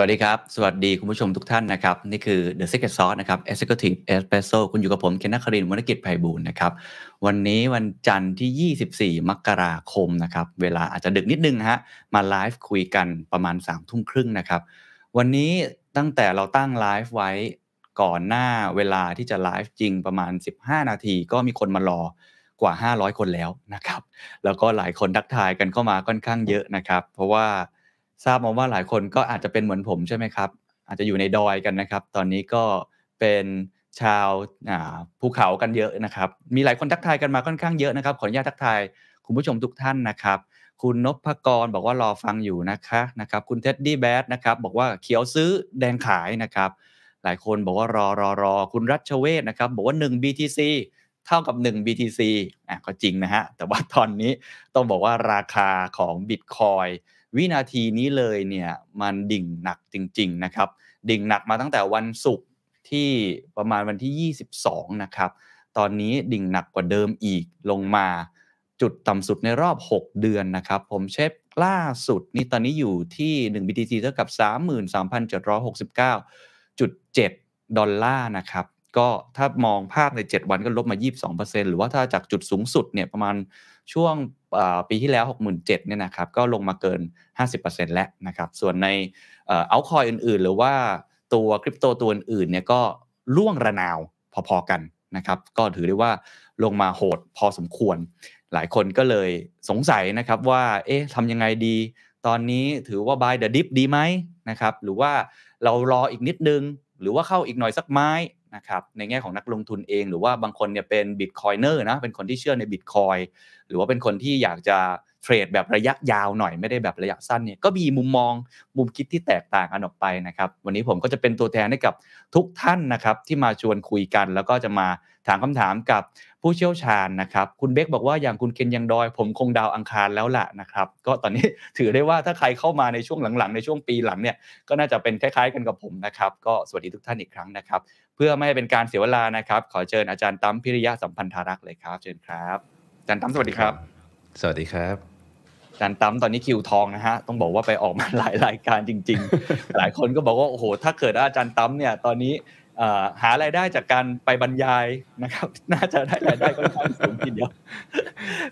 วัสดีครับ สวัสดีคุณผู้ชมทุกท่านนะครับ นี่คือ The Secret Sauce นะครับ Executive Espresso คุณอยู่กับผมเคนนักครินวรรณกิจไพบูลนะครับ วันนี้วันจันทร์ที่ 24 มกราคมนะครับ เวลาอาจจะดึกนิดนึงฮะ มาไลฟ์คุยกันประมาณ3ามทุ่มครึ่งนะครับ วันนี้ตั้งแต่เราตั้งไลฟ์ไว้ก่อนหน้าเวลาที่จะไลฟ์จริงประมาณ 15 นาที ก็มีคนมารอกว่า 500 คนแล้วนะครับ แล้วก็หลายคนทักทายกันเข้ามาค่อนข้างเยอะนะครับ เพราะว่า ทราบมาว่าหลายคนก็อาจจะเป็นเหมือนผมใช่ไหมครับ อาจจะอยู่ในดอยกันนะครับ ตอนนี้ก็เป็นชาวภูเขากันเยอะนะครับ มีหลายคนทักทายกันมาค่อนข้างเยอะนะครับ ขออนุญาตทักทายคุณผู้ชมทุกท่านนะครับ คุณนพกรบอกว่ารอฟังอยู่นะคะนะครับ คุณเท็ดดี้แบดนะครับบอกว่าเขียวซื้อแดงขายนะครับ หลายคนบอกว่ารอรอรอคุณรัชเวศนะครับ บอกว่า 1 BTC เท่ากับ 1 BTC อะก็จริงนะฮะ แต่ว่าตอนนี้ต้องบอกว่าราคาของ Bitcoin วินาทีนี้เลยเนี่ยมันดิ่งหนักจริง ๆ นะครับ ดิ่งหนักมาตั้งแต่วันศุกร์ที่ประมาณวันที่ 22 นะครับ ตอนนี้ดิ่งหนักกว่าเดิมอีกลงมาจุดต่ำสุดในรอบ 6 เดือนนะครับ ผมเช็คล่าสุดนี่ตอนนี้อยู่ที่ 1 BTC เท่ากับ 33,769.7 ดอลลาร์นะครับ ก็ถ้ามองภาพใน 7 วันก็ลบมา 22%หรือว่าถ้าจากจุดสูงสุดเนี่ยประมาณช่วง ปีที่แล้ว 67,000เนี่ยนะครับก็ลงมาเกิน 50%แล้วนะครับส่วนในเอาคอยอื่นๆ หรือว่าตัวคริปโตตัวอื่นๆเนี่ยก็ล่วงระนาวพอๆกันนะครับก็ถือได้ว่าลงมาโหดพอสมควร หลายคนก็เลยสงสัยนะครับว่าเอ๊ะทำยังไงดี ตอนนี้ถือว่า buy the dip ดีไหมนะครับหรือว่าเรารออีกนิดนึง หรือว่าเข้าอีกหน่อยสักไม้ นะครับในแง่ของนักลงทุนเอง หรือว่าบางคนเนี่ยเป็นบิตคอยเนอร์นะเป็นคนที่เชื่อในบิตคอยหรือว่าเป็นคนที่อยากจะ เทรดแบบระยะยาวหน่อยไม่ได้แบบระยะสั้นเนี่ยก็มีมุมมองมุมคิดที่แตกต่างกันออกไปนะครับ วันนี้ผมก็จะเป็นตัวแทนให้กับทุกท่านนะครับ ที่มาชวนคุยกัน แล้วก็จะมาถามคำถามกับผู้เชี่ยวชาญนะครับ คุณเบคบอกว่าอย่างคุณเคนยังดอย ผมคงดาวอังคารแล้วล่ะนะครับ ก็ตอนนี้ถือได้ว่าถ้าใครเข้ามาในช่วงหลังๆ ในช่วงปีหลังเนี่ยก็น่าจะเป็นคล้ายๆกันกับผมนะครับ ก็สวัสดีทุกท่านอีกครั้งนะครับ เพื่อไม่ให้เป็นการเสียเวลานะครับ ขอเชิญอาจารย์ตั้มพิริยะสัมพันธารักษ์เลยครับ เชิญครับอาจารย์ตั้มสวัสดีครับ สวัสดีครับ จารย์ตั้มตอนนี้คิวทองนะฮะต้องบอกว่าไปออกมาหลายรายการจริง ๆ หลายคนก็บอกว่าโอ้โหถ้าเกิดว่าอาจารย์ตั้มเนี่ยตอนนี้เอ่อหารายได้จากการไปบรรยายนะครับ น่าจะได้รายได้ค่อนข้างสูงทีเดียว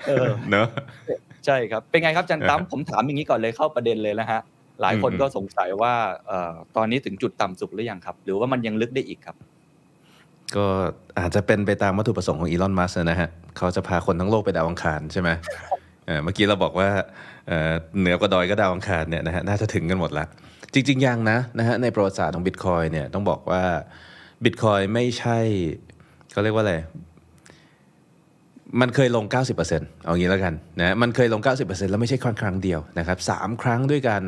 เออเนอะใช่ครับเป็นไงครับอาจันตั้มผมถามอย่างนี้ก่อนเลยเข้าประเด็นเลยนะฮะหลายคนอืมก็สงสัยว่าเอ่อตอนนี้ถึงจุดต่ำสุดหรือยังครับ หรือว่ามันยังลึกได้อีกครับ ก็อาจจะเป็นไปตามวัตถุประสงค์ของอีลอนมัสนะฮะเขาจะพาคนทั้งโลกไปดาวอังคารใช่ไหม เออเมื่อกี้เราบอกว่าเเหนือกว่าดอยก็ดาวอังคารเนี่ยนะฮะน่าจะถึงกันหมดละจริง ๆ ยังนะนะฮะในประวัติศาสตร์ของบิตคอยเนี่ยต้องบอกว่าบิตคอยไม่ใช่เขาเรียกว่าอะไรมันเคยลง 90%เอางี้แล้วกันนะมันเคยลง 90%แล้วไม่ใช่ครั้งครั้งเดียวนะครับสามครั้งด้วยกัน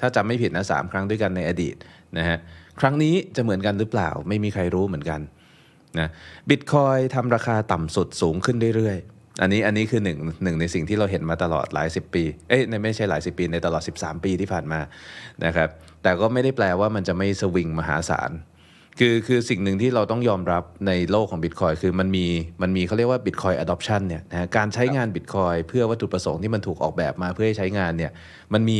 ถ้าจำไม่ผิดนะสามครั้งด้วยกันในอดีตนะฮะครั้งนี้จะเหมือนกันหรือเปล่า ไม่มีใครรู้เหมือนกันนะบิตคอยทำราคาต่ำสุดสูงขึ้นเรื่อยๆ อันนี้อันนี้คือหนึ่งหนึ่งในสิ่งที่เราเห็นมาตลอดหลายสิบปี เอ้ยในไม่ใช่หลายสิบปีในตลอด 13 ปีที่ผ่านมานะครับ แต่ก็ไม่ได้แปลว่ามันจะไม่สวิงมหาศาล คือคือสิ่งหนึ่งที่เราต้องยอมรับในโลกของบิตคอยคือมันมีมันมีเขาเรียกว่า Bitcoin adoption เนี่ยนะฮะการใช้งานบิตคอยเพื่อวัตถุประสงค์ที่มันถูกออกแบบมาเพื่อให้ใช้งานเนี่ยมันมี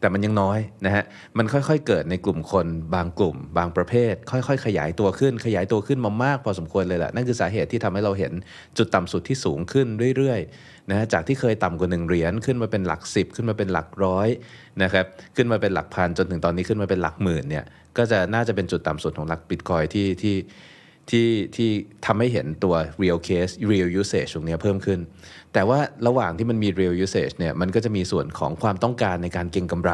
แต่มันยังน้อยนะฮะ มันค่อยๆเกิดในกลุ่มคนบางกลุ่ม บางประเภท ค่อยๆ ขยายตัวขึ้น ขยายตัวขึ้นมามากพอสมควรเลยแหละนั่นคือสาเหตุที่ทำให้เราเห็นจุดต่ำสุดที่สูงขึ้นเรื่อยๆนะฮะจากที่เคยต่ำกว่า1เหรียญขึ้นมาเป็นหลัก 10 ขึ้นมาเป็นหลักร้อยนะครับขึ้นมาเป็นหลักพันจนถึงตอนนี้ขึ้นมาเป็นหลักหมื่นเนี่ยก็จะน่าจะเป็นจุดต่ำสุดของหลักบิตคอยที่ที่ที่ที่ทำให้เห็นตัว real case real usage ตรงเนี้ยเพิ่มขึ้น แต่ว่าระหว่างที่มันมี real usage เนี่ยมันก็จะมีส่วนของความต้องการในการเก็งกำไร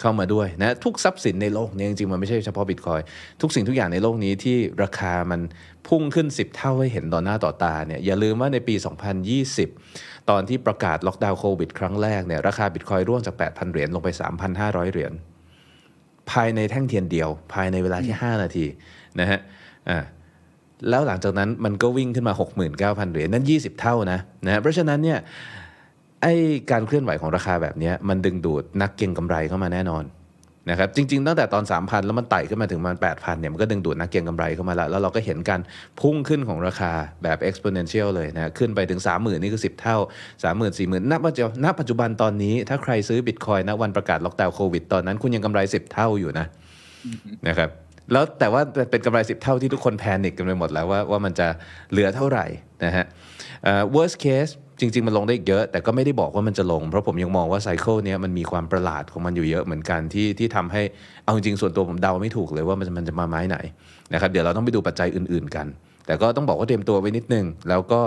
เข้ามาด้วยนะทุกทรัพย์สินในโลกนี้จริงๆ มันไม่ใช่เฉพาะบิตคอยทุกสิ่งทุกอย่างในโลกนี้ที่ราคามันพุ่งขึ้น 10 เท่าให้เห็นต่อหน้าต่อตาเนี่ยอย่าลืมว่าในปี 2020 ตอนที่ประกาศล็อกดาวน์โควิดครั้งแรกเนี่ยราคาบิตคอยร่วงจาก 8,000 เหรียญลงไป 3,500 เหรียญภายในแท่งเทียนเดียว ภายในเวลาที่ 5 นาทีนะฮะอ่า แล้วหลังจากนั้นมันก็วิ่งขึ้นมา 69,000 เหรียญนั่น 20 เท่านะนะเพราะฉะนั้นเนี่ยไอการเคลื่อนไหวของราคาแบบนี้มันดึงดูดนักเก็งกำไรเข้ามาแน่นอนนะครับจริงๆตั้งแต่ตอน 3,000 แล้วมันไต่ขึ้นมาถึงมัน8,000เนี่ยมันก็ดึงดูดนักเก็งกำไรเข้ามาแล้วแล้วเราก็เห็นการพุ่งขึ้นของราคาแบบ exponential เลยนะขึ้นไปถึง 30,000 นี่คือ 10 เท่า 30,000 40,000ณปัจจุบันณปัจจุบันตอนนี้ ถ้าใครซื้อบิตคอยณวันประกาศล็อกดาวน์โควิดตอนนั้นคุณยังกำไร 10 เท่าอยู่นะนะครับ แล้วแต่ว่าเป็นกำไร10เท่าที่ทุกคนแพนิคกันไปหมดแล้วว่าว่ามันจะเหลือเท่าไหร่นะฮะ worst case จริง ๆ มันลงได้อีกเยอะ แต่ก็ไม่ได้บอกว่ามันจะลง เพราะผมยังมองว่าไซเคิลนี้มันมีความประหลาดของมันอยู่เยอะเหมือนกันที่ที่ทำให้เอาจริงส่วนตัวผมเดาไม่ถูกเลยว่ามันมันจะมาไม้ไหนนะครับเดี๋ยวเราต้องไปดูปัจจัยอื่น ๆกัน แต่ก็ต้องบอกว่าเตรียมตัวไว้นิดนึงแล้วก็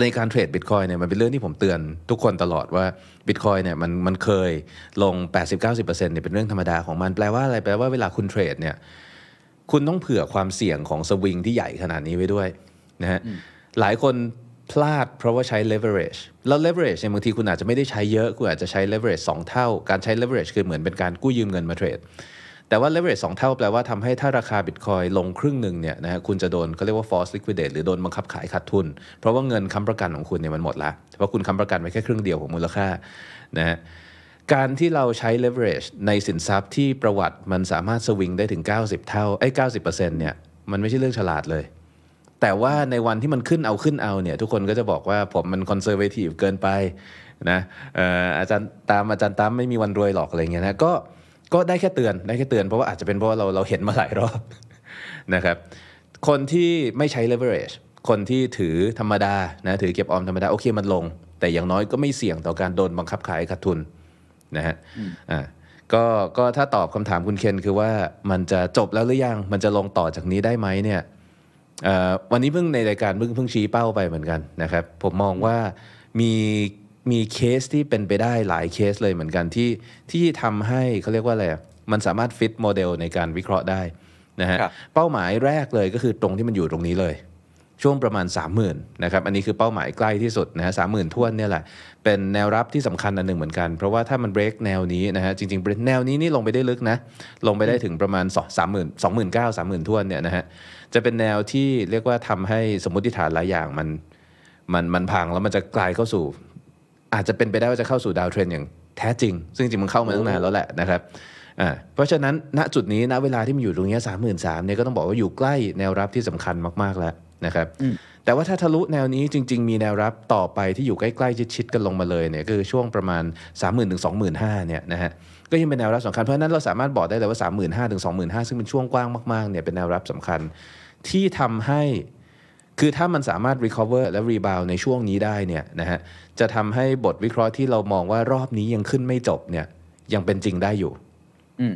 ในการเทรดบิตคอยเนี่ยมันเป็นเรื่องที่ผมเตือนทุกคนตลอดว่าบิตคอยเนี่ยมันมันเคยลง 80-90%เนี่ยเป็นเรื่องธรรมดาของมันแปลว่าอะไรแปลว่าเวลาคุณเทรดเนี่ยคุณต้องเผื่อความเสี่ยงของสวิงที่ใหญ่ขนาดนี้ไว้ด้วยนะฮะหลายคนพลาดเพราะว่าใช้ leverage แล้ว leverage เนี่ยบางทีคุณอาจจะไม่ได้ใช้เยอะ คุณอาจจะใช้ leverage 2 เท่า การใช้ leverage คือเหมือนเป็นการกู้ยืมเงินมาเทรด แต่ว่า leverage 2 เท่าแปลว่าทำให้ถ้าราคาบิตคอยลงครึ่งหนึ่งเนี่ยนะฮะคุณจะโดนเขาเรียกว่า force liquidate หรือโดนบังคับขายขาดทุน เพราะว่าเงินค้ำประกันของคุณเนี่ยมันหมดละเพราะคุณค้ำประกันไว้แค่ครึ่งเดียวของมูลค่านะฮะการที่เราใช้ leverage ในสินทรัพย์ที่ประวัติมันสามารถสวิงได้ถึง 90 เท่าไอ้90%เนี่ยมันไม่ใช่เรื่องฉลาดเลย แต่ว่าในวันที่มันขึ้นเอาขึ้นเอาเนี่ยทุกคนก็จะบอกว่าผมมัน conservative เกินไปนะเอ่ออาจารย์ตั๊มอาจารย์ตั๊มไม่มีวันรวยหรอกอะไรเงี้ยนะก็ ก็ได้แค่เตือนได้แค่เตือนเพราะว่าอาจจะเป็นเพราะว่าเราเราเห็นมาหลายรอบนะครับคนที่ไม่ใช้ leverage คนที่ถือธรรมดานะถือเก็บออมธรรมดาโอเคมันลง แต่อย่างน้อยก็ไม่เสี่ยงต่อการโดนบังคับขายขาดทุนนะฮะอ่าก็ก็ถ้าตอบคำถามคุณเคนคือว่ามันจะจบแล้วหรือยังมันจะลงต่อจากนี้ได้ไหมเนี่ยเอ่อวันนี้เพิ่งในรายการเพิ่งเพิ่งชี้เป้าไปเหมือนกันนะครับ ผมมองว่ามี มีเคสที่เป็นไปได้หลายเคสเลยเหมือนกันที่ที่ทำให้เขาเรียกว่าอะไรอะมันสามารถฟิตโมเดลในการวิเคราะห์ได้นะฮะครับเป้าหมายแรกเลยก็คือตรงที่มันอยู่ตรงนี้เลย ช่วงประมาณ 30,000นะครับอันนี้คือเป้าหมายใกล้ที่สุดนะฮะสามหมื่นทวนเนี่ยแหละเป็นแนวรับที่สำคัญอันหนึ่งเหมือนกัน เพราะว่าถ้ามันเบรกแนวนี้นะฮะจริงๆ break แนวนี้นี่ลงไปได้ลึกนะลงไปได้ถึงประมาณสองสามหมื่นสองหมื่นเก้าสามหมื่นทวนเนี่ยนะฮะจะเป็นแนวที่เรียกว่าทำให้สมมติฐานหลายอย่างมันมันมันพังแล้วมันจะกลายเข้าสู่ อาจจะเป็นไปได้ว่าจะเข้าสู่ดาวเทรนอย่างแท้จริง ซึ่งจริงมันเข้ามาตั้งนานแล้วแหละนะครับอ่าเพราะฉะนั้นณจุดนี้ณเวลาที่มันอยู่ตรงเนี้สามหมื่นสามเนี่ยก็ต้องบอกว่าอยู่ใกล้แนวรับที่สำคัญมากๆแล้วนะครับแต่ว่าถ้าทะลุแนวนี้จริง ๆ มีแนวรับต่อไปที่อยู่ใกล้ๆชิดๆกันลงมาเลยเนี่ยก็คือช่วงประมาณ 3 0,000ถึง25,000เนี่ยนะฮะก็ยังเป็นแนวรับสำคัญเพราะฉะนั้นเราสามารถบอกได้เลยว่า 35,000ถึง25,000 ซึ่งเป็นช่วงกว้างมากๆเนี่ยเป็นแนวรับสำคัญ ที่ทำให้ คือถ้ามันสามารถ recover และ rebound ในช่วงนี้ได้เนี่ยนะฮะจะทำให้บทวิเคราะห์ที่เรามองว่ารอบนี้ยังขึ้นไม่จบเนี่ยยังเป็นจริงได้อยู่อืม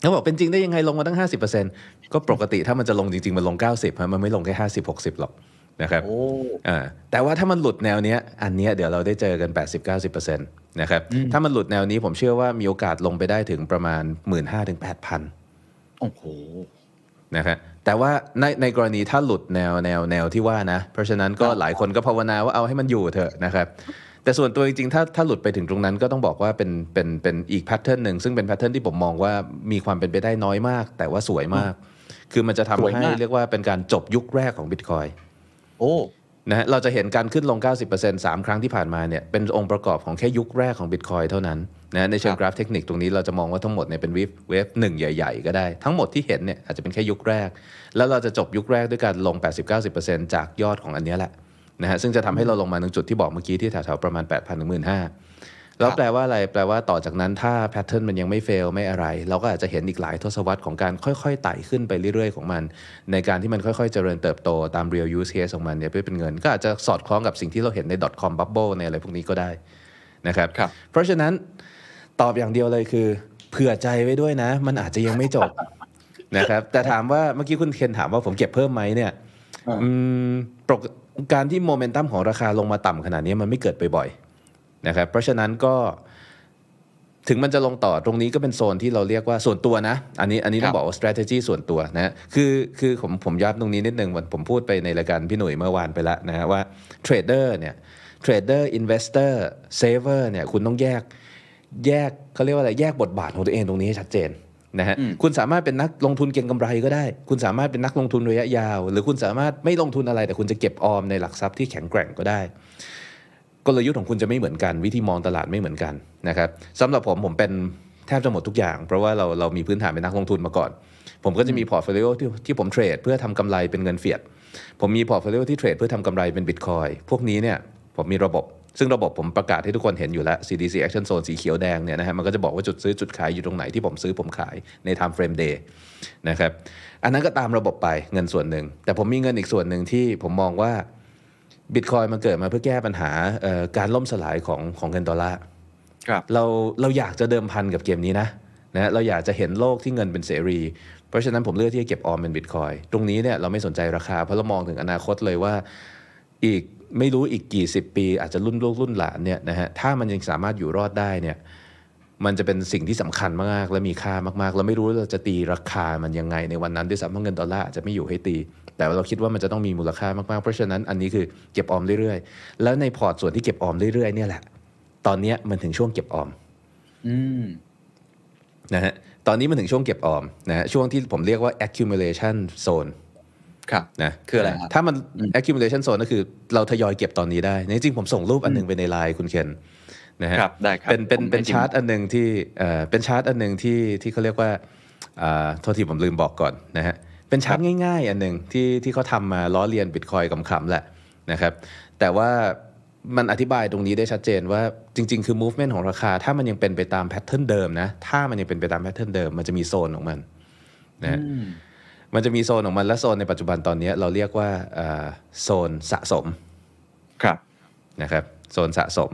เขาบอกเป็นจริงได้ยังไงลงมาตั้ง 50%ก็ปกติถ้ามันจะลงจริง ๆ มันลง 90ฮะมันไม่ลงแค่ 50 60 หรอกนะครับโอ้อ่าแต่ว่าถ้ามันหลุดแนวเนี้ยอันเนี้ยเดี๋ยวเราได้เจอกัน 80-90%นะครับถ้ามันหลุดแนวนี้ผมเชื่อว่ามีโอกาสลงไปได้ถึงประมาณ 1 5 0 0 0ถึง8,000โอ้โหนะครับแต่ว่าในในกรณีถ้าหลุดแนวแนวแนวที่ว่านะ เพราะฉะนั้นก็ครับหลายคนก็ภาวนาว่าเอาให้มันอยู่เถอะนะครับ แต่ส่วนตัวจริงๆ ถ้าถ้าหลุดไปถึงตรงนั้นก็ต้องบอกว่าเป็นเป็นเป็นอีก pattern หนึ่งซึ่งเป็น pattern ที่ผมมองว่ามีความเป็นไปได้น้อยมาก แต่ว่าสวยมาก คือมันจะทำสวยให้มากเรียกว่าเป็นการจบยุคแรกของบิตคอยน์นะฮะเราจะเห็นการขึ้นลง 90% 3ครั้งที่ผ่านมาเนี่ยเป็นองค์ประกอบของแค่ยุคแรกของบิตคอยน์เท่านั้น นะในเชิงกราฟเทคนิคตรงนี้เราจะมองว่าทั้งหมดเนี่ยเป็น wave wave หนึ่งใหญ่ ๆ ก็ได้ ทั้งหมดที่เห็นเนี่ยอาจจะเป็นแค่ยุคแรก แล้วเราจะจบยุคแรกด้วยการลง 80-90%จากยอดของอันเนี้ยแหละนะฮะซึ่งจะทำให้เราลงมาถึงจุดที่บอกเมื่อกี้ที่แถวๆประมาณ 8,000ถึง15,000แล้วแปลว่าอะไรแปลว่าต่อจากนั้นถ้าแพทเทิร์นมันยังไม่เฟลไม่อะไร เราก็อาจจะเห็นอีกหลายทศวรรษของการค่อยๆไต่ขึ้นไปเรื่อยๆ ของมัน ในการที่มันค่อยๆ เจริญเติบโตตาม real use case ของมันเนี่ยเพื่อเป็นเงิน ก็อาจจะสอดคล้องกับสิ่งที่เราเห็นใน .com bubble ในอะไรพวกนี้ก็ได้นะครับครับเพราะฉะนั้น ตอบอย่างเดียวเลยคือ เผื่อใจไว้ด้วยนะ มันอาจจะยังไม่จบนะครับ แต่ถามว่าเมื่อกี้คุณเคนถามว่าผมเก็บเพิ่มไหมเนี่ยอ่าอืมปกติการที่โมเมนตัมของราคาลงมาต่ำขนาดนี้มันไม่เกิดบ่อยๆนะครับ เพราะฉะนั้นก็ถึงมันจะลงต่อตรงนี้ก็เป็นโซนที่เราเรียกว่าส่วนตัวนะ อันนี้อันนี้ต้องบอกว่า strategy ส่วนตัวนะคือคือผมผมย้ำตรงนี้นิดนึงวันผมพูดไปในรายการพี่หนุ่ยเมื่อวานไปแล้วนะฮะว่า trader เนี่ย trader investor saver เนี่ยคุณต้องแยก แยกเขาเรียกว่าอะไรแยกบทบาทของตัวเองตรงนี้ให้ชัดเจนนะฮะอืมคุณสามารถเป็นนักลงทุนเก็งกำไรก็ได้ คุณสามารถเป็นนักลงทุนระยะยาว หรือคุณสามารถไม่ลงทุนอะไรแต่คุณจะเก็บออมในหลักทรัพย์ที่แข็งแกร่งก็ได้ กลยุทธ์ของคุณจะไม่เหมือนกัน วิธีมองตลาดไม่เหมือนกันนะครับสำหรับผมผมเป็นแทบจะหมดทุกอย่าง เพราะว่าเราเรามีพื้นฐานเป็นนักลงทุนมาก่อน ผมก็จะมี portfolio ที่ที่ผมเทรดเพื่อทำกำไรเป็นเงิน fiatผมมี portfolio ที่เทรดเพื่อทำกำไรเป็นบิตคอยน์พวกนี้เนี่ยผมมีระบบ ซึ่งระบบผมประกาศให้ทุกคนเห็นอยู่แล้ว CDC Action Zone สีเขียวแดงเนี่ยนะฮะมันก็จะบอกว่าจุดซื้อจุดขายอยู่ตรงไหนที่ผมซื้อผมขายใน time frame day นะครับอันนั้นก็ตามระบบไปเงินส่วนหนึ่ง แต่ผมมีเงินอีกส่วนหนึ่งที่ผมมองว่าบิตคอยน์มันเกิดมาเพื่อแก้ปัญหาเอ่อการล่มสลายของของเงินดอลลาร์ครับเราเราอยากจะเดิมพันกับเกมนี้นะนะเราอยากจะเห็นโลกที่เงินเป็นเสรี เพราะฉะนั้นผมเลือกที่จะเก็บออมเป็นบิตคอยตรงนี้เนี่ยเราไม่สนใจราคาเพราะเรามองถึงอนาคตเลยว่าอีก ไม่รู้อีกกี่สิบปี อาจจะรุ่นลูกรุ่นหลานเนี่ยนะฮะถ้ามันยังสามารถอยู่รอดได้เนี่ยมันจะเป็นสิ่งที่สำคัญมากๆ และมีค่ามากๆ เราไม่รู้ว่าเราจะตีราคามันยังไงในวันนั้นด้วยซ้ำเพราะเงินดอลลาร์อาจจะไม่อยู่ให้ตี แต่ว่าเราคิดว่ามันจะต้องมีมูลค่ามากๆ เพราะฉะนั้นอันนี้คือเก็บออมเรื่อยๆ แล้วในพอร์ตส่วนที่เก็บออมเรื่อยๆเนี่ยแหละ ตอนเนี้ยมันถึงช่วงเก็บออม อืมนะฮะตอนนี้มันถึงช่วงเก็บออมนะฮะช่วงที่ผมเรียกว่า accumulation zone ครับนะคืออะไรครับถ้ามันอืม accumulation zone ก็คือเราทยอยเก็บตอนนี้ได้จริงๆผมส่งรูปอันหนึงไปในไลน์คุณเคนนะฮะครับได้ครับเป็นเป็นผมเป็นให้จิ้มชาร์ตอันหนึ่งที่เอ่อเป็นชาร์ตอันหนึ่งที่ที่เขาเรียกว่าอ่าโทษทีผมลืมบอกก่อนนะฮะเป็นชาร์ตง่ายๆ อันหนึ่งที่ที่เขาทำมาล้อเลียนบิตคอยขำๆแหละนะครับแต่ว่ามันอธิบายตรงนี้ได้ชัดเจนว่าจริง ๆ คือ movement ของราคา ถ้ามันยังเป็นไปตาม pattern เดิมนะ ถ้ามันยังเป็นไปตาม pattern เดิมมันจะมีโซนของมันนะฮะอื มมันจะมีโซนของมันและโซนในปัจจุบันตอนนี้เราเรียกว่าอ่าโซนสะสมครับนะครับโซนสะสม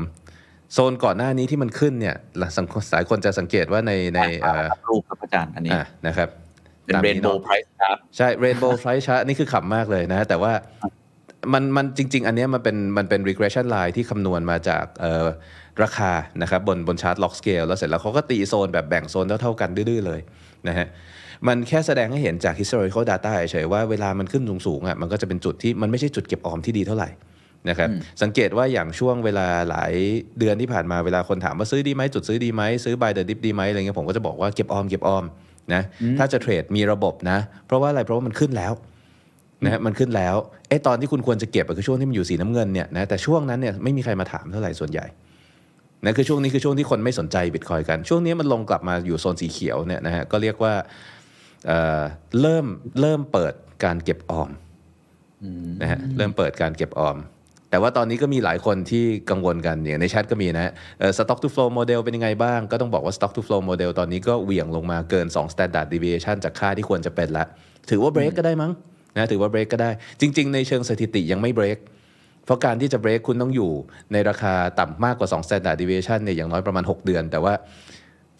โซนก่อนหน้านี้ที่มันขึ้นเนี่ยหลายสังหลายคนจะสังเกตว่าในในเอ่อรูปครับอาจารย์อันนี้อะนะครับเป็นตามเร Rainbow Price ครับใช่ Rainbow Price Chart นี่คือขำมากเลยนะ แต่ว่ามันมันจริง ๆ อันเนี้ยมันเป็นมันเป็น regression line ที่คำนวณมาจากเอ่อราคานะครับบนบนชาร์ต log scale แล้วเสร็จแล้วเขาก็ตีโซนแบบแบ่งโซนเท่าๆกันดื้อๆเลยนะฮะ มันแค่แสดงให้เห็นจาก historical data เฉยๆว่าเวลามันขึ้นสูงๆอะมันก็จะเป็นจุดที่มันไม่ใช่จุดเก็บออมที่ดีเท่าไหร่นะครับอืมสังเกตว่าอย่างช่วงเวลาหลายเดือนที่ผ่านมาเวลาคนถามว่าซื้อดีไหมจุดซื้อดีไหมซื้อ buy the dip ดีไหมอะไรเงี้ยผมก็จะบอกว่าเก็บออมเก็บออมนะถ้าจะเทรดมีระบบนะ เพราะว่าอะไรเพราะว่ามันขึ้นแล้วนะฮะมันขึ้นแล้วไอ้ตอนที่คุณควรจะเก็บอะคือช่วงที่มันอยู่สีน้ำเงินเนี่ยนะแต่ช่วงนั้นเนี่ยไม่มีใครมาถามเท่าไหร่ส่วนใหญ่นะคือช่วงนี้คือช่วงที่คนไม่สนใจบิตคอยกัน ช่วงนี้มันลงกลับมาอยู่โซนสีเขียวเนี่ยนะฮะก็เรียกว่า เอ่อเริ่มเริ่มเปิดการเก็บออมนะฮะเริ่มเปิดการเก็บออม แต่ว่าตอนนี้ก็มีหลายคนที่กังวลกันอย่างในแชทก็มีนะฮะเอ่อ stock to flow model เป็นยังไงบ้าง ก็ต้องบอกว่า stock to flow model ตอนนี้ก็เหวี่ยงลงมาเกิน 2 standard deviation จากค่าที่ควรจะเป็นละถือว่า break ก็ได้มั้งนะถือว่า break ก็ได้ จริง ๆ ในเชิงสถิติยังไม่ break เพราะการที่จะ break คุณต้องอยู่ในราคาต่ำมากกว่า 2 standard deviation เนี่ยอย่างน้อยประมาณ 6 เดือน แต่ว่า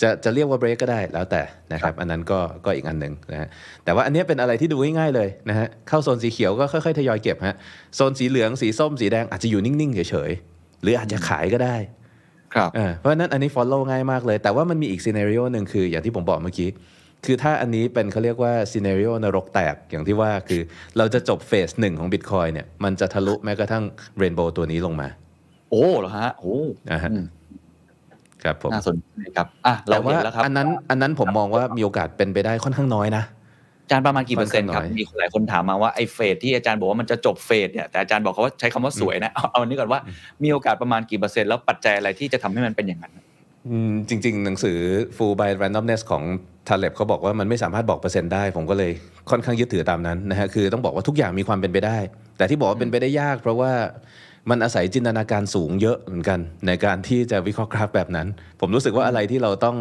จะจะเรียกว่า break ก็ได้แล้วแต่นะครับ อันนั้นก็ก็อีกอันหนึ่งนะฮะแต่ว่าอันเนี้ยเป็นอะไรที่ดูง่ายๆเลยนะฮะเข้าโซนสีเขียวก็ค่อยๆทยอยเก็บฮะโซนสีเหลืองสีส้มสีแดงอาจจะอยู่นิ่งๆเฉยๆหรืออาจจะขายก็ได้ ครับเออเพราะฉะนั้นอันนี้ follow ง่ายมากเลย แต่ว่ามันมีอีกซีเน r ร o หนึ่งคืออย่างที่ผมบอกเมื่อกี้ คือถ้าอันนี้เป็นเขาเรียกว่าซีเน r ร o นรกแตกอย่างที่ว่าคือเราจะจบเฟสหนึ่งของ Bitcoin เนี่ยมันจะทะลุแม้กระทั่ง Rainbow ตัวนี้ลงมา โอ้เหรอฮะโอ้นะฮะอืม ครับผมน่าสนใจครับอะเราแต่เห็ว่านแล้วครับอันนั้นอันนั้นผมมองว่ามีโอกาสเป็นไปได้ค่อนข้างน้อยนะอาจารย์ประมาณกี่เปอร์เซ็นต์ครับค่อนข้างน้อยมีหลายคนถามมาว่าไอ้เฟสที่อาจารย์บอกว่ามันจะจบเฟสเนี่ยแต่อาจารย์บอกเขาว่าใช้คำว่าสวยนะเอาเอาอันนี้ก่อนว่ามีโอกาสประมาณกี่เปอร์เซ็นต์แล้วปัจจัยอะไรที่จะทำให้มันเป็นอย่างนั้นอืมจริง ๆ หนังสือ Full by Randomness ของทาเลบเขาบอกว่ามันไม่สามารถบอกเปอร์เซ็นต์ได้ ผมก็เลยค่อนข้างยึดถือตามนั้นนะฮะคือต้องบอกว่าทุกอย่างมีความเป็นไปได้ แต่ที่บอกว่าเป็นไปได้ยาก เพราะว่า มันอาศัยจินตนาการสูงเยอะเหมือนกัน ในการที่จะวิเคราะห์กราฟแบบนั้น ผมรู้สึกว่าอะไรที่เราต้อง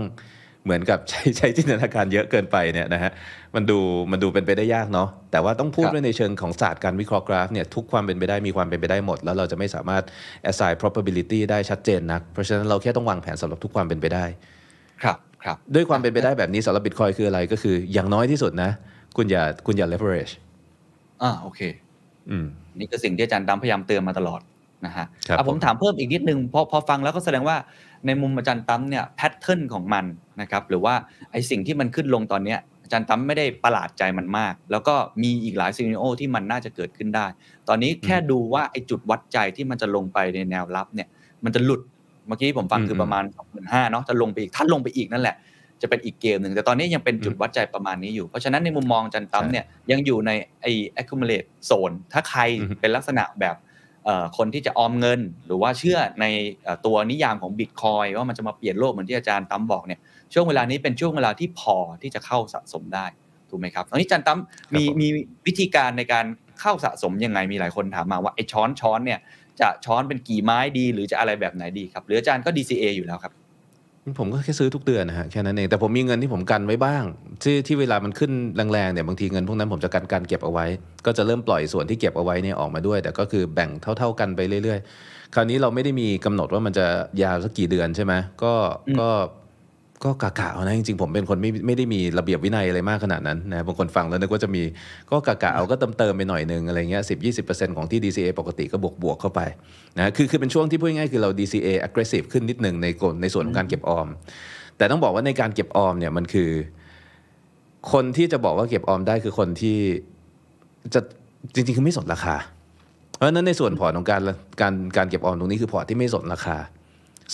เหมือนกับใช้ใช้จินตนาการเยอะเกินไปเนี่ยนะฮะมันดูมันดูเป็นไปได้ยากเนาะแต่ว่าต้องพูดครับด้วยในเชิงของศาสตร์การวิเคราะห์กราฟเนี่ยทุกความเป็นไปได้มีความเป็นไปได้หมด แล้วเราจะไม่สามารถ assign probability ได้ชัดเจนนัก เพราะฉะนั้นเราแค่ต้องวางแผนสำหรับทุกความเป็นไปได้ครับครับด้วยความเป็นไปได้แบบนี้สำหรับบิตคอยคืออะไรก็คืออย่างน้อยที่สุดนะ คุณอย่าคุณอย่า leverage อ่าโอเค อืมนี่คือสิ่งที่อาจารย์ดำพยายามเตือนมาตลอด นะฮะครับอะผมผมถามเพิ่มอีกนิดนึงพอพอฟังแล้วก็แสดงว่าในมุมอาจารย์ตั้มเนี่ยแพทเทิร์นของมันนะครับหรือว่าไอสิ่งที่มันขึ้นลงตอนเนี้ยอาจารย์ตั้มไม่ได้ประหลาดใจมันมาก แล้วก็มีอีกหลายซีนิโอที่มันน่าจะเกิดขึ้นได้ ตอนนี้แค่ดูว่าไอจุดวัดใจที่มันจะลงไปในแนวรับเนี่ยมันจะหลุดเมื่อกี้ผมฟังคือประมาณสองหมื่นห้าเนาะจะลงไปอีกถ้าลงไปอีกนั่นแหละจะเป็นอีกเกมหนึ่งแต่ตอนนี้ยังเป็นจุดวัดใจประมาณนี้อยู่ เพราะฉะนั้นในมุมมองอาจันตั้มใช่เนี่ยยังอยู่ในไอ้ accumulate zone ถ้าใครอือฮึเป็นลักษณะแบบเอ่อ คนที่จะออมเงิน หรือว่าเชื่อในเอ่อตัวนิยามของบิตคอยว่ามันจะมาเปลี่ยนโลกเหมือนที่อาจารย์ตั้มบอกเนี่ยช่วงเวลานี้เป็นช่วงเวลาที่พอที่จะเข้าสะสมได้ถูกไหมครับตอนนี้อาจารย์ตั้มมีครับผมมีวิธีการในการเข้าสะสมยังไงมีหลายคนถามมาว่าไอ้ช้อนช้อนเนี่ยจะช้อนเป็นกี่ไม้ดี หรือจะอะไรแบบไหนดีครับหรืออาจารย์ก็ DCA อยู่แล้วครับ ผมก็แค่ซื้อทุกเดือนนะฮะแค่นั้นเองแต่ผมมีเงินที่ผมกันไว้บ้าง ที่ที่เวลามันขึ้นแรงๆเนี่ยบางทีเงินพวกนั้นผมจะกันการเก็บเอาไว้ ก็จะเริ่มปล่อยส่วนที่เก็บเอาไว้เนี่ยออกมาด้วย แต่ก็คือแบ่งเท่า ๆกันไปเรื่อย ๆ คราวนี้เราไม่ได้มีกำหนดว่ามันจะยาวสักกี่เดือนใช่ไหมก็ก็ ก็กะกะเอานะจริงๆผมเป็นคนไม่ไม่ได้มีระเบียบวินัยอะไรมากขนาดนั้นนะบางคนฟังแล้วนึกว่าจะมีก็กะกะเอาก็เติมเติมไปหน่อยนึงอะไรเงี้ยสิบยี่สิบเปอร์เซ็นต์ของที่ DCA ปกติก็บวกบวกเข้าไปนะคือคือเป็นช่วงที่พูดง่ายๆคือเรา DCA aggressive ขึ้นนิดนึงในกลในส่วนของการเก็บออม แต่ต้องบอกว่าในการเก็บออมเนี่ยมันคือ คนที่จะบอกว่าเก็บออมได้คือคนที่จะจริงๆคือไม่สนราคา เพราะฉะนั้นในส่วนพอร์ตของการการการเก็บออมตรงนี้คือพอร์ตที่ไม่สนราคา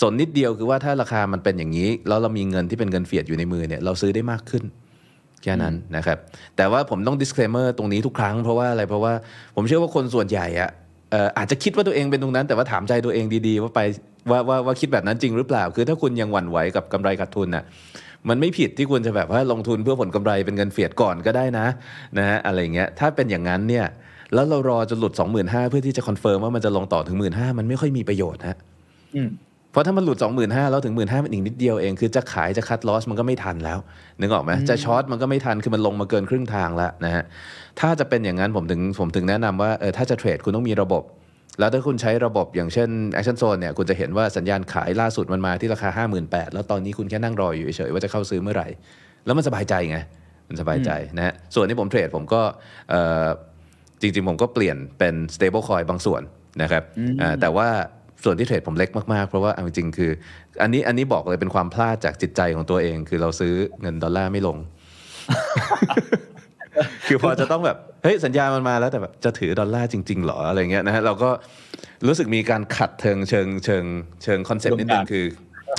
สนนิดเดียวคือว่าถ้าราคามันเป็นอย่างนี้ แล้วเรามีเงินที่เป็นเงินเฟียดอยู่ในมือเนี่ยเราซื้อได้มากขึ้นแค่นั้นนะครับ แต่ว่าผมต้อง disclaimer ตรงนี้ทุกครั้งเพราะว่าอะไรเพราะว่าผมเชื่อว่าคนส่วนใหญ่อะเอ่ออาจจะคิดว่าตัวเองเป็นตรงนั้น แต่ว่าถามใจตัวเองดีๆ ว่าไปว่าว่าว่าคิดแบบนั้นจริงหรือเปล่า คือถ้าคุณยังหวั่นไหวกับกำไรขาดทุนน่ะมันไม่ผิดที่คุณจะแบบว่าลงทุนเพื่อผลกำไรเป็นเงินเฟียดก่อนก็ได้นะนะฮะอะไรเงี้ยถ้าเป็นอย่างนั้นเนี่ยแล้วเรารอจนหลุด 25,000เพื่อที่จะ confirm ว่ามันจะลงต่อถึง 15,000มันไม่ค่อยมีประโยชน์ฮะอืม เพราะถ้ามันหลุด 25,000แล้วถึง 15,000มันอีกนิดเดียวเอง คือจะขายจะ cut loss มันก็ไม่ทันแล้ว นึกออกไหมจะ short มันก็ไม่ทัน คือมันลงมาเกินครึ่งทางแล้วนะฮะ ถ้าจะเป็นอย่างนั้นผมถึงผมถึงแนะนำว่าเออถ้าจะเทรดคุณต้องมีระบบ แล้วถ้าคุณใช้ระบบอย่างเช่น Action Zone เนี่ยคุณจะเห็นว่าสัญญาณขายล่าสุดมันมาที่ราคา 58,000แล้วตอนนี้คุณแค่นั่งรออยู่เฉยๆว่าจะเข้าซื้อเมื่อไหร่ แล้วมันสบายใจไง มันสบายใจนะฮะ ส่วนที่ผมเทรดผมก็เอ่อจริงๆผมก็เปลี่ยนเป็น stable coin บางส่วนนะครับอ่าแต่ว่า ส่วนที่เทรดผมเล็กมากๆ เพราะว่าเอาจริงๆคือ อันนี้อันนี้บอกเลยเป็นความพลาดจากจิตใจของตัวเอง คือเราซื้อเงินดอลลาร์ไม่ลง คือพอจะต้องแบบ เฮ้ยสัญญาณมันมาแล้วแต่แบบจะถือดอลลาร์จริงๆเหรออะไรเงี้ยนะฮะเราก็รู้สึกมีการขัดเชิงเชิงเชิงเชิง concept นิดนึงคือ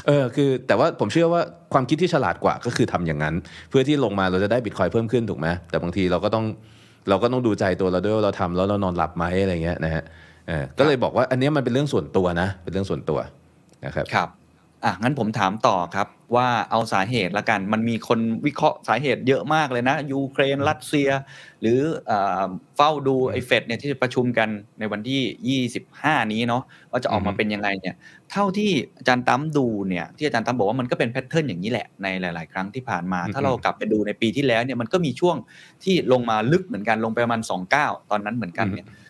เออคือแต่ว่าผมเชื่อว่าความคิดที่ฉลาดกว่าก็คือทำอย่างนั้น เพื่อที่ลงมาเราจะได้บิตคอยเพิ่มขึ้นถูกไหมแต่บางทีเราก็ต้องเราก็ต้องดูใจตัวเราด้วยว่าเราทำแล้วเรานอนหลับไหมอะไรเงี้ยนะฮะเออ ก็เลยบอกว่าอันเนี้ยมันเป็นเรื่องส่วนตัวนะ เป็นเรื่องส่วนตัวนะครับครับอะงั้นผมถามต่อครับว่าเอาสาเหตุละกันมันมีคนวิเคราะห์สาเหตุเยอะมากเลยนะยูเครนรัสเซีย หรือเอ่อเฝ้าดูไอ้เฟดเนี่ยที่จะประชุมกันในวันที่ 25 นี้เนาะว่าจะออกมาอือฮึเป็นยังไงเนี่ยเท่าที่อาจารย์ตั้มดูเนี่ยที่อาจารย์ตั้มบอกว่ามันก็เป็นแพทเทิร์นอย่างนี้แหละในหลาย ๆ ครั้งที่ผ่านมา ถ้าเรากลับไปดูในปีที่แล้วเนี่ยมันก็มีช่วงที่ลงมาลึกเหมือนกันลงไปประมาณ 29 ตอนนั้นเหมือนกันเนี่ยเอ่อ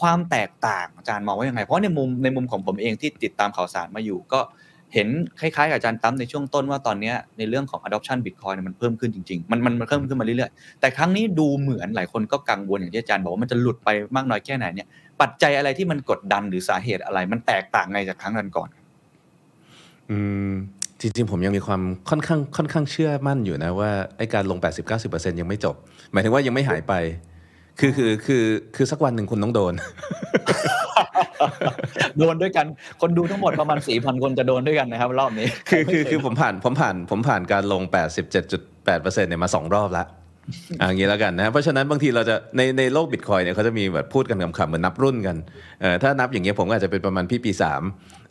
ความแตกต่างอาจารย์มองว่ายังไง เพราะในมุมในมุมของผมเองที่ติดตามข่าวสารมาอยู่ ก็เห็นคล้ายๆกับอาจารย์ตั้มในช่วงต้นว่าตอนนี้ในเรื่องของ adoption bitcoin มันเพิ่มขึ้นจริงๆ มันมันมันเพิ่มขึ้นมาเรื่อยๆ แต่ครั้งนี้ดูเหมือนหลายคนก็กังวลอย่างที่อาจารย์บอกว่ามันจะหลุดไปมากน้อยแค่ไหนเนี่ยปัจจัยอะไรที่มันกดดันหรือสาเหตุอะไร มันแตกต่างไงจากครั้งก่อนๆอืมจริงๆ ผมยังมีความค่อนข้างค่อนข้างเชื่อมั่นอยู่นะว่าไอ้การลง 80-90%ยังไม่จบ หมายถึงว่ายังไม่หายไป คือคือคือคือสักวันหนึ่งคุณต้องโดน โดนด้วยกัน คนดูทั้งหมดประมาณ4,000คนจะโดนด้วยกันนะครับ รอบนี้ คือคือคือผมผ่านผมผ่านผมผ่านการลง87.8%เนี่ยมาสองรอบแล้วอ่าอย่างนี้แล้วกันนะเพราะฉะนั้นบางทีเราจะในในโลกบิตคอยเนี่ยเขาจะมีแบบพูดกันคำๆเหมือนนับรุ่นกันเอ่อถ้านับอย่างเงี้ยผมก็อาจจะเป็นประมาณพี่ปีสาม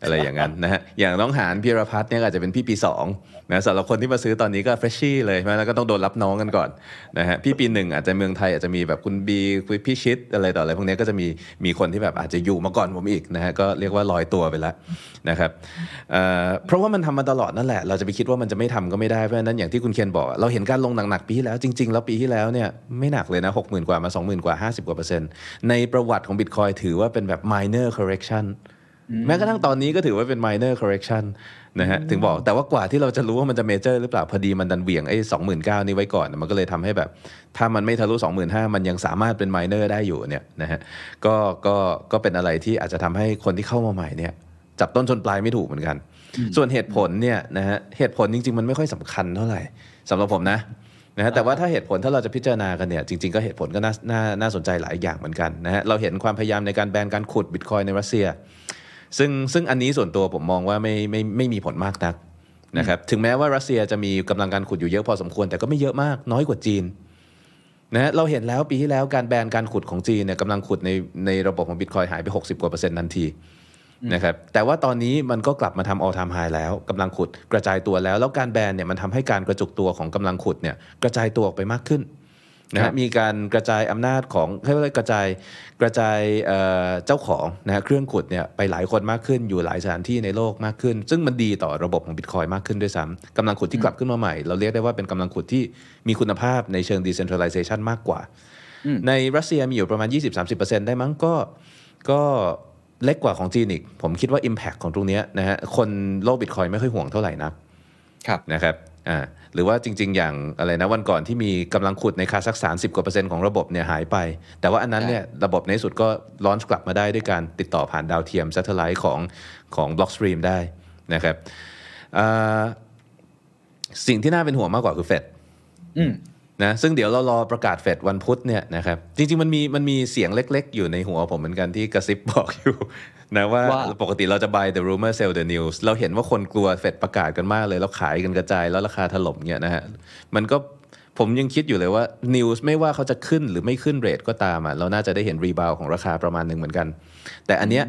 อะไรอย่างนั้นนะฮะอย่างน้องหานพีรพัฒน์เนี่ยก็อาจจะเป็นพี่ปีสอง นะสำหรับคนที่มาซื้อตอนนี้ก็เฟรชชี่เลยใช่ไหมแล้วก็ต้องโดนรับน้องกันก่อนนะฮะพี่ปีหนึ่งอาจจะเมืองไทยอาจจะมีแบบคุณบีคุณพี่ชิดอะไรต่ออะไรพวกเนี้ยก็จะมีมีคนที่แบบอาจจะอยู่มาก่อนผมอีกนะฮะก็เรียกว่าลอยตัวไปแล้วนะครับเอ่อเพราะว่ามันทำมาตลอดนั่นแหละ เราจะไปคิดว่ามันจะไม่ทำก็ไม่ได้เพราะฉะนั้นอย่างที่คุณเคนบอก เราเห็นการลงหนักๆปีที่แล้วจริงๆ แล้วปีที่แล้วเนี่ยไม่หนักเลยนะหกหมื่นกว่ามาสองหมื่นกว่าห้าสิบกว่าเปอร์เซ็นต์ในประวัติของบิตคอยถือว่าเป็นแบบ minor correction แม้กระทั่งตอนนี้ก็ถือว่าเป็น minor correction นะฮะถึงบอกแต่ว่ากว่าที่เราจะรู้ว่ามันจะ major หรือเปล่าพอดีมันดันเหวี่ยงไอ้สองหมื่นเก้านี้ไว้ก่อน มันก็เลยทำให้แบบ ถ้ามันไม่ทะลุสองหมื่นห้ามันยังสามารถเป็น minor ได้อยู่เนี่ยนะฮะก็ก็ก็เป็นอะไรที่อาจจะทำให้คนที่เข้ามาใหม่เนี่ยจับต้นชนปลายไม่ถูกเหมือนกัน ส่วนเหตุผลเนี่ยนะฮะเหตุผลจริง ๆ มันไม่ค่อยสำคัญเท่าไหร่สำหรับผมนะนะฮะแต่ว่าถ้าเหตุผลถ้าเราจะพิจารณากันเนี่ยจริง ๆ ก็เหตุผลก็น่าน่าน่าสนใจหลายอย่างเหมือนกันนะฮะเราเห็นความพยายามในการแบนการขุดบิตคอยในรัสเซีย ซึ่งซึ่งอันนี้ส่วนตัวผมมองว่าไม่ไม่ไม่มีผลมากนักนะครับถึงแม้ว่ารัสเซียจะมีกำลังการขุดอยู่เยอะพอสมควร แต่ก็ไม่เยอะมากน้อยกว่าจีนนะฮะเราเห็นแล้วปีที่แล้วการแบนการขุดของจีนเนี่ยกำลังขุดในในระบบของบิตคอยหายไป 60 กว่าเปอร์เซ็นต์ทันทีนะครับแต่ว่าตอนนี้มันก็กลับมาทำ all time high แล้วกำลังขุดกระจายตัวแล้ว แล้วการแบนเนี่ยมันทำให้การกระจุกตัวของกำลังขุดเนี่ยกระจายตัวออกไปมากขึ้น นะครัฮะบมีการกระจายอำนาจของเขาเรียกว่ากระจายกระจายเอ่อเจ้าของนะฮะเครื่องขุดเนี่ยไปหลายคนมากขึ้นอยู่หลายสถานที่ในโลกมากขึ้น ซึ่งมันดีต่อระบบของบิตคอยมากขึ้นด้วยซ้ำกำลังขุดที่กลับขึ้นมาใหม่ เราเรียกได้ว่าเป็นกำลังขุดที่มีคุณภาพในเชิง decentralization มากกว่า ในรัสเซียมีอยู่ประมาณ 20-30%ได้มั้งก็ก็เล็กกว่าของจีนอีก ผมคิดว่า Impact ของตรงเนี้ยนะฮะคนโลกบิตคอยไม่ค่อยห่วงเท่าไหร่นักครับนะครับอ่า หรือว่าจริง ๆ อย่างอะไรนะวันก่อนที่มีกำลังขุดในคาซัคสถาน10กว่าเปอร์เซ็นต์ของระบบเนี่ยหายไป แต่ว่าอันนั้นเนี่ยระบบในที่สุดก็ลอนช์กลับมาได้ด้วยการติดต่อผ่านดาวเทียม s a t e l l i t e ของของ Blockstream ได้นะครับอ่าสิ่งที่น่าเป็นห่วงมากกว่าคือเฟดอืมนะซึ่งเดี๋ยวเรารอประกาศเฟดวันพุธเนี่ยนะครับจริงๆมันมีมันมีเสียงเล็ก ๆ อยู่ในหัวผมเหมือนกันที่กระซิบบอกอยู่ นะว่าว่าปกติเราจะ buy the rumor sell the news เราเห็นว่าคนกลัวเฟดประกาศกันมากเลยแล้วขายกันกระจายแล้วราคาถล่มเนี่ยนะฮะมันก็ผมยังคิดอยู่เลยว่า news ไม่ว่าเขาจะขึ้นหรือไม่ขึ้น rate ก็ตามอะเราน่าจะได้เห็น rebound ของราคาประมาณหนึ่งเหมือนกัน แต่อันเนี้ย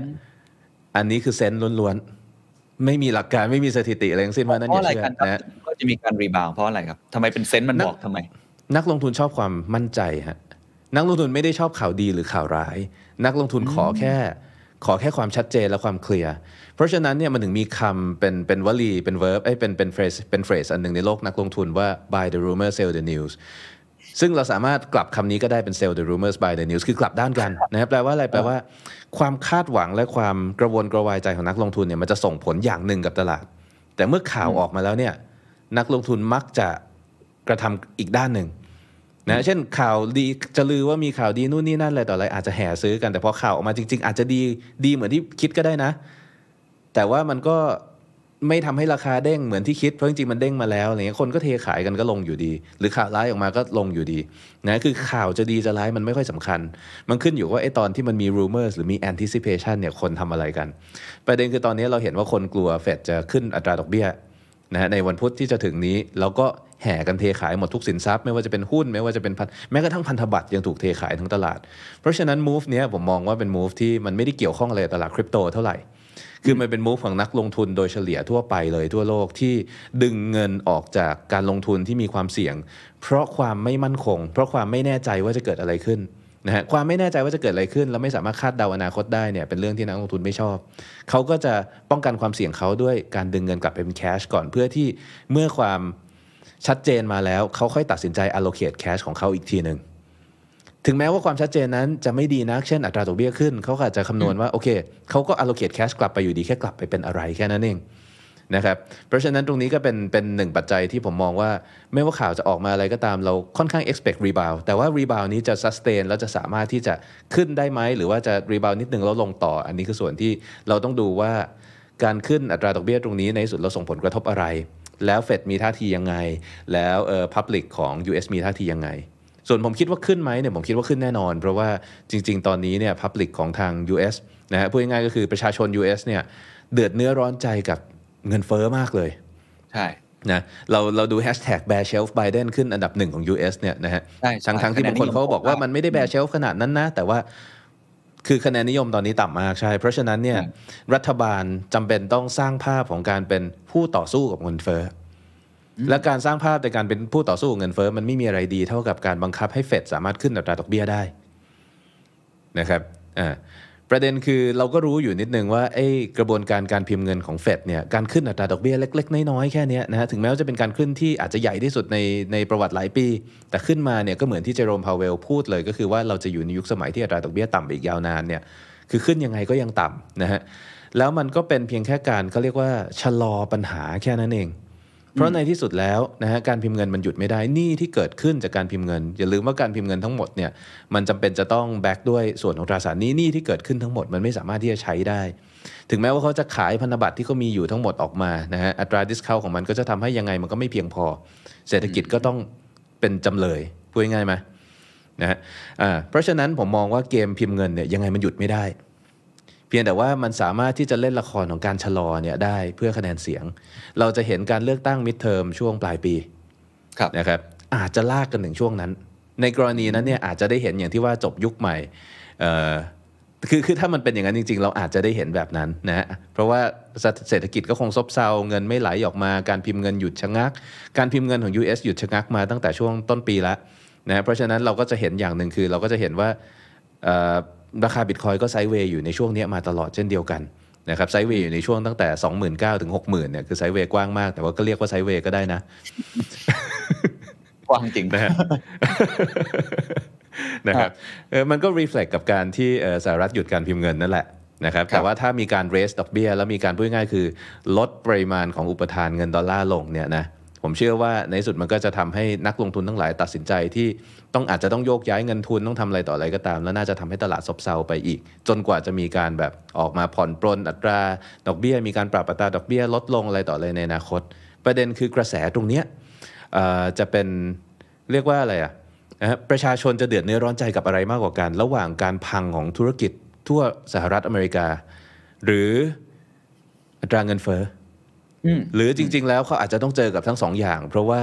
อันนี้คือ sense ล้วนๆ ไม่มีหลักการไม่มีสถิติอะไรทั้งสิ้นว่านั้นเพอย่าราะอะไรอย่าเชื่อกันครับนะฮะก็จะมีการ rebound เพราะอะไรครับทำไมเป็น sense มันบอกทำไม นักลงทุนชอบความมั่นใจฮะนักลงทุนไม่ได้ชอบข่าวดีหรือข่าวร้าย นักลงทุนขอแค่ ขอแค่ความชัดเจนและความเคลียร์เพราะฉะนั้นเนี่ยมันถึงมีคำเป็นเป็นวลีเป็น verb เอ้ยเป็นเป็น phrase เป็น phrase อันหนึ่งในโลกนักลงทุนว่า buy the rumor sell the news ซึ่งเราสามารถกลับคำนี้ก็ได้เป็น sell the rumors buy the news คือกลับด้านกันนะครับแปลว่าอะไรแปลว่า ความคาดหวังและความกระวนกระวายใจของนักลงทุนเนี่ยมันจะส่งผลอย่างหนึ่งกับตลาด แต่เมื่อข่าวออกมาแล้วเนี่ยนักลงทุนมักจะกระทำอีกด้านหนึ่ง นะเช่นข่าวดีจะลือว่ามีข่าวดีนู่นนี่นั่นอะไรต่ออะไรอาจจะแห่ซื้อกันแต่พอข่าวออกมาจริง ๆ อาจจะดีดีเหมือนที่คิดก็ได้นะ แต่ว่ามันก็ไม่ทำให้ราคาเด้งเหมือนที่คิดเพราะจริงๆมันเด้งมาแล้วอะไรเงี้ยคนก็เทขายกันก็ลงอยู่ดี หรือข่าวร้ายออกมาก็ลงอยู่ดีนะคือข่าวจะดีจะร้ายมันไม่ค่อยสำคัญ มันขึ้นอยู่ว่าไอ้ตอนที่มันมี rumors หรือมี anticipation เนี่ยคนทำอะไรกัน ประเด็นคือตอนนี้เราเห็นว่าคนกลัวเฟดจะขึ้นอัตราดอกเบี้ยนะฮะในวันพุธที่จะถึงนี้เราก็ แห่กันเทขายหมดทุกสินทรัพย์ ไม่ว่าจะเป็นหุ้นไม่ว่าจะเป็นพันแม้กระทั่งพันธบัตรยังถูกเทขายทั้งตลาด เพราะฉะนั้น move เนี้ยผมมองว่าเป็น move ที่มันไม่ได้เกี่ยวข้องอะไรตลาดคริปโตเท่าไหร่คือมันเป็น move ของนักลงทุนโดยเฉลี่ยทั่วไปเลยทั่วโลกที่ดึงเงินออกจากการลงทุนที่มีความเสี่ยง เพราะความไม่มั่นคง เพราะความไม่แน่ใจว่าจะเกิดอะไรขึ้นนะฮะความไม่แน่ใจว่าจะเกิดอะไรขึ้น แล้วไม่สามารถคาดเดาอนาคตได้เนี่ยเป็นเรื่องที่นักลงทุนไม่ชอบ เขาก็จะป้องกันความเสี่ยงเขาด้วยการดึงเงินกลับไปเป็นแคชก่อนเพื่อที่เมื่อความ ชัดเจนมาแล้วเขาค่อยตัดสินใจ allocate cash ของเขาอีกทีหนึ่งถึงแม้ว่าความชัดเจนนั้นจะไม่ดีนัก เช่นอัตราดอกเบี้ยขึ้น เขาก็อาจจะคำนวณว่า โอเค เขาก็ allocate cash กลับไปอยู่ดี แค่กลับไปเป็นอะไรแค่นั้นเองนะครับ เพราะฉะนั้นตรงนี้ก็เป็นเป็นหนึ่งปัจจัยที่ผมมองว่า ไม่ว่าข่าวจะออกมาอะไรก็ตามเราค่อนข้าง expect rebound แต่ว่า rebound นี้จะ sustain แล้วจะสามารถที่จะขึ้นได้ไหม หรือว่าจะ rebound นิดนึงแล้วลงต่อ อันนี้คือส่วนที่เราต้องดูว่า การขึ้นอัตราดอกเบี้ยตรงนี้ในที่สุดเราส่งผลกระทบอะไร แล้วเฟดมีท่าทียังไง แล้วเอ่อ public ของ US มีท่าทียังไง ส่วนผมคิดว่าขึ้นไหมเนี่ยผมคิดว่าขึ้นแน่นอน เพราะว่าจริง ๆ ตอนนี้เนี่ย Public ของทาง US นะฮะพูดง่ายๆก็คือประชาชน US เนี่ยเดือดเนื้อร้อนใจกับเงินเฟอ้อมากเลย ใช่นะเราเราดู hashtag bear shelf Biden ขึ้นอันดับหนึ่งของ US เนี่ยนะฮะใช่ใช่ทั้งทั้งที่บางคนเขาก็บอกว่ามันไม่ได้ bear shelf ขนาดนั้นนะ แต่ว่า คือคะแนนนิยมตอนนี้ต่ำมากใช่ เพราะฉะนั้นเนี่ยรัฐบาลจำเป็นต้องสร้างภาพของการเป็นผู้ต่อสู้กับเงินเฟ้ออและการสร้างภาพในการเป็นผู้ต่อสู้กับเงินเฟ้อมันไม่มีอะไรดีเท่ากับการบังคับให้เฟดสามารถขึ้นอัตราดอกเบี้ยได้นะครับอ่า ประเด็นคือเราก็รู้อยู่นิดนึงว่าไอ้กระบวนการการพิมพ์เงินของเฟดเนี่ยการขึ้นอัตราดอกเบี้ยเล็ก ๆ น้อยๆแค่นี้นะฮะถึงแม้ว่าจะเป็นการขึ้นที่อาจจะใหญ่ที่สุดในในประวัติหลายปี แต่ขึ้นมาเนี่ยก็เหมือนที่เจอโรมพาวเวลพูดเลยก็คือว่าเราจะอยู่ในยุคสมัยที่อัตราดอกเบี้ยต่ำไปอีกยาวนานเนี่ยคือขึ้นยังไงก็ยังต่ำนะฮะแล้วมันก็เป็นเพียงแค่การเขาเรียกว่าชะลอปัญหาแค่นั้นเอง เพราะในที่สุดแล้วนะฮะการพิมพ์เงินมันหยุดไม่ได้หนี้ที่เกิดขึ้นจากการพิมพ์เงิน อย่าลืมว่าการพิมพ์เงินทั้งหมดเนี่ยมันจำเป็นจะต้องแบกด้วยส่วนของตราสารหนี้หนี้ที่เกิดขึ้นทั้งหมดมันไม่สามารถที่จะใช้ได้ ถึงแม้ว่าเขาจะขายพันธบัตรที่เขามีอยู่ทั้งหมดออกมานะฮะอัตราดิสคาวของมันก็จะทำให้ยังไงมันก็ไม่เพียงพอ เศรษฐกิจก็ต้องเป็นจำเลยพูดง่ายไหมนะฮะเพราะฉะนั้นผมมองว่าเกมพิมพ์เงินเนี่ยยังไงมันหยุดไม่ได้ เพียงแต่ว่ามันสามารถที่จะเล่นละครของการชะลอเนี่ยได้เพื่อคะแนนเสียง เราจะเห็นการเลือกตั้งมิดเทอมช่วงปลายปีครับนะครับอาจจะลากกันถึงช่วงนั้น ในกรณีนั้นเนี่ยอาจจะได้เห็นอย่างที่ว่าจบยุคใหม่เอ่อคือคือถ้ามันเป็นอย่างนั้นจริง ๆ เราอาจจะได้เห็นแบบนั้นนะฮะเพราะว่าเศรษฐกิจก็คงซบเซาเงินไม่ไหลออกมาการพิมพ์เงินหยุดชะงัก การพิมพ์เงินของ US หยุดชะงักมาตั้งแต่ช่วงต้นปีแล้วนะฮะเพราะฉะนั้นเราก็จะเห็นอย่างหนึ่งคือเราก็จะเห็นว่าเอ่อ ราคาบิตคอยก็ไซด์เวย์อยู่ในช่วงเนี้ยมาตลอดเช่นเดียวกันนะครับไซด์เวย์อยู่ในช่วงตั้งแต่ 29,000ถึง60,000เนี่ยคือไซด์เวย์กว้างมาก แต่ว่าก็เรียกว่าไซด์เวย์ก็ได้นะ กว้างจริงนะฮะนะครับเออมันก็ reflect กับการที่เอ่อสหรัฐหยุดการพิมพ์เงินนั่นแหละนะครับครับแต่ว่าถ้ามีการ raise ดอกเบี้ยแล้วมีการพูดง่ายๆคือ ลดปริมาณของอุปทานเงินดอลลาร์ลงเนี่ยนะ ผมเชื่อว่าในสุดมันก็จะทำให้นักลงทุนทั้งหลายตัดสินใจที่ต้องอาจจะต้องโยกย้ายเงินทุนต้องทำอะไรต่ออะไรก็ตาม แล้วน่าจะทำให้ตลาดซบเซาไปอีก จนกว่าจะมีการแบบออกมาผ่อนปรนอัตราดอกเบี้ย มีการปรับอัตราดอกเบี้ยลดลงอะไรต่ออะไรในอนาคต ประเด็นคือกระแสตรงเนี้ยจะเป็นเรียกว่าอะไรอะะประชาชนจะเดือดเนื้อร้อนใจกับอะไรมากกว่ากันระหว่างการพังของธุรกิจทั่วสหรัฐอเมริกา หรืออัตราเงินเฟ้อ หรือจริง ๆ แล้วเขาอาจจะต้องเจอกับทั้งสองอย่าง เพราะว่า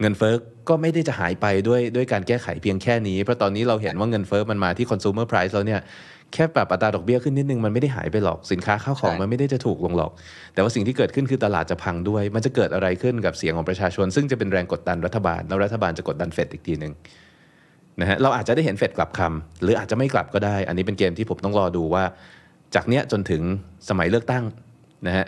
เงินเฟ้อก็ไม่ได้จะหายไปด้วยด้วยการแก้ไขเพียงแค่นี้ เพราะตอนนี้เราเห็นว่าเงินเฟ้อมันมาที่ consumer price แล้วเนี่ยแค่ปรับอัตราดอกเบี้ยขึ้นนิดนึงมันไม่ได้หายไปหรอกสินค้าข้าวของใช่มันไม่ได้จะถูกลงหรอก แต่ว่าสิ่งที่เกิดขึ้นคือตลาดจะพังด้วย มันจะเกิดอะไรขึ้นกับเสียงของประชาชน ซึ่งจะเป็นแรงกดดันรัฐบาลแล้วรัฐบาลจะกดดันเฟดอีกทีหนึ่งนะฮะเราอาจจะได้เห็นเฟดกลับคำหรืออาจจะไม่กลับก็ได้ อันนี้เป็นเกมที่ผมต้องรอดูว่า จากเนี้ยจนถึงสมัยเลือกตั้งนะฮะ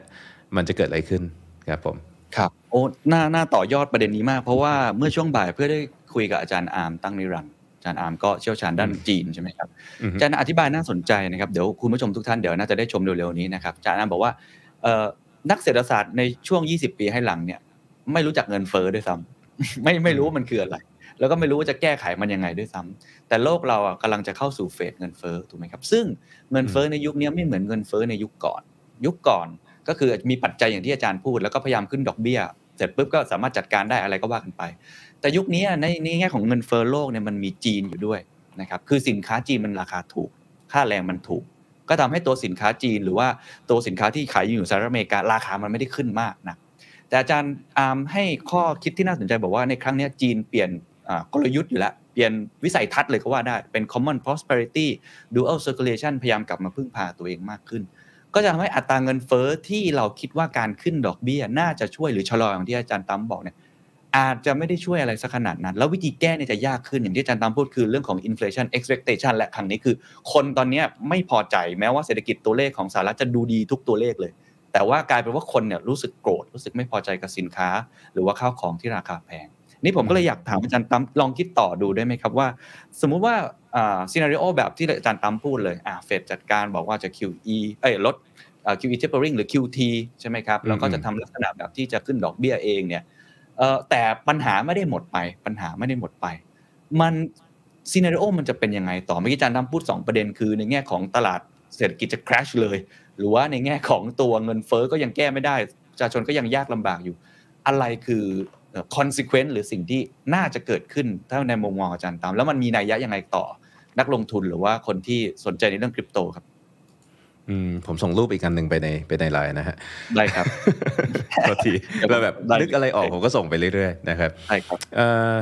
มันจะเกิดอะไรขึ้นครับผมครับโอ้น่าน่าต่อยอดประเด็นนี้มาก เพราะว่าเมื่อช่วงบ่ายเพื่อได้คุยกับอาจารย์อาร์มตั้งนิรันดร์อาจารย์อาร์มก็เชี่ยวชาญด้านจีนใช่ไหมครับอือฮึอาจารย์อธิบายน่าสนใจนะครับเดี๋ยวคุณผู้ชมทุกท่านเดี๋ยวน่าจะได้ชมเร็วๆนี้นะครับอาจารย์อาร์มบอกว่าเอ่อนักเศรษฐศาสตร์ในช่วง 20 ปีให้หลังเนี่ยไม่รู้จักเงินเฟ้อด้วยซ้ำไม่ไม่รู้ว่ามันคืออะไร แล้วก็ไม่รู้ว่าจะแก้ไขมันยังไงด้วยซ้ำแต่โลกเราอะกำลังจะเข้าสู่เฟสเงินเฟ้อถูกไหมครับ ซึ่งเงินเฟ้อในยุคนี้ไม่เหมือนเงินเฟ้อในยุคก่อน ยุคก่อน ก็คือมีปัจจัยอย่างที่อาจารย์พูด แล้วก็พยายามขึ้นดอกเบี้ย เสร็จปุ๊บก็สามารถจัดการได้อะไรก็ว่ากันไป แต่ยุคนี้ในในแง่ของเงินเฟ้อโลกเนี่ยมันมีจีนอยู่ด้วยนะครับคือสินค้าจีนมันราคาถูก ค่าแรงมันถูก ก็ทำให้ตัวสินค้าจีน หรือว่าตัวสินค้าที่ขายอยู่สหรัฐอเมริการาคามันไม่ได้ขึ้นมากนะแต่อาจารย์อาร์มให้ข้อคิดที่น่าสนใจบอกว่าในครั้งนี้จีนเปลี่ยนกลยุทธ์อยู่แล้ว เปลี่ยนวิสัยทัศน์เลยก็ว่าได้เป็น common prosperity dual circulation พยายามกลับมาพึ่งพาตัวเองมากขึ้น ก็จะทำให้อัตราเงินเฟ้อที่เราคิดว่าการขึ้นดอกเบี้ยน่าจะช่วยหรือชะลออย่างที่อาจารย์ตั้มบอกเนี่ยอาจจะไม่ได้ช่วยอะไรสักขนาดนั้น แล้ววิธีแก้เนี่ยจะยากขึ้นอย่างที่อาจารย์ตั้มพูดคือเรื่องของ inflation expectation และครั้งนี้คือ คนตอนนี้ไม่พอใจแม้ว่าเศรษฐกิจตัวเลขของสหรัฐจะดูดีทุกตัวเลขเลย แต่ว่ากลายเป็นว่าคนเนี่ยรู้สึกโกรธรู้สึกไม่พอใจกับสินค้า หรือว่าข้าวของที่ราคาแพง นี่ผมก็เลยอยากถามอาจารย์ตั้มลองคิดต่อดูได้ไหมครับว่า สมมุติว่าอ่าซีนารีโอแบบที่อาจารย์ตั้มพูดเลยอ่าเฟดจัดการบอกว่าจะ QE เอ้ยลดอ่า QE tapering หรือ QT ใช่ไหมครับแล้วก็จะทำลักษณะแบบที่จะขึ้นดอกเบี้ยเองเนี่ยเอ่อแต่ปัญหาไม่ได้หมดไป ปัญหาไม่ได้หมดไป มันซีนารีโอมันจะเป็นยังไงต่อเมื่อกี้อาจารย์ตั้มพูด 2 ประเด็นคือในแง่ของตลาดเศรษฐกิจจะ crash เลย หรือว่าในแง่ของตัวเงินเฟ้อก็ยังแก้ไม่ได้ประชาชนก็ยังยากลำบากอยู่ อะไรคือ เอ่อ consequence หรือสิ่งที่น่าจะเกิดขึ้นถ้าในมุมมองอาจารย์ตาม แล้วมันมีนัยยะยังไงต่อนักลงทุนหรือว่าคนที่สนใจในเรื่องคริปโตครับอืมผมส่งรูปอีกอันหนึ่งไปในไปในไลน์นะฮะได้ครับโทษทีเดี๋ยวผมแล้วแบบได้นึกอะไรออกผมก็ส่งไปเรื่อยๆนะครับได้ครับเอ่อ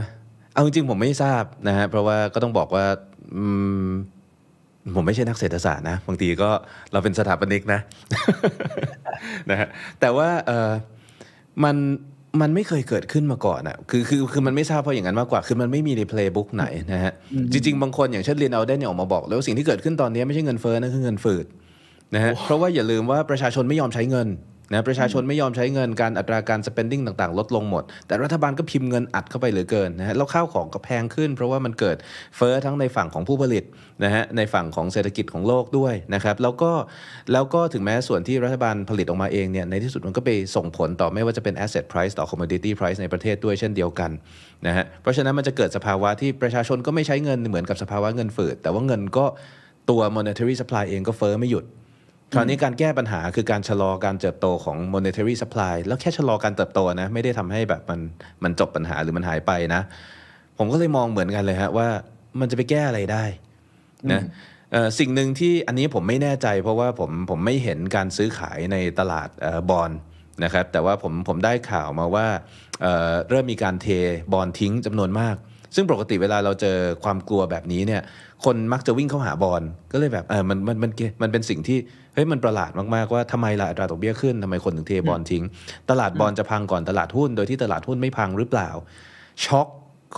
เอาจริงๆผมไม่ทราบนะฮะเพราะว่าก็ต้องบอกว่าอืมผมไม่ใช่นักเศรษฐศาสตร์นะบางทีก็เราเป็นสถาปนิกนะนะฮะแต่ว่าเออมัน มันไม่เคยเกิดขึ้นมาก่อนอะคือคือคือมันไม่ทราบเพราะอย่างนั้นมากกว่า คือมันไม่มีในเพลย์บุ๊กไหนนะฮะ จริง ๆ บางคนอย่างเช่นเรียนเอาได้เนี่ยออกมาบอกเลยว่าสิ่งที่เกิดขึ้นตอนนี้ไม่ใช่เงินเฟ้อนะคือเงินฝืดนะฮะ เพราะว่าอย่าลืมว่าประชาชนไม่ยอมใช้เงิน นะประชาชนไม่ยอมใช้เงินการอัตราการ spending ต่างๆ ลดลงหมด แต่รัฐบาลก็พิมพ์เงินอัดเข้าไปเหลือเกินนะฮะแล้วข้าวของก็แพงขึ้น เพราะว่ามันเกิดเฟ้อทั้งในฝั่งของผู้ผลิตนะฮะในฝั่งของเศรษฐกิจของโลกด้วยนะครับแล้วก็แล้วก็ถึงแม้ส่วนที่รัฐบาลผลิตออกมาเองเนี่ยในที่สุดมันก็ไปส่งผลต่อไม่ว่าจะเป็น asset price ต่อ commodity price ในประเทศด้วยเช่นเดียวกันนะฮะเพราะฉะนั้นมันจะเกิดสภาวะที่ประชาชนก็ไม่ใช้เงินเหมือนกับสภาวะเงินฝืดแต่ว่าเงินก็ตัว monetary supply เองก็เฟ้อไม่หยุด คราวนี้การแก้ปัญหาคือการชะลอการเติบโตของ monetary supply แล้วแค่ชะลอการเติบโตนะไม่ได้ทำให้แบบมันมันจบปัญหาหรือมันหายไปนะ ผมก็เลยมองเหมือนกันเลยฮะว่ามันจะไปแก้อะไรได้นะเอ่อสิ่งหนึ่งที่อันนี้ผมไม่แน่ใจ เพราะว่าผมผมไม่เห็นการซื้อขายในตลาดเอ่อบอลนะครับแต่ว่าผมผมได้ข่าวมาว่าเอ่อเริ่มมีการเทบอลทิ้งจำนวนมาก ซึ่งปกติเวลาเราเจอความกลัวแบบนี้เนี่ย คนมักจะวิ่งเข้าหาบอลก็เลยแบบเออมันมันมันมันเป็นสิ่งที่เฮ้ยมันประหลาดมากๆว่าทำไมล่ะอัตราดอกเบี้ยขึ้นทำไมคนถึงเทบอลทิ้ง ตลาดบอลจะพังก่อนตลาดหุ้น โดยที่ตลาดหุ้นไม่พังหรือเปล่า ช็อก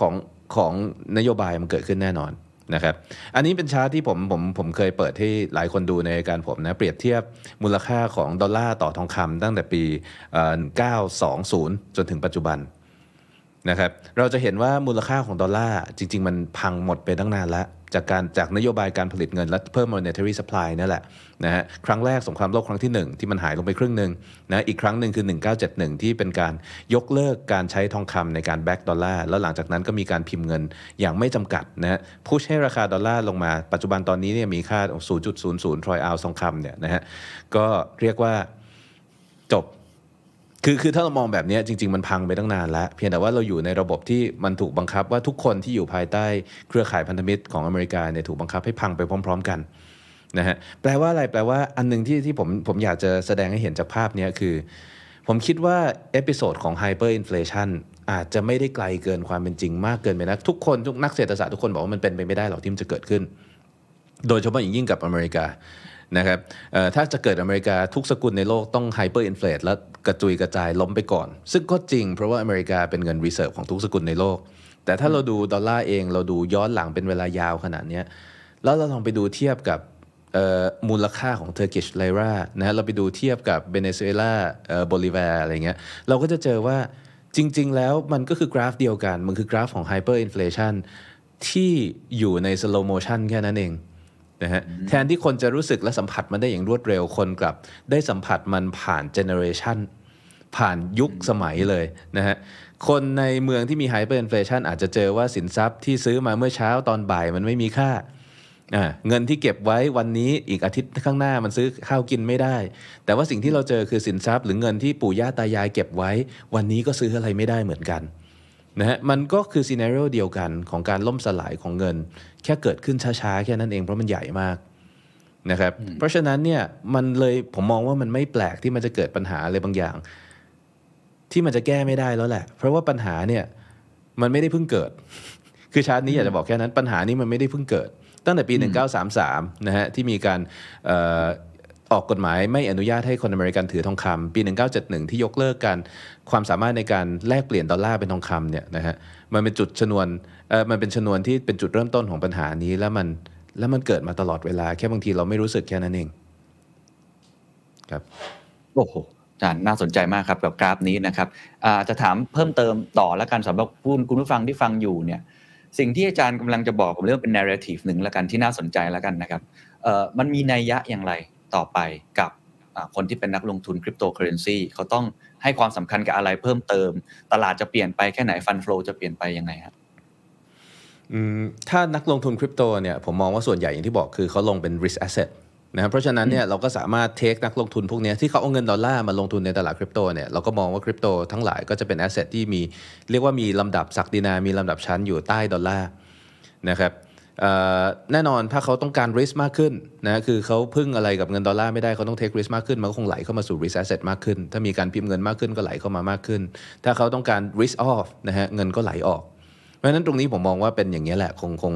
ของของนโยบายมันเกิดขึ้นแน่นอนนะครับ อันนี้เป็นชาร์ตที่ผมผมผมเคยเปิดให้หลายคนดูในการผมนะเปรียบเทียบมูลค่าของดอลลาร์ต่อทองคำตั้งแต่ปีเอ่อ920 จนถึงปัจจุบัน นะครับเราจะเห็นว่ามูลค่าของดอลลาร์จริง ๆ มันพังหมดไปตั้งนานแล้ว จากการจากนโยบายการผลิตเงินและเพิ่ม monetary supply นั่นแหละนะฮะครั้งแรกสงครามโลกครั้งที่ 1 ที่มันหายลงไปครึ่งหนึ่งนะอีกครั้งหนึ่งคือ 1971 ที่เป็นการยกเลิกการใช้ทองคำในการ back ดอลลาร์แล้วหลังจากนั้นก็มีการพิมพ์เงินอย่างไม่จำกัดนะฮะ push ให้ราคาดอลลาร์ลงมาปัจจุบันตอนนี้เนี่ยมีค่า 0.00 troy ounce ทองคำเนี่ยนะฮะก็เรียกว่า คือคือถ้าเรามองแบบนี้จริง ๆ มันพังไปตั้งนานแล้ว เพียงแต่ว่าเราอยู่ในระบบที่มันถูกบังคับว่าทุกคนที่อยู่ภายใต้เครือข่ายพันธมิตรของอเมริกาเนี่ยถูกบังคับให้พังไปพร้อม ๆ กันนะฮะแปลว่าอะไรแปลว่าอันหนึ่งที่ที่ผมผมอยากจะแสดงให้เห็นจากภาพนี้คือ ผมคิดว่า episode ของ hyperinflation อาจจะไม่ได้ไกลเกินความเป็นจริงมากเกินไปนะทุกคนทุกนักเศรษฐศาสตร์ทุกคนบอกว่ามันเป็นไปไม่ได้หรอกที่มันจะเกิดขึ้น โดยเฉพาะอย่างยิ่งกับอเมริกา นะครับถ้าจะเกิดอเมริกาทุกสกุลในโลกต้องไฮเปอร์อินฟล e แล้วกระจุยกระจายล้มไปก่อน ซึ่งก็จริงเพราะว่าอเมริกาเป็นเงิน reserve ของทุกสกุลในโลก แต่ถ้าเราดูดอลลาร์เองเราดูย้อนหลังเป็นเวลายาวขนาดนี้แล้วเราลองไปดูเทียบกับมูลค่าของ Turkish lira นะฮะเราไปดูเทียบกับเวเนซุเอลาเอ่อโบลิวาร์อะไรเงี้ยเราก็จะเจอว่าจริง ๆ แล้วมันก็คือกราฟเดียวกัน มันคือกราฟของ hyperinflation ที่อยู่ใน slow motion แค่นั้นเอง นะฮะแทนที่คนจะรู้สึกและสัมผัสมันได้อย่างรวดเร็วคนกลับ ได้สัมผัสมันผ่านเจเนอเรชันผ่านยุคสมัยเลยนะฮะคนในเมืองที่มี hyperinflation อาจจะเจอว่าสินทรัพย์ที่ซื้อมาเมื่อเช้าตอนบ่ายมันไม่มีค่าอ่าเงินที่เก็บไว้วันนี้อีกอาทิตย์ข้างหน้ามันซื้อข้าวกินไม่ได้ แต่ว่าสิ่งที่เราเจอคือสินทรัพย์ หรือเงินที่ปู่ย่าตายายเก็บไว้ วันนี้ก็ซื้ออะไรไม่ได้เหมือนกัน นะฮะมันก็คือซีนารีโอเดียวกันของการล่มสลายของเงิน แค่เกิดขึ้นช้าๆ แค่นั้นเองเพราะมันใหญ่มากนะครับเพราะฉะนั้นเนี่ยมันเลยผมมองว่ามันไม่แปลกที่มันจะเกิดปัญหาอะไรบางอย่าง ที่มันจะแก้ไม่ได้แล้วแหละ เพราะว่าปัญหาเนี่ยมันไม่ได้เพิ่งเกิด คือชาร์ตนี้อยากจะบอกแค่นั้นปัญหานี้มันไม่ได้เพิ่งเกิด ตั้งแต่ปี 1933นะฮะที่มีการเออกกฎหมายไม่อนุญาตให้คนอเมริกันถือทองคำปี 1971 ที่ยกเลิกการความสามารถในการแลกเปลี่ยนดอลลาร์เป็นทองคำเนี่ยนะฮะมันเป็นจุดชนวนเออมันเป็นชนวนที่เป็นจุดเริ่มต้นของปัญหานี้แล้วมันแล้วมันเกิดมาตลอดเวลา แค่บางทีเราไม่รู้สึกแค่นั้นเองครับโอ้โหอาจารย์น่าสนใจมากครับกับกราฟนี้นะครับอาจะถามเพิ่มเติมต่อแล้วกันสำหรับคุณคุณผู้ฟังที่ฟังอยู่เนี่ยสิ่งที่อาจารย์กำลังจะบอกผมเรื่องเป็น narrative หนึ่งแล้วกันที่น่าสนใจแล้วกันนะครับเอ่อมันมีนัยยะอย่างไร ต่อไปกับอ่าคนที่เป็นนักลงทุนคริปโตเคอเรนซีเขาต้องให้ความสำคัญกับอะไรเพิ่มเติม ตลาดจะเปลี่ยนไปแค่ไหน fund flow จะเปลี่ยนไปยังไงครับอืมถ้านักลงทุนคริปโตเนี่ยผมมองว่าส่วนใหญ่อย่างที่บอกคือเขาลงเป็น risk asset นะครับเพราะฉะนั้นเนี่ยเราก็สามารถ take นักลงทุนพวกเนี้ยที่เขาเอาเงินดอลลาร์มาลงทุนในตลาดคริปโตเนี่ยเราก็มองว่าคริปโตทั้งหลายก็จะเป็น asset ที่มีเรียกว่ามีลำดับศักดินา มีลำดับชั้นอยู่ใต้ดอลลาร์นะครับเอ่อ แน่นอนถ้าเขาต้องการ risk มากขึ้นนะคือเขาพึ่งอะไรกับเงินดอลลาร์ไม่ได้เขาต้อง take risk มากขึ้น มันก็คงไหลเข้ามาสู่ risk asset มากขึ้น ถ้ามีการพิมพ์เงินมากขึ้นก็ไหลเข้ามามากขึ้น ถ้าเขาต้องการ risk off นะฮะเงินก็ไหลออกเพราะฉะนั้นตรงนี้ผมมองว่าเป็นอย่างนี้แหละคงคง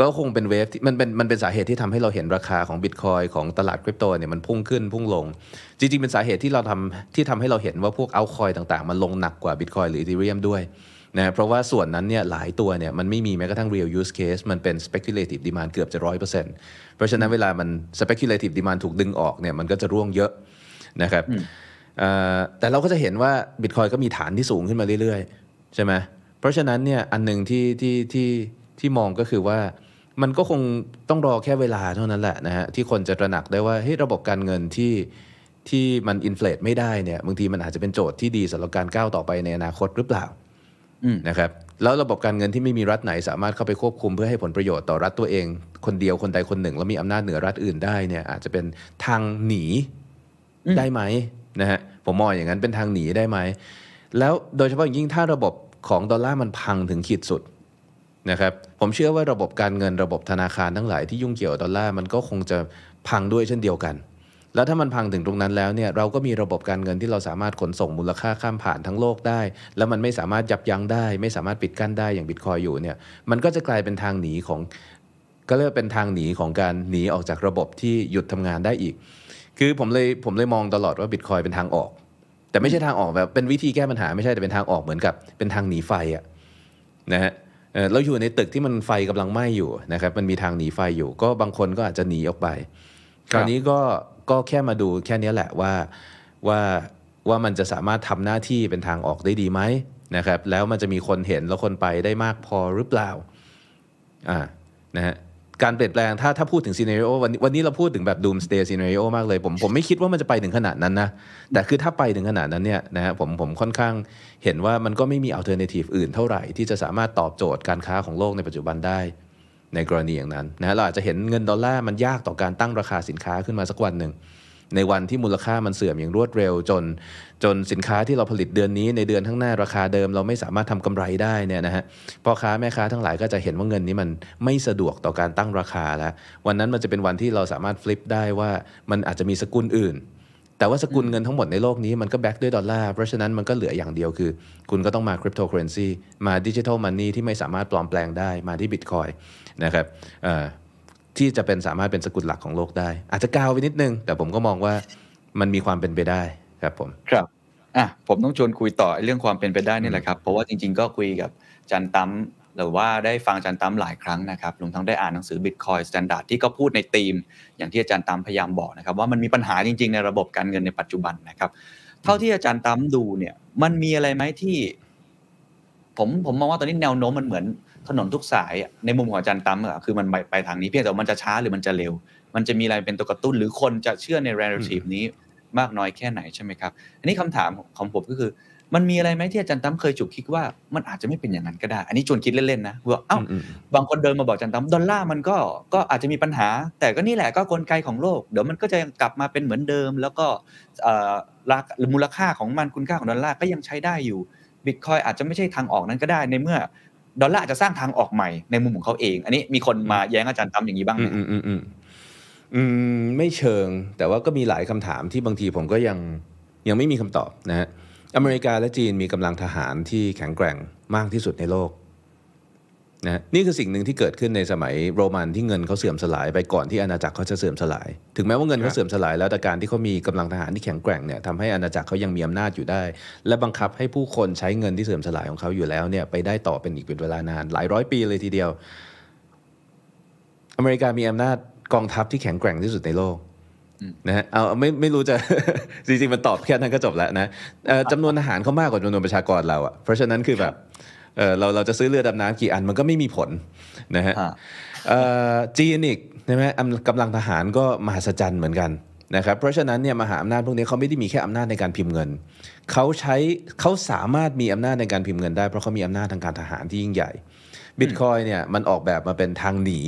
ก็คงเป็นเวฟที่มันเป็นมันเป็นสาเหตุที่ทำให้เราเห็นราคาของบิตคอยของตลาดคริปโตเนี่ยมันพุ่งขึ้นพุ่งลง จริง ๆ เป็นสาเหตุที่เราทำที่ทำให้เราเห็นว่าพวกเอาคอยต่างๆ มันลงหนักกว่าบิตคอยหรืออีเทเรียมด้วย นะเพราะว่าส่วนนั้นเนี่ยหลายตัวเนี่ยมันไม่มีแม้กระทั่ง real use case มันเป็น speculative demand เกือบจะร้อยเปอร์เซ็นต์เพราะฉะนั้นเวลามัน speculative demand ถูกดึงออกเนี่ยมันก็จะร่วงเยอะนะครับเอ่อแต่เราก็จะเห็นว่าบิตคอยก็มีฐานที่สูงขึ้นมาเรื่อยๆ ใช่ไหมเพราะฉะนั้นเนี่ยอันหนึ่งที่ที่ที่ที่มองก็คือว่ามันก็คงต้องรอแค่เวลาเท่านั้นแหละนะฮะที่คนจะตระหนักได้ว่าเฮ้ยระบบการเงินที่ที่มันอินฟล t ไม่ได้เนี่ยบางทีมันอาจจะเป็นโจทย์ที่ดีสำหรับการก้าวต่อไปในอนาคตหรือเปล่าอืม นะครับแล้วระบบการเงินที่ไม่มีรัฐไหนสามารถเข้าไปควบคุมเพื่อให้ผลประโยชน์ต่อรัฐตัวเอง คนเดียวคนใดคนหนึ่ง แล้วมีอำนาจเหนือรัฐอื่นได้เนี่ยอาจจะเป็นทางหนีได้ไหมนะฮะผมมองอย่างนั้นเป็นทางหนีได้ไหม แล้วโดยเฉพาะอย่างยิ่งถ้าระบบของดอลลาร์มันพังถึงขีดสุดนะครับผมเชื่อว่าระบบการเงินระบบธนาคารทั้งหลายที่ยุ่งเกี่ยวดอลลาร์มันก็คงจะพังด้วยเช่นเดียวกัน แล้วถ้ามันพังถึงตรงนั้นแล้วเนี่ยเราก็มีระบบการเงินที่เราสามารถขนส่งมูลค่าข้ามผ่านทั้งโลกได้ แล้วมันไม่สามารถยับยั้งได้ ไม่สามารถปิดกั้นได้อย่างบิตคอยอยู่เนี่ยมันก็จะกลายเป็นทางหนีของก็เรียกเป็นทางหนีของการหนีออกจากระบบที่หยุดทำงานได้อีก คือผมเลยผมเลยมองตลอดว่าบิตคอยเป็นทางออก แต่ไม่ใช่ทางออกแบบเป็นวิธีแก้ปัญหาไม่ใช่แต่เป็นทางออกเหมือนกับเป็นทางหนีไฟอะนะฮะเอ่อเราอยู่ในตึกที่มันไฟกำลังไหม้อยู่นะครับมันมีทางหนีไฟอยู่ ก็บางคนก็อาจจะหนีออกไป คราวนี้ก็ ก็แค่มาดูแค่นี้แหละว่าว่าว่ามันจะสามารถทำหน้าที่เป็นทางออกได้ดีไหมนะครับ แล้วมันจะมีคนเห็นแล้วคนไปได้มากพอหรือเปล่าอ่านะฮะการเปลี่ยนแปลงถ้าถ้าพูดถึงซีเน r ร o วันนี้วันนี้เราพูดถึงแบบ doomsday scenario มากเลยผมผมไม่คิดว่ามันจะไปถึงขนาดนั้นนะ แต่คือถ้าไปถึงขนาดนั้นเนี่ยนะฮะผมผมค่อนข้างเห็นว่ามันก็ไม่มี alternative อื่นเท่าไหร่ที่จะสามารถตอบโจทย์การค้าของโลกในปัจจุบันได้ ในกรณีอย่างนั้นนะเราอาจจะเห็นเงินดอลลาร์มันยากต่อการตั้งราคาสินค้าขึ้นมาสักวันหนึ่งในวันที่มูลค่ามันเสื่อมอย่างรวดเร็วจน จนสินค้าที่เราผลิตเดือนนี้ในเดือนข้างหน้าราคาเดิม เราไม่สามารถทำกำไรได้เนี่ยนะฮะพ่อค้าแม่ค้าทั้งหลายก็จะเห็นว่าเงินนี้มันไม่สะดวกต่อการตั้งราคาแล้ว วันนั้นมันจะเป็นวันที่เราสามารถ flip ได้ว่ามันอาจจะมีสกุลอื่น แต่ว่าสกุลเงินทั้งหมดในโลกนี้มันก็ back ด้วยดอลลาร์เพราะฉะนั้นมันก็เหลืออย่างเดียวคือ คุณก็ต้องมาคริปโตเคอเรนซีมา digital money ที่ไม่สามารถปลอมแปลงได้มาที่บิตคอยน์ นะครับที่จะเป็นสามารถเป็นสกุลหลักของโลกได้ อาจจะกาวไปนิดนึง แต่ผมก็มองว่ามันมีความเป็นไปได้ครับผมครับอะผมต้องชวนคุยต่อเรื่องความเป็นไปได้นี่แหละครับ เพราะว่าจริง ๆ ก็คุยกับจันตั้มหรือว่าได้ฟังจันตั้มหลายครั้งนะครับรวมทั้งได้อ่านหนังสือ Bitcoin Standard ที่ก็พูดในธีม อย่างที่อาจารย์ตั้มพยายามบอกนะครับ ว่ามันมีปัญหาจริง ๆ ในระบบการเงินในปัจจุบันนะครับ เท่าที่อาจารย์ตั้มดูเนี่ย มันมีอะไรไหมที่ ผมผมมองว่าตอนนี้แนวโน้มมันเหมือน ถนนทุกสายอะในมุมของอาจารย์ตั้มอะคือมันไปไปทางนี้เพียงแต่ว่ามันจะช้าหรือมันจะเร็ว มันจะมีอะไรเป็นตัวกระตุ้น หรือคนจะเชื่อใน narrative นี้มากน้อยแค่ไหนใช่ไหมครับ อันนี้คำถามของผมก็คือ มันมีอะไรไหมที่อาจารย์ตั้มเคยจุกคิดว่ามันอาจจะไม่เป็นอย่างนั้นก็ได้ อันนี้ชวนคิดเล่นๆนะว่าเอ้าอืมบางคนเดินมาบอกอาจารย์ตั้มดอลลาร์มันก็ก็อาจจะมีปัญหา แต่ก็นี่แหละก็กลไกของโลกเดี๋ยวมันก็จะกลับมาเป็นเหมือนเดิม แล้วก็เอ่อราคามูลค่าของมันคุณค่าของดอลลาร์ก็ยังใช้ได้อยู่บิตคอยอาจจะไม่ใช่ทางออกนั้นก็ได้ในเมื่อ ดอลลาร์อาจจะสร้างทางออกใหม่ในมุมของเขาเอง อันนี้มีคนมาแย้งอาจารย์ตั้มอย่างนี้บ้างไหมอืมอืมอืมอืมไม่เชิง แต่ว่าก็มีหลายคำถามที่บางทีผมก็ยังยังไม่มีคำตอบนะฮะอเมริกาและจีนมีกำลังทหารที่แข็งแกร่งมากที่สุดในโลก นะนี่คือสิ่งหนึ่งที่เกิดขึ้นในสมัยโรมันที่เงินเขาเสื่อมสลายไปก่อนที่อาณาจักรเขาจะเสื่อมสลาย ถึงแม้ว่าเงินเขาเสื่อมสลายแล้วแต่การที่เขามีกำลังทหารที่แข็งแกร่งเนี่ยทำให้อาณาจักรเขายังมีอำนาจอยู่ได้ และบังคับให้ผู้คนใช้เงินที่เสื่อมสลายของเขาอยู่แล้วเนี่ยไปได้ต่อเป็นอีกเป็นเวลานานหลายร้อยปีเลยทีเดียว อเมริกามีอำนาจกองทัพที่แข็งแกร่งที่สุดในโลกนะฮะเอาไม่ไม่รู้จะจริงๆมันตอบแค่นั้นก็จบแล้วนะจำนวนทหารเขามากกว่าจำนวนประชากรเราอะเพราะฉะนั้นคือแบบ เออเราเราจะซื้อเรือดำน้ำกี่อันมันก็ไม่มีผลนะฮะฮะเอ่อจีนอีกใช่ไหมอำกำลังทหารก็มหัศจรรย์เหมือนกันนะครับเพราะฉะนั้นเนี่ยมหาอำนาจพวกนี้เขาไม่ได้มีแค่อำนาจในการพิมพ์เงินเขาใช้เขาสามารถมีอำนาจในการพิมพ์เงินได้เพราะเขามีอำนาจทางการทหารที่ยิ่งใหญ่บิตคอยเนี่ยมันออกแบบมาเป็นทางหนี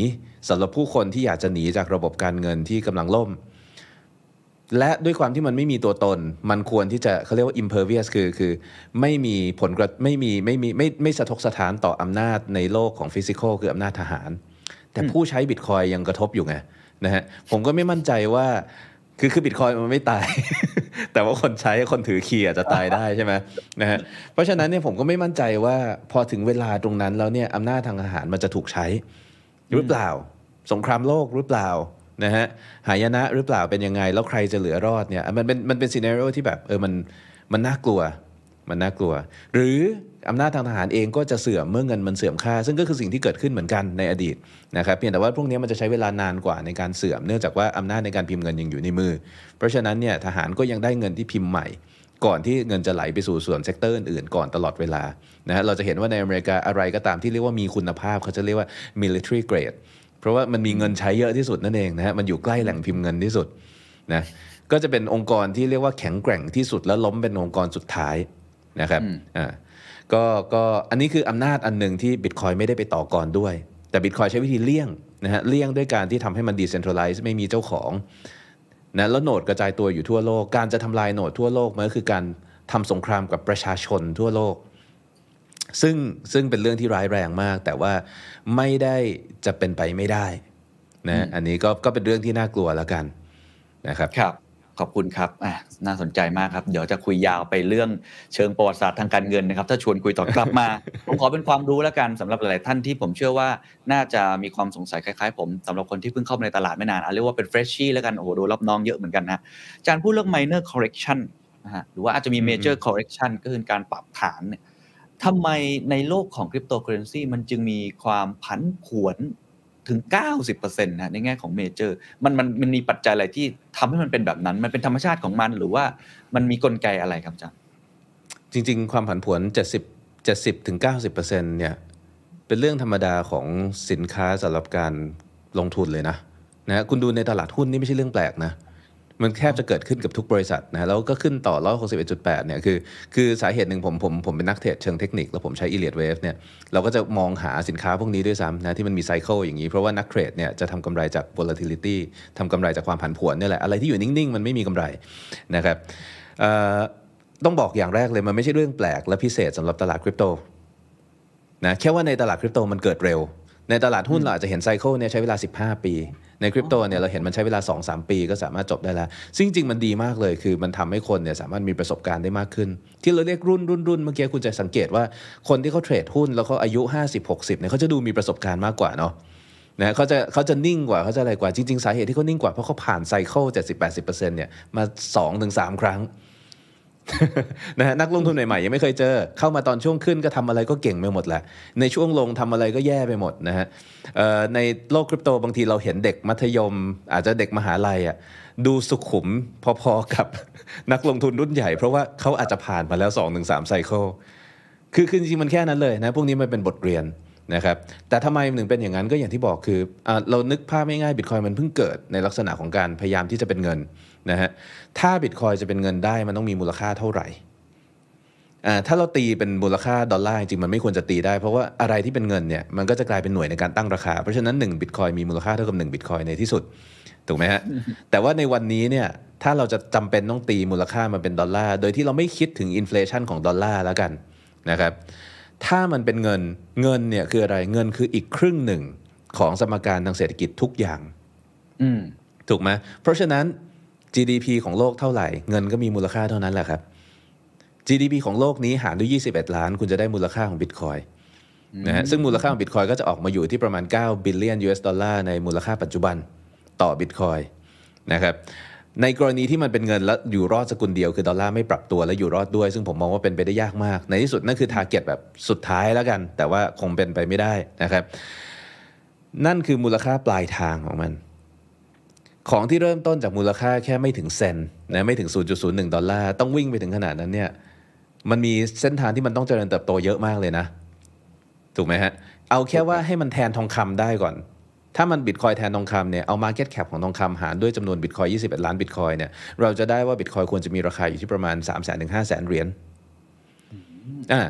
สำหรับผู้คนที่อยากจะหนีจากระบบการเงินที่กำลังล่ม และด้วยความที่มันไม่มีตัวตน มันควรที่จะเขาเรียกว่า impervious คือคือไม่มีผลกระไม่มีไม่มีไม่ไม่สะทกสะท้านต่ออำนาจในโลกของฟิสิกอลคืออำนาจทหาร แต่ผู้ใช้บิตคอยยังกระทบอยู่ไงนะฮะผมก็ไม่มั่นใจว่าคือคือบิตคอยมันไม่ตาย แต่ว่าคนใช้คนถือคีย์อาจจะตายได้ใช่ไหมนะฮะเพราะฉะนั้นเนี่ยผมก็ไม่มั่นใจว่าพอถึงเวลาตรงนั้นแล้วเนี่ยอำนาจทางทหารมันจะถูกใช้หรือเปล่า สงครามโลกหรือเปล่า นะฮะหายนะหรือเปล่าเป็นยังไง แล้วใครจะเหลือรอดเนี่ยมันเป็นมันเป็นซีเน r ร o ที่แบบเออมันมันน่ากลัวมันน่ากลัว หรืออำนาจทางทหารเองก็จะเสื่อมเมื่อเงินมันเสื่อมค่า ซึ่งก็คือสิ่งที่เกิดขึ้นเหมือนกันในอดีตนะครับเพียงแต่ว่าพวกนี้มันจะใช้เวลานานกว่าในการเสื่อมเนื่องจากว่าอำนาจในการพิมพ์เงินยังอยู่ในมือ เพราะฉะนั้นเนี่ยทหารก็ยังได้เงินที่พิมพ์ใหม่ ก่อนที่เงินจะไหลไปสู่ส่วน sector อื่นๆก่อนตลอดเวลานะฮะเราจะเห็นว่าในอเมริกาอะไรก็ตามที่เรียกว่ามีคุณภาพเขาจะเรียกว่า military grade เพราะว่ามันมีเงินใช้เยอะที่สุดนั่นเองนะฮะมันอยู่ใกล้แหล่งพิมพ์เงินที่สุดนะก็จะเป็นองค์กรที่เรียกว่าแข็งแกร่งที่สุดแล้วล้มเป็นองค์กรสุดท้ายนะครับอ่าก็ก็อันนี้คืออำนาจอันหนึ่งที่บิตคอยไม่ได้ไปต่อกรด้วย แต่บิตคอยใช้วิธีเลี่ยงนะฮะเลี่ยงด้วยการที่ทำให้มัน decentralize ไม่มีเจ้าของนะแล้วโหนดกระจายตัวอยู่ทั่วโลก การจะทำลายโหนดทั่วโลกมันก็คือการทำสงครามกับประชาชนทั่วโลก ซึ่งซึ่งเป็นเรื่องที่ร้ายแรงมาก แต่ว่าไม่ได้จะเป็นไปไม่ได้นะอันนี้ก็ก็เป็นเรื่องที่น่ากลัวแล้วกันนะครับครับขอบคุณครับอะน่าสนใจมากครับ เดี๋ยวจะคุยยาวไปเรื่องเชิงประวัติศาสตร์ทางการเงินนะครับ ถ้าชวนคุยต่อกลับมา ผมขอเป็นความรู้แล้วกันสำหรับหลาย ๆ ท่านที่ผมเชื่อว่าน่าจะมีความสงสัยคล้าย ๆ ผมสำหรับคนที่เพิ่งเข้ามาในตลาดไม่นานอะเรียกว่าเป็น freshie แล้วกัน โอ้โหโดนรับน้องเยอะเหมือนกันนะอาจารย์พูดเรื่อง minor correction นะฮะหรือว่าอาจจะมี major correction ก็คือการปรับฐานเนี่ย ทำไมในโลกของคริปโตเคอเรนซีมันจึงมีความผันผวนถึง 90%นะในแง่ของเมเจอร์มันมันมันมีปัจจัยอะไรที่ทำให้มันเป็นแบบนั้น มันเป็นธรรมชาติของมันหรือว่ามันมีกลไกอะไรครับอาจารย์จริง ๆ ความผันผวน 70 70ถึง90%เนี่ยเป็นเรื่องธรรมดาของสินค้าสำหรับการลงทุนเลยนะนะคุณดูในตลาดหุ้นนี่ไม่ใช่เรื่องแปลกนะ มันแทบจะเกิดขึ้นกับทุกบริษัทนะแล้วก็ขึ้นต่อ 161.8 เนี่ยคือคือสาเหตุหนึ่งผมผมผมเป็นนักเทรดเชิงเทคนิค แล้วผมใช้ Elliott Wave เนี่ยเราก็จะมองหาสินค้าพวกนี้ด้วยซ้ำนะที่มันมี cycle อย่างนี้ เพราะว่านักเทรดเนี่ยจะทำกำไรจาก volatility ทำกำไรจากความผันผวนนี่แหละอะไรที่อยู่นิ่งๆ มันไม่มีกำไรนะครับต้องบอกอย่างแรกเลยมันไม่ใช่เรื่องแปลกและพิเศษสำหรับตลาดคริปโตนะแค่ว่าในตลาดคริปโตมันเกิดเร็ว ในตลาดหุ้นเราอาจจะเห็น cycle เนี่ยใช้เวลา 15 ปี ในคริปโตเนี่ยเราเห็นมันใช้เวลา 2-3 ปีก็สามารถจบได้แล้ว ซึ่งจริงๆมันดีมากเลยคือมันทำให้คนเนี่ยสามารถมีประสบการณ์ได้มากขึ้น ที่เราเรียกรุ่นรุ่นรุ่นเมื่อกี้คุณจะสังเกตว่าคนที่เขาเทรดหุ้นแล้วเขาอายุ 50-60เนี่ยเขาจะดูมีประสบการณ์มากกว่าเนาะนะเขาจะเขาจะนิ่งกว่าเขาจะอะไรกว่าจริง ๆ สาเหตุที่เขานิ่งกว่าเพราะเขาผ่านไซเคิล70-80%เนี่ยมา2-3 ครั้ง นะฮะนักลงทุนใหม่ๆยังไม่เคยเจอ เข้ามาตอนช่วงขึ้นก็ทำอะไรก็เก่งไปหมดแหละ ในช่วงลงทำอะไรก็แย่ไปหมดนะฮะในโลกคริปโตบางทีเราเห็นเด็กมัธยม อาจจะเด็กมหาลัยอะดูสุขุมพอๆกับนักลงทุนรุ่นใหญ่ เพราะว่าเขาอาจจะผ่านมาแล้ว 2-3ไซเคิลคือคือจริงมันแค่นั้นเลยนะพวกนี้มันเป็นบทเรียนนะครับแต่ทำไมมันถึงเป็นอย่างนั้นก็อย่างที่บอกคืออเรานึกภาพง่ายๆบิตคอยมันเพิ่งเกิดในลักษณะของการพยายามที่จะเป็นเงิน นะฮะถ้าบิตคอยจะเป็นเงินได้มันต้องมีมูลค่าเท่าไหร่อ่าถ้าเราตีเป็นมูลค่าดอลลาร์จริงๆมันไม่ควรจะตีได้ เพราะว่าอะไรที่เป็นเงินเนี่ยมันก็จะกลายเป็นหน่วยในการตั้งราคา เพราะฉะนั้น1บิตคอยมีมูลค่าเท่ากับ1บิตคอยในที่สุดถูกไหมฮะแต่ว่าในวันนี้เนี่ยถ้าเราจะจำเป็นต้องตีมูลค่ามันเป็นดอลลาร์โดยที่เราไม่คิดถึง inflation ของดอลลาร์แล้วกันนะครับถ้ามันเป็นเงินเงินเนี่ยคืออะไรเงินคืออีกครึ่งหนึ่งของสมการทางเศรษฐกิจทุกอย่างอืมถูกไหมเพราะฉะนั้น GDP ของโลกเท่าไหร่ เงินก็มีมูลค่าเท่านั้นแหละครับ GDP ของโลกนี้หารด้วย 21 ล้าน คุณจะได้มูลค่าของบิตคอยน์นะฮะซึ่งมูลค่าของบิตคอยน์ก็จะออกมาอยู่ที่ประมาณ 9 บิลเลียน US ดอลลาร์ในมูลค่าปัจจุบันต่อบิตคอยนะครับในกรณีที่มันเป็นเงินแล้วอยู่รอดสกุลเดียวคือดอลลาร์ไม่ปรับตัวและอยู่รอดด้วย ซึ่งผมมองว่าเป็นไปได้ยากมาก ในที่สุดนั่นคือทาร์เก็ตแบบสุดท้ายแล้วกัน แต่ว่าคงเป็นไปไม่ได้นะครับ นั่นคือมูลค่าปลายทางของมัน ของที่เริ่มต้นจากมูลค่าแค่ไม่ถึงเซนนะไม่ถึง 0.01 ดอลลาร์ ต้องวิ่งไปถึงขนาดนั้นเนี่ยมันมีเส้นทางที่มันต้องเจริญเติบโตเยอะมากเลยนะ ถูกไหมฮะ เอาแค่ว่าให้มันแทนทองคำได้ก่อน ถ้ามันบิตคอยแทนทองคำเนี่ยเอา Market Cap ของทองคำหารด้วยจำนวนบิตคอย21 ล้านบิตคอยเนี่ยเราจะได้ว่าบิตคอยควรจะมีราคาอยู่ที่ประมาณ 3 0 0 0 0ถึง5 0 0 0 0 0เหรียญอ่า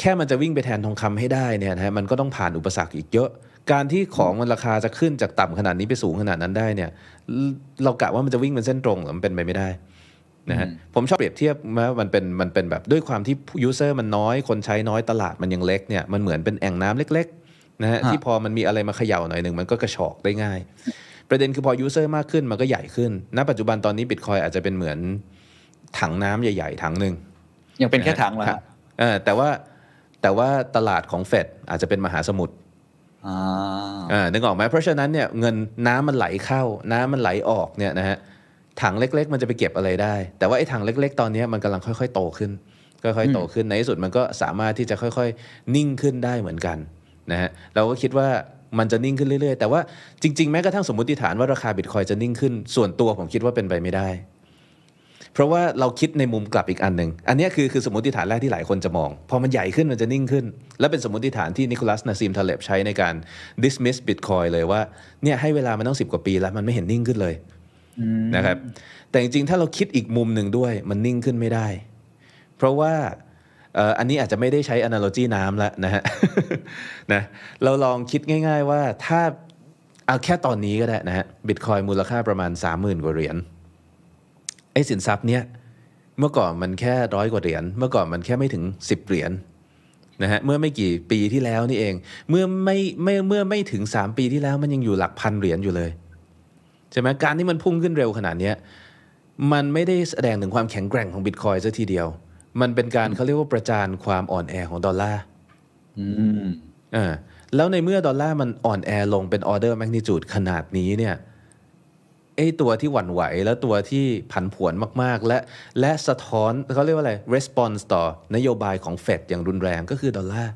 แค่มันจะวิ่งไปแทนทองคำให้ได้เนี่ยนะฮะมันก็ต้องผ่านอุปสรรคอีกเยอะการที่ของมันราคาจะขึ้นจากต่ำขนาดนี้ไปสูงขนาดนั้นได้เนี่ย เรากะว่ามันจะวิ่งเป็นเส้นตรงเหรอมันเป็นไปไม่ได้นะฮะผมชอบเปรียบเทียบว่ามันเป็นมันเป็นแบบด้วยความที่user มันน้อยคนใช้น้อยตลาดมันยังเล็กเนี่ยมันเหมือนเป็นแอ่งน้ำเล็กๆนะฮะฮะที่พอมันมีอะไรมาเขย่าหน่อยหนึ่งมันก็กระฉอกได้ง่าย ประเด็นคือพอ user มากขึ้นมันก็ใหญ่ขึ้นณปัจจุบันตอนนี้บิตคอยน์อาจจะเป็นเหมือนถังน้ำใหญ่ๆถังหนึ่งยังเป็นแค่ถังเหรอคครัรับบเออแต่ว่าแต่ว่าตลาดของเฟดอาจจะเป็นมหาสมุทร อ่าอ่านึกออกไหมเพราะฉะนั้นเนี่ยเงินน้ำมันไหลเข้า น้ำมันไหลออกเนี่ยนะฮะถังเล็ก ๆ มันจะไปเก็บอะไรได้ แต่ว่าไอ้ถังเล็ก ๆ ตอนเนี้ยมันกำลังค่อย ๆ โตขึ้นค่อยๆโตขึ้นในที่สุดมันก็สามารถที่จะค่อยๆ นิ่งขึ้นได้เหมือนกันนะฮะเราก็คิดว่ามันจะนิ่งขึ้นเรื่อยๆ แต่ว่าจริงๆ แม้กระทั่งสมมติฐานว่าราคาบิตคอยจะนิ่งขึ้น ส่วนตัวผมคิดว่าเป็นไปไม่ได้ เพราะว่าเราคิดในมุมกลับอีกอันหนึ่งอันเนี้ยคือคือสมมติฐานแรกที่หลายคนจะมอง พอมันใหญ่ขึ้นมันจะนิ่งขึ้น และเป็นสมมติฐานที่นิโคลัสนาซิมทาเลบใช้ในการ dismiss Bitcoin เลยว่าเนี่ยให้เวลามันต้องสิบกว่าปีแล้วมันไม่เห็นนิ่งขึ้นเลยนะครับแต่จริงๆ ถ้าเราคิดอีกมุมหนึ่งด้วยมันนิ่งขึ้นไม่ได้ เพราะว่าเอ่ออันนี้อาจจะไม่ได้ใช้ analogy น้ำแล้วนะฮะนะเราลองคิดง่าย ๆ ว่าถ้าเอาแค่ตอนนี้ก็ได้นะฮะบิตคอยมูลค่าประมาณ 30,000 กว่าเหรียญไอ้สินทรัพย์เนี้ยเมื่อก่อนมันแค่ร้อยกว่าเหรียญเมื่อก่อนมันแค่ไม่ถึง 10 เหรียญนะฮะเมื่อไม่กี่ปีที่แล้วนี่เอง เมื่อไม่ไม่เมื่อไม่ถึง 3 ปีที่แล้วมันยังอยู่หลักพันเหรียญอยู่เลยใช่ไหมการที่มันพุ่งขึ้นเร็วขนาดเนี้ยมันไม่ได้แสดงถึงความแข็งแกร่งของบิตคอยซะทีเดียว มันเป็นการเขาเรียกว่าประจานความอ่อนแอของดอลลาร์อืมอ่าแล้วในเมื่อดอลลาร์มันอ่อนแอลงเป็นออเดอร์แมกนิจูดขนาดนี้เนี่ย ไอตัวที่หวั่นไหว และตัวที่ผันผวนมาก ๆ และและสะท้อนเขาเรียกว่าอะไร response ต่อนโยบายของเฟดอย่างรุนแรงก็คือดอลลาร์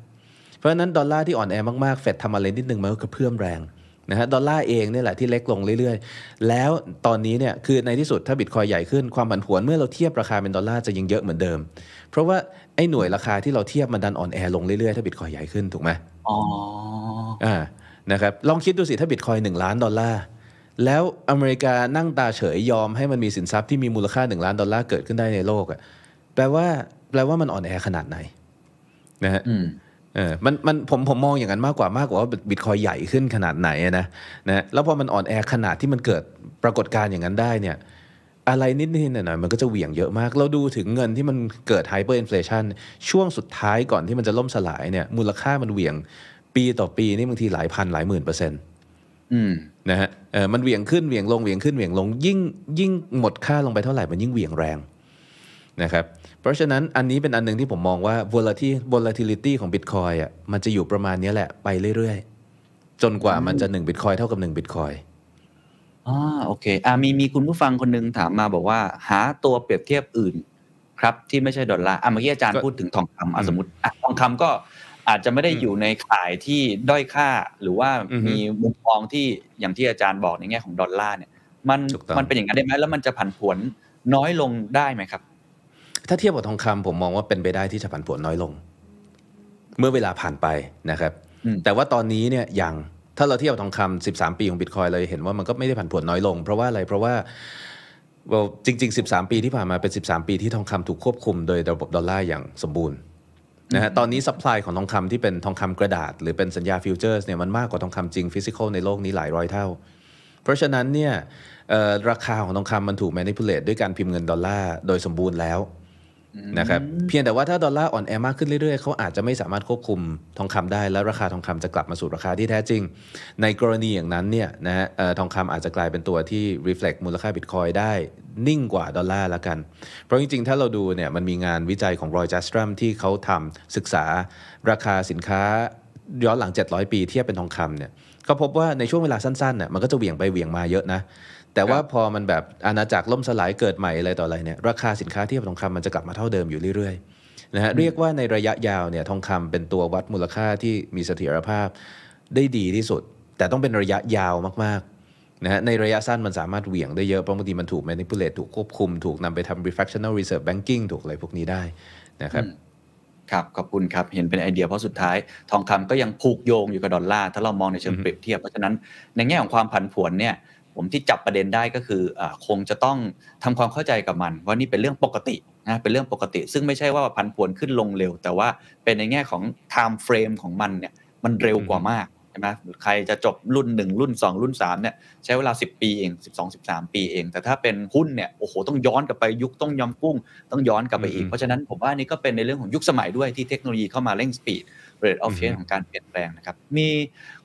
เพราะฉะนั้นดอลลาร์ที่อ่อนแอมากๆเฟดทำอะไรนิดนึงมันก็กระเพื่อมแรงนะฮะดอลลาร์เองเนี่ยแหละที่เล็กลงเรื่อยๆ แล้วตอนนี้เนี่ยคือในที่สุดถ้าบิตคอยน์ใหญ่ขึ้นความผันผวนเมื่อเราเทียบราคาเป็นดอลลาร์จะยังเยอะเหมือนเดิม เพราะว่าไอ้หน่วยราคาที่เราเทียบมันดันอ่อนแอลงเรื่อยๆ ถ้าบิตคอยน์ใหญ่ขึ้นถูกไหมอ๋ออ่านะครับลองคิดดูสิถ้าบิตคอยน์หนึ่งล้านดอลลาร์ แล้วอเมริกานั่งตาเฉยยอมให้มันมีสินทรัพย์ที่มีมูลค่า 1 ล้านดอลลาร์เกิดขึ้นได้ในโลกอะแปลว่าแปลว่ามันอ่อนแอขนาดไหนนะฮะอืมเออมันมันผมผมมองอย่างนั้นมากกว่ามากกว่าว่าบิตคอยน์ใหญ่ขึ้นขนาดไหนอะนะนะแล้วพอมันอ่อนแอขนาดที่มันเกิดปรากฏการณ์อย่างนั้นได้เนี่ยอะไรนิดนิดหน่อยหน่อยๆมันก็จะเหวี่ยงเยอะมาก เราดูถึงเงินที่มันเกิด hyperinflation ช่วงสุดท้ายก่อนที่มันจะล่มสลายเนี่ยมูลค่ามันเหวี่ยงปีต่อปีนี่บางทีหลายพันหลายหมื่นเปอร์เซ็นต์อืมนะฮะ เออมันเหวี่ยงขึ้นเหวี่ยงลงเหวี่ยงขึ้นเหวี่ยงลงยิ่งยิ่งหมดค่าลงไปเท่าไหร่มันยิ่งเหวี่ยงแรงนะครับเพราะฉะนั้นอันนี้เป็นอันหนึงที่ผมมองว่า volatility volatility ของ Bitcoin อะมันจะอยู่ประมาณเนี้ยแหละไปเรื่อยๆ จนกว่ามันจะ1 Bitcoin เท่ากับ1 Bitcoin อ่าโอเคอ่ามีมีคุณผู้ฟังคนหนึงถามมาบอกว่า หาตัวเปรียบเทียบอื่นครับที่ไม่ใช่ดอลลาร์อะเมื่อกี้อาจารย์ก็พูดถึงทองคำอะอืมสมมติอะทองคำก็ อาจจะไม่ได้อืมอยู่ในข่ายที่ด้อยค่าหรือว่าอือฮึมีมุมมองที่อย่างที่อาจารย์บอกในแง่ของดอลลาร์เนี่ย มันถูกต้องมันเป็นอย่างนั้นได้ไหมแล้วมันจะผันผวนน้อยลงได้ไหมครับ ถ้าเทียบกับทองคำผมมองว่าเป็นไปได้ที่จะผันผวนน้อยลง เมื่อเวลาผ่านไปนะครับอืมแต่ว่าตอนนี้เนี่ยยังถ้าเราเทียบกับทองคำ13 ปีของบิตคอยน์เราจะเห็นว่ามันก็ไม่ได้ผันผวนน้อยลง เพราะว่าอะไรเพราะว่า well จริง ๆ 13 ปีที่ผ่านมาเป็น 13 ปีที่ทองคำถูกควบคุมโดยระบบดอลลาร์อย่างสมบูรณ์ นะฮะตอนนี้ supply ของทองคำที่เป็นทองคำกระดาษ หรือเป็นสัญญา futures เนี่ยมันมากกว่าทองคำจริง physical ในโลกนี้หลายร้อยเท่า เพราะฉะนั้นเนี่ยเอ่อราคาของทองคำมันถูก manipulate ด้วยการพิมพ์เงินดอลลาร์โดยสมบูรณ์แล้วนะครับเพียงแต่ว่าถ้าดอลลาร์อ่อนแอมากขึ้นเรื่อยๆเขาอาจจะไม่สามารถควบคุมทองคำได้ แล้วราคาทองคำจะกลับมาสู่ราคาที่แท้จริง ในกรณีอย่างนั้นเนี่ยนะฮะเอ่อทองคำอาจจะกลายเป็นตัวที่ reflect มูลค่าบิตคอยได้ นิ่งกว่าดอลลาร์ละกัน เพราะจริงๆ ถ้าเราดูเนี่ยมันมีงานวิจัยของรอยจัสตรัมที่เขาทำศึกษาราคาสินค้าย้อนหลัง 700 ปีเทียบเป็นทองคำเนี่ยก็พบว่าในช่วงเวลาสั้นๆเนี่ยมันก็จะเหวี่ยงไปเหวี่ยงมาเยอะนะ แต่ว่าพอมันแบบอาณาจักรล่มสลายเกิดใหม่อะไรต่ออะไรเนี่ยราคาสินค้าเทียบกับทองคำมันจะกลับมาเท่าเดิมอยู่เรื่อยๆนะฮะเรียกว่าในระยะยาวเนี่ยทองคำเป็นตัววัดมูลค่าที่มีเสถียรภาพได้ดีที่สุด แต่ต้องเป็นระยะยาวมากๆ นะฮะในระยะสั้นมันสามารถเหวี่ยงได้เยอะเพราะบางทีมันถูก manipulate ถูกควบคุม ถูกนำไปทำ refractional reserve banking ถูกอะไรพวกนี้ได้นะครับอืมครับขอบคุณครับ เห็นเป็นไอเดียเพราะสุดท้ายทองคำก็ยังผูกโยงอยู่กับดอลลาร์ถ้าเรามองในเชิงอือฮึเปรียบเทียบ เพราะฉะนั้นในแง่ของความผันผวนเนี่ยผมที่จับประเด็นได้ก็คืออาคงจะต้องทำความเข้าใจกับมัน ว่านี่เป็นเรื่องปกตินะเป็นเรื่องปกติ ซึ่งไม่ใช่ว่าผันผวนขึ้นลงเร็ว แต่ว่าเป็นในแง่ของ time frame ของมันเนี่ยมันเร็วกว่ามากใช่ไหมใครจะจบรุ่น 1 รุ่น 2 รุ่น3เนี่ยใช้เวลา 10 ปีเอง 12 13 ปีเอง แต่ถ้าเป็นหุ้นเนี่ยโอ้โหต้องย้อนกลับไปยุคต้องยำกุ้ง ต้องย้อนกลับไปอีกอืมเพราะฉะนั้นผมว่านี่ก็เป็นในเรื่องของยุคสมัยด้วยที่เทคโนโลยีเข้ามาเร่งสปีด rate of อือฮึ change ของการเปลี่ยนแปลงนะครับ มี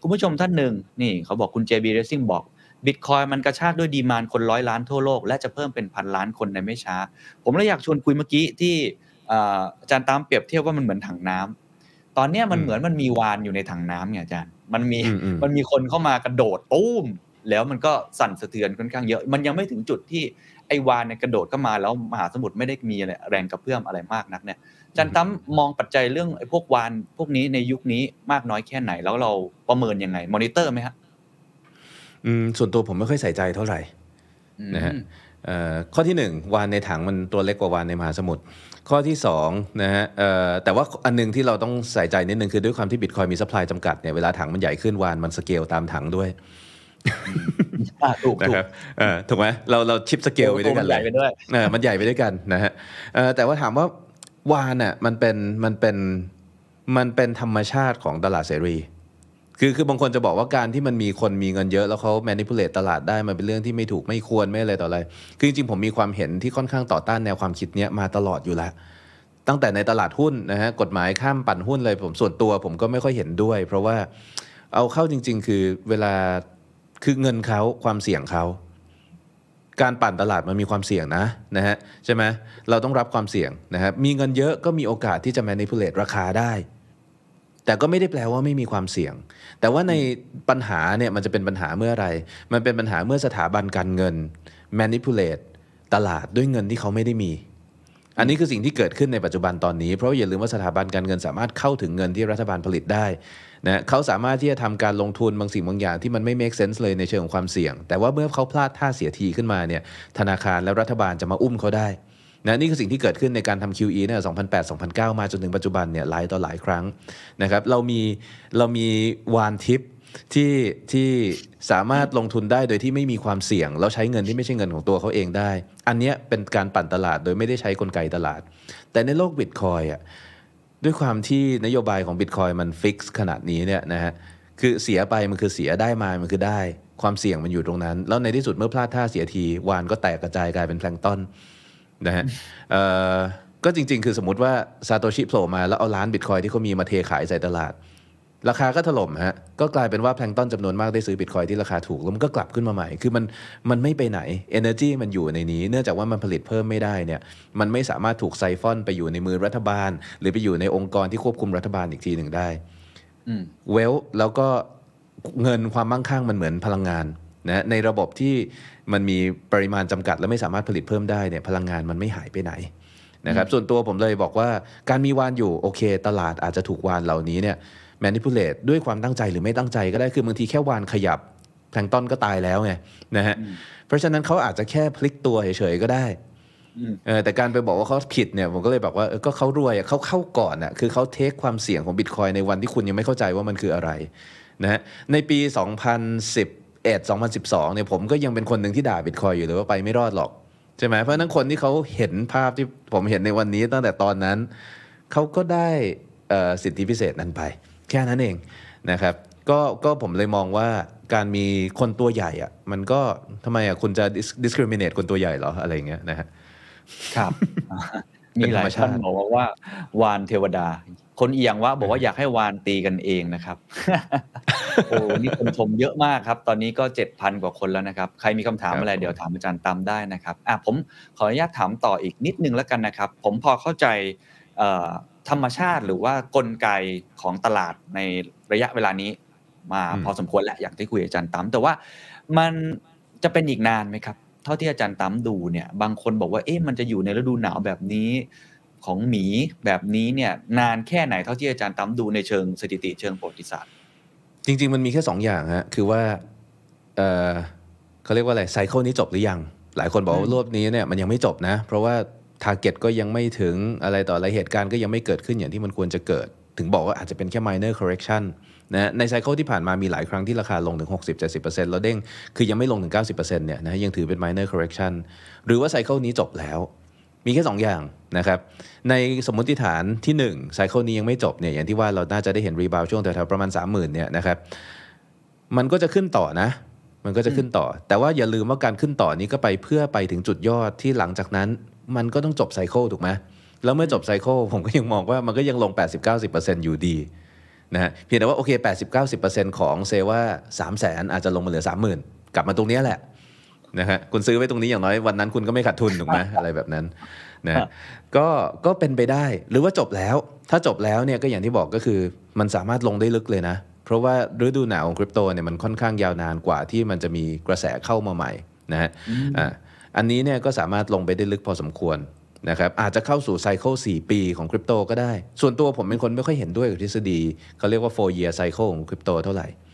คุณผู้ชมท่านหนึ่งนี่เขาบอกคุณ JB Racing บอกบิตคอยมันกระชากด้วยดีมานคนร้อยล้านทั่วโลกและจะเพิ่มเป็นพันล้านคนในไม่ช้า ผมเลยอยากชวนคุยเมื่อกี้ที่อ่าอาจารย์ตามเปรียบเทียบว่ามันเหมือนถังน้ำตอนเนี้ยมันอืมเหมือนมันมีวานอยู่ในถังน้ำไงอาจารย์ มันมีอืมอืมมันมีคนเข้ามากระโดดตุ้มแล้วมันก็สั่นสะเทือนค่อนข้างเยอะ มันยังไม่ถึงจุดที่ไอ้วาฬเนี่ยกระโดดเข้ามาแล้วมหาสมุทรไม่ได้มีอะไรแรงกระเพื่อมอะไรมากนักเนี่ยอาจารย์ตั้มมองปัจจัยเรื่องไอ้พวกวาฬพวกนี้ในยุคนี้มากน้อยแค่ไหน แล้วเราประเมินยังไง มอนิเตอร์ไหมฮะอืมส่วนตัวผมไม่ค่อยใส่ใจเท่าไหร่อืมนะฮะเอ่อข้อที่หนึ่งวาฬในถังมันตัวเล็กกว่าวาฬในมหาสมุทร ข้อที่สองนะฮะเอ่อแต่ว่าอันหนึ่งที่เราต้องใส่ใจนิดนึงคือด้วยความที่บิตคอยน์มี supply จำกัดเนี่ยเวลาถังมันใหญ่ขึ้นวาฬมันสเกลตามถังด้วยอ่าถูกนะถูกครับเอ่อถูกไหมเราเราชิปสเกลไปด้วยกันตัวมันใหญ่ไปด้วยเออมันใหญ่ไปด้วยกันนะฮะเอ่อแต่ว่าถามว่าวานอะมันเป็นมันเป็นมันเป็นธรรมชาติของตลาดเสรี คือคือบางคนจะบอกว่าการที่มันมีคนมีเงินเยอะแล้วเขา manipulate ตลาดได้มันเป็นเรื่องที่ไม่ถูกไม่ควรไม่อะไรต่ออะไรคือจริงๆผมมีความเห็นที่ค่อนข้างต่อต้านแนวความคิดเนี้ยมาตลอดอยู่แล้วตั้งแต่ในตลาดหุ้นนะฮะกฎหมายข้ามปั่นหุ้นเลยผมส่วนตัวผมก็ไม่ค่อยเห็นด้วย เพราะว่าเอาเข้าจริง ๆ คือเวลาคือเงินเขาความเสี่ยงเขาการปั่นตลาดมันมีความเสี่ยงนะนะฮะใช่ไหมเราต้องรับความเสี่ยงนะครับมีเงินเยอะก็มีโอกาสที่จะ manipulate ราคาได้ แต่ก็ไม่ได้แปลว่าไม่มีความเสี่ยง แต่ว่าในปัญหาเนี่ยมันจะเป็นปัญหาเมื่อไร มันเป็นปัญหาเมื่อสถาบันการเงิน manipulate ตลาดด้วยเงินที่เขาไม่ได้มี อันนี้คือสิ่งที่เกิดขึ้นในปัจจุบันตอนนี้ เพราะอย่าลืมว่าสถาบันการเงินสามารถเข้าถึงเงินที่รัฐบาลผลิตได้นะเขาสามารถที่จะทำการลงทุนบางสิ่งบางอย่างที่มันไม่ make sense เลยในเชิงของความเสี่ยง แต่ว่าเมื่อเขาพลาดท่าเสียทีขึ้นมาเนี่ยธนาคารและรัฐบาลจะมาอุ้มเขาได้ นะนี่คือสิ่งที่เกิดขึ้นในการทำ QE เนี่ย2008-2009 มาจนถึงปัจจุบันเนี่ยหลายต่อหลายครั้งนะครับเรามีเรามีวานทิปที่ที่สามารถลงทุนได้โดยที่ไม่มีความเสี่ยง แล้วใช้เงินที่ไม่ใช่เงินของตัวเขาเองได้ อันนี้เป็นการปั่นตลาดโดยไม่ได้ใช้กลไกตลาด แต่ในโลกบิตคอยน์อะด้วยความที่นโยบายของบิตคอยน์มัน fix ขนาดนี้เนี่ยนะฮะคือเสียไปมันคือเสียได้มามันคือได้ ความเสี่ยงมันอยู่ตรงนั้น แล้วในที่สุดเมื่อพลาดท่าเสียทีวาฬก็แตกกระจายกลายเป็นแพลงก์ตอน นะฮะเอ่อก็จริง ๆ คือสมมติว่าซาโตชิโผล่มาแล้วเอาล้านบิตคอยน์ที่เขามีมาเทขายใส่ตลาด ราคาก็ถล่มฮะ ก็กลายเป็นว่าแพลงก์ตอนจำนวนมากได้ซื้อบิตคอยน์ที่ราคาถูก แล้วมันก็กลับขึ้นมาใหม่ คือมันมันไม่ไปไหน Energy มันอยู่ในนี้ เนื่องจากว่ามันผลิตเพิ่มไม่ได้เนี่ย มันไม่สามารถถูกไซฟอนไปอยู่ในมือรัฐบาล หรือไปอยู่ในองค์กรที่ควบคุมรัฐบาลอีกทีหนึ่งได้อืมเวลแล้วก็เงินความมั่งคั่งมันเหมือนพลังงาน นะในระบบที่มันมีปริมาณจำกัด และไม่สามารถผลิตเพิ่มได้เนี่ยพลังงานมันไม่หายไปไหนนะครับส่วนตัวผมเลยบอกว่าการมีวานอยู่โอเค ตลาดอาจจะถูกวานเหล่านี้เนี่ย manipulate ด้วยความตั้งใจหรือไม่ตั้งใจก็ได้คือบางทีแค่วานขยับแพลงก์ต้นก็ตายแล้วไงนะฮะเพราะฉะนั้นเขาอาจจะแค่พลิกตัวเฉยๆก็ได้อืมเออแต่การไปบอกว่าเขาผิดเนี่ยผมก็เลยบอกว่าเออก็เขารวยอะเขาเข้าก่อนอะคือเขาเทคความเสี่ยงของบิตคอยในวันที่คุณยังไม่เข้าใจว่ามันคืออะไรนะฮะในปี 2011 2012เนี่ยผมก็ยังเป็นคนหนึ่งที่ด่าบิตคอยอยู่เลยว่าไปไม่รอดหรอกใช่ไหมเพราะฉะนั้นคนที่เขาเห็นภาพที่ผมเห็นในวันนี้ตั้งแต่ตอนนั้นเขาก็ได้เอ่อสิทธิพิเศษนั้นไป แค่นั้นเองนะครับก็ก็ผมเลยมองว่าการมีคนตัวใหญ่อะมันก็ทำไมอะคุณจะ dis- discriminate คนตัวใหญ่เหรออะไรอย่างเงี้ยนะฮะครับเป็มีนหธรลารมยชาติท่านบอกว่า วานเทวดา คนเอียงว่าบอกว่าอยากให้วานตีกันเองนะครับ โอ้นี่คนชมเยอะมากครับ ตอนนี้ก็เจ็ดพันกว่าคนแล้วนะครับ ใครมีคำถามอะไรเดี๋ยวถามอาจารย์ตามได้นะครับอะผมขออนุญาตถามต่ออีกนิดนึงแล้วกันนะครับ ผมพอเข้าใจเอ่อธรรมชาติหรือว่ากลไกของตลาดในระยะเวลานี้ มาอืมพอสมควรแหละอย่างที่คุยกับอาจารย์ตั้มแต่ว่ามันจะเป็นอีกนานไหมครับ เท่าที่อาจารย์ตั้มดูเนี่ย บางคนบอกว่าเอ๊ะมันจะอยู่ในฤดูหนาวแบบนี้ ของหมีแบบนี้เนี่ยนานแค่ไหนเท่าที่อาจารย์ตั้มดูในเชิงสถิติเชิงประวัติศาสตร์ จริง ๆ มันมีแค่สองอย่างฮะคือว่าเออเขาเรียกว่าอะไรไซเคิลนี้จบหรือยัง หลายคนบอกอืว่ามรอบนี้เนี่ยมันยังไม่จบนะ เพราะว่า target ก็ยังไม่ถึงอะไรต่ออะไรเหตุการณ์ก็ยังไม่เกิดขึ้นอย่างที่มันควรจะเกิด ถึงบอกว่าอาจจะเป็นแค่ minor correction นะใน cycle ที่ผ่านมามีหลายครั้งที่ราคาลงถึง 60-70%แล้วเด้งคือยังไม่ลงถึง 90%เนี่ยนะยังถือเป็น minor correction หรือว่า cycle นี้จบแล้ว มีแค่2อย่างนะครับในสมมติฐานที่1 cycle นี้ยังไม่จบเนี่ยอย่างที่ว่าเราน่าจะได้เห็น rebound ช่วงแถวๆประมาณ 30,000เนี่ยนะครับมันก็จะขึ้นต่อนะมันก็จะขึ้นต่อ แต่ว่าอย่าลืมว่าการขึ้นต่อนี้ก็ไปเพื่อไปถึงจุดยอดที่หลังจากนั้น มันก็ต้องจบไซเคิลถูกไหมแล้วเมื่อจบไซเคิลผมก็ยังมองว่ามันก็ยังลง 80-90%อยู่ดีนะฮะเพียงแต่ว่าโอเค 80-90%ของเซว่า3 0 0 0 0 0 อาจจะลงมาเหลือ 30,000 กลับมาตรงเนี้ยแหละ นะฮะคุณซื้อไว้ตรงนี้อย่างน้อยวันนั้นคุณก็ไม่ขาดทุนถูกไหมอะไรแบบนั้นนะฮะก็ก็เป็นไปได้หรือว่าจบแล้ว ถ้าจบแล้วเนี่ยก็อย่างที่บอกก็คือมันสามารถลงได้ลึกเลยนะ เพราะว่าฤดูหนาวของคริปโตเนี่ยมันค่อนข้างยาวนานกว่าที่มันจะมีกระแสเข้ามาใหม่นะฮะอ่าอันนี้เนี่ยก็สามารถลงไปได้ลึกพอสมควรนะครับอาจจะเข้าสู่ไซเคิล4ปีของคริปโตก็ได้ ส่วนตัวผมเป็นคนไม่ค่อยเห็นด้วยกับทฤษฎีเขาเรียกว่า 4 year cycle ของคริปโตเท่าไหร่อ่า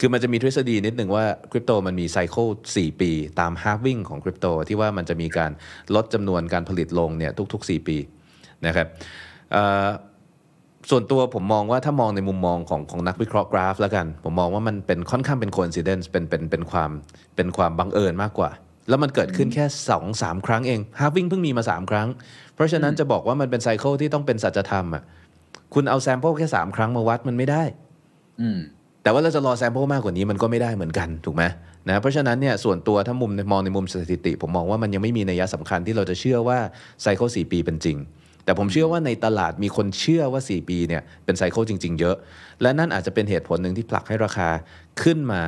คือมันจะมีทฤษฎีนิดหนึ่งว่าคริปโตมันมีไซเคิล4 ปี ตาม halving ของคริปโตที่ว่ามันจะมีการลดจำนวนการผลิตลงเนี่ยทุก ๆ 4 ปีนะครับเอ่อส่วนตัวผมมองว่าถ้ามองในมุมมองของของนักวิเคราะห์กราฟแล้วกัน ผมมองว่ามันเป็นค่อนข้างเป็น coincidence เป็นเป็นเป็นความเป็นความบังเอิญมากกว่า แล้วมันเกิดขึ้นแค่ 2 3 ครั้งเอง halving เพิ่งมีมา 3 ครั้ง เพราะฉะนั้นจะบอกว่ามันเป็น cycle ที่ต้องเป็นสัจธรรมอะคุณเอา sample แค่ 3 ครั้งมาวัดมันไม่ได้ อืม แต่ว่าเราจะรอ sample มากกว่านี้มันก็ไม่ได้เหมือนกันถูกไหมนะเพราะฉะนั้นเนี่ยส่วนตัวถ้ามุมมองในมุมสถิติ ผมมองว่ามันยังไม่มีนัยสำคัญที่เราจะเชื่อว่าcycle 4ปีเป็นจริง แต่ผมเชื่อว่าในตลาดมีคนเชื่อว่า 4 ปีเนี่ยเป็น cycle จริง ๆ เยอะ และนั่นอาจจะเป็นเหตุผลหนึ่งที่ผลักให้ราคาขึ้นมา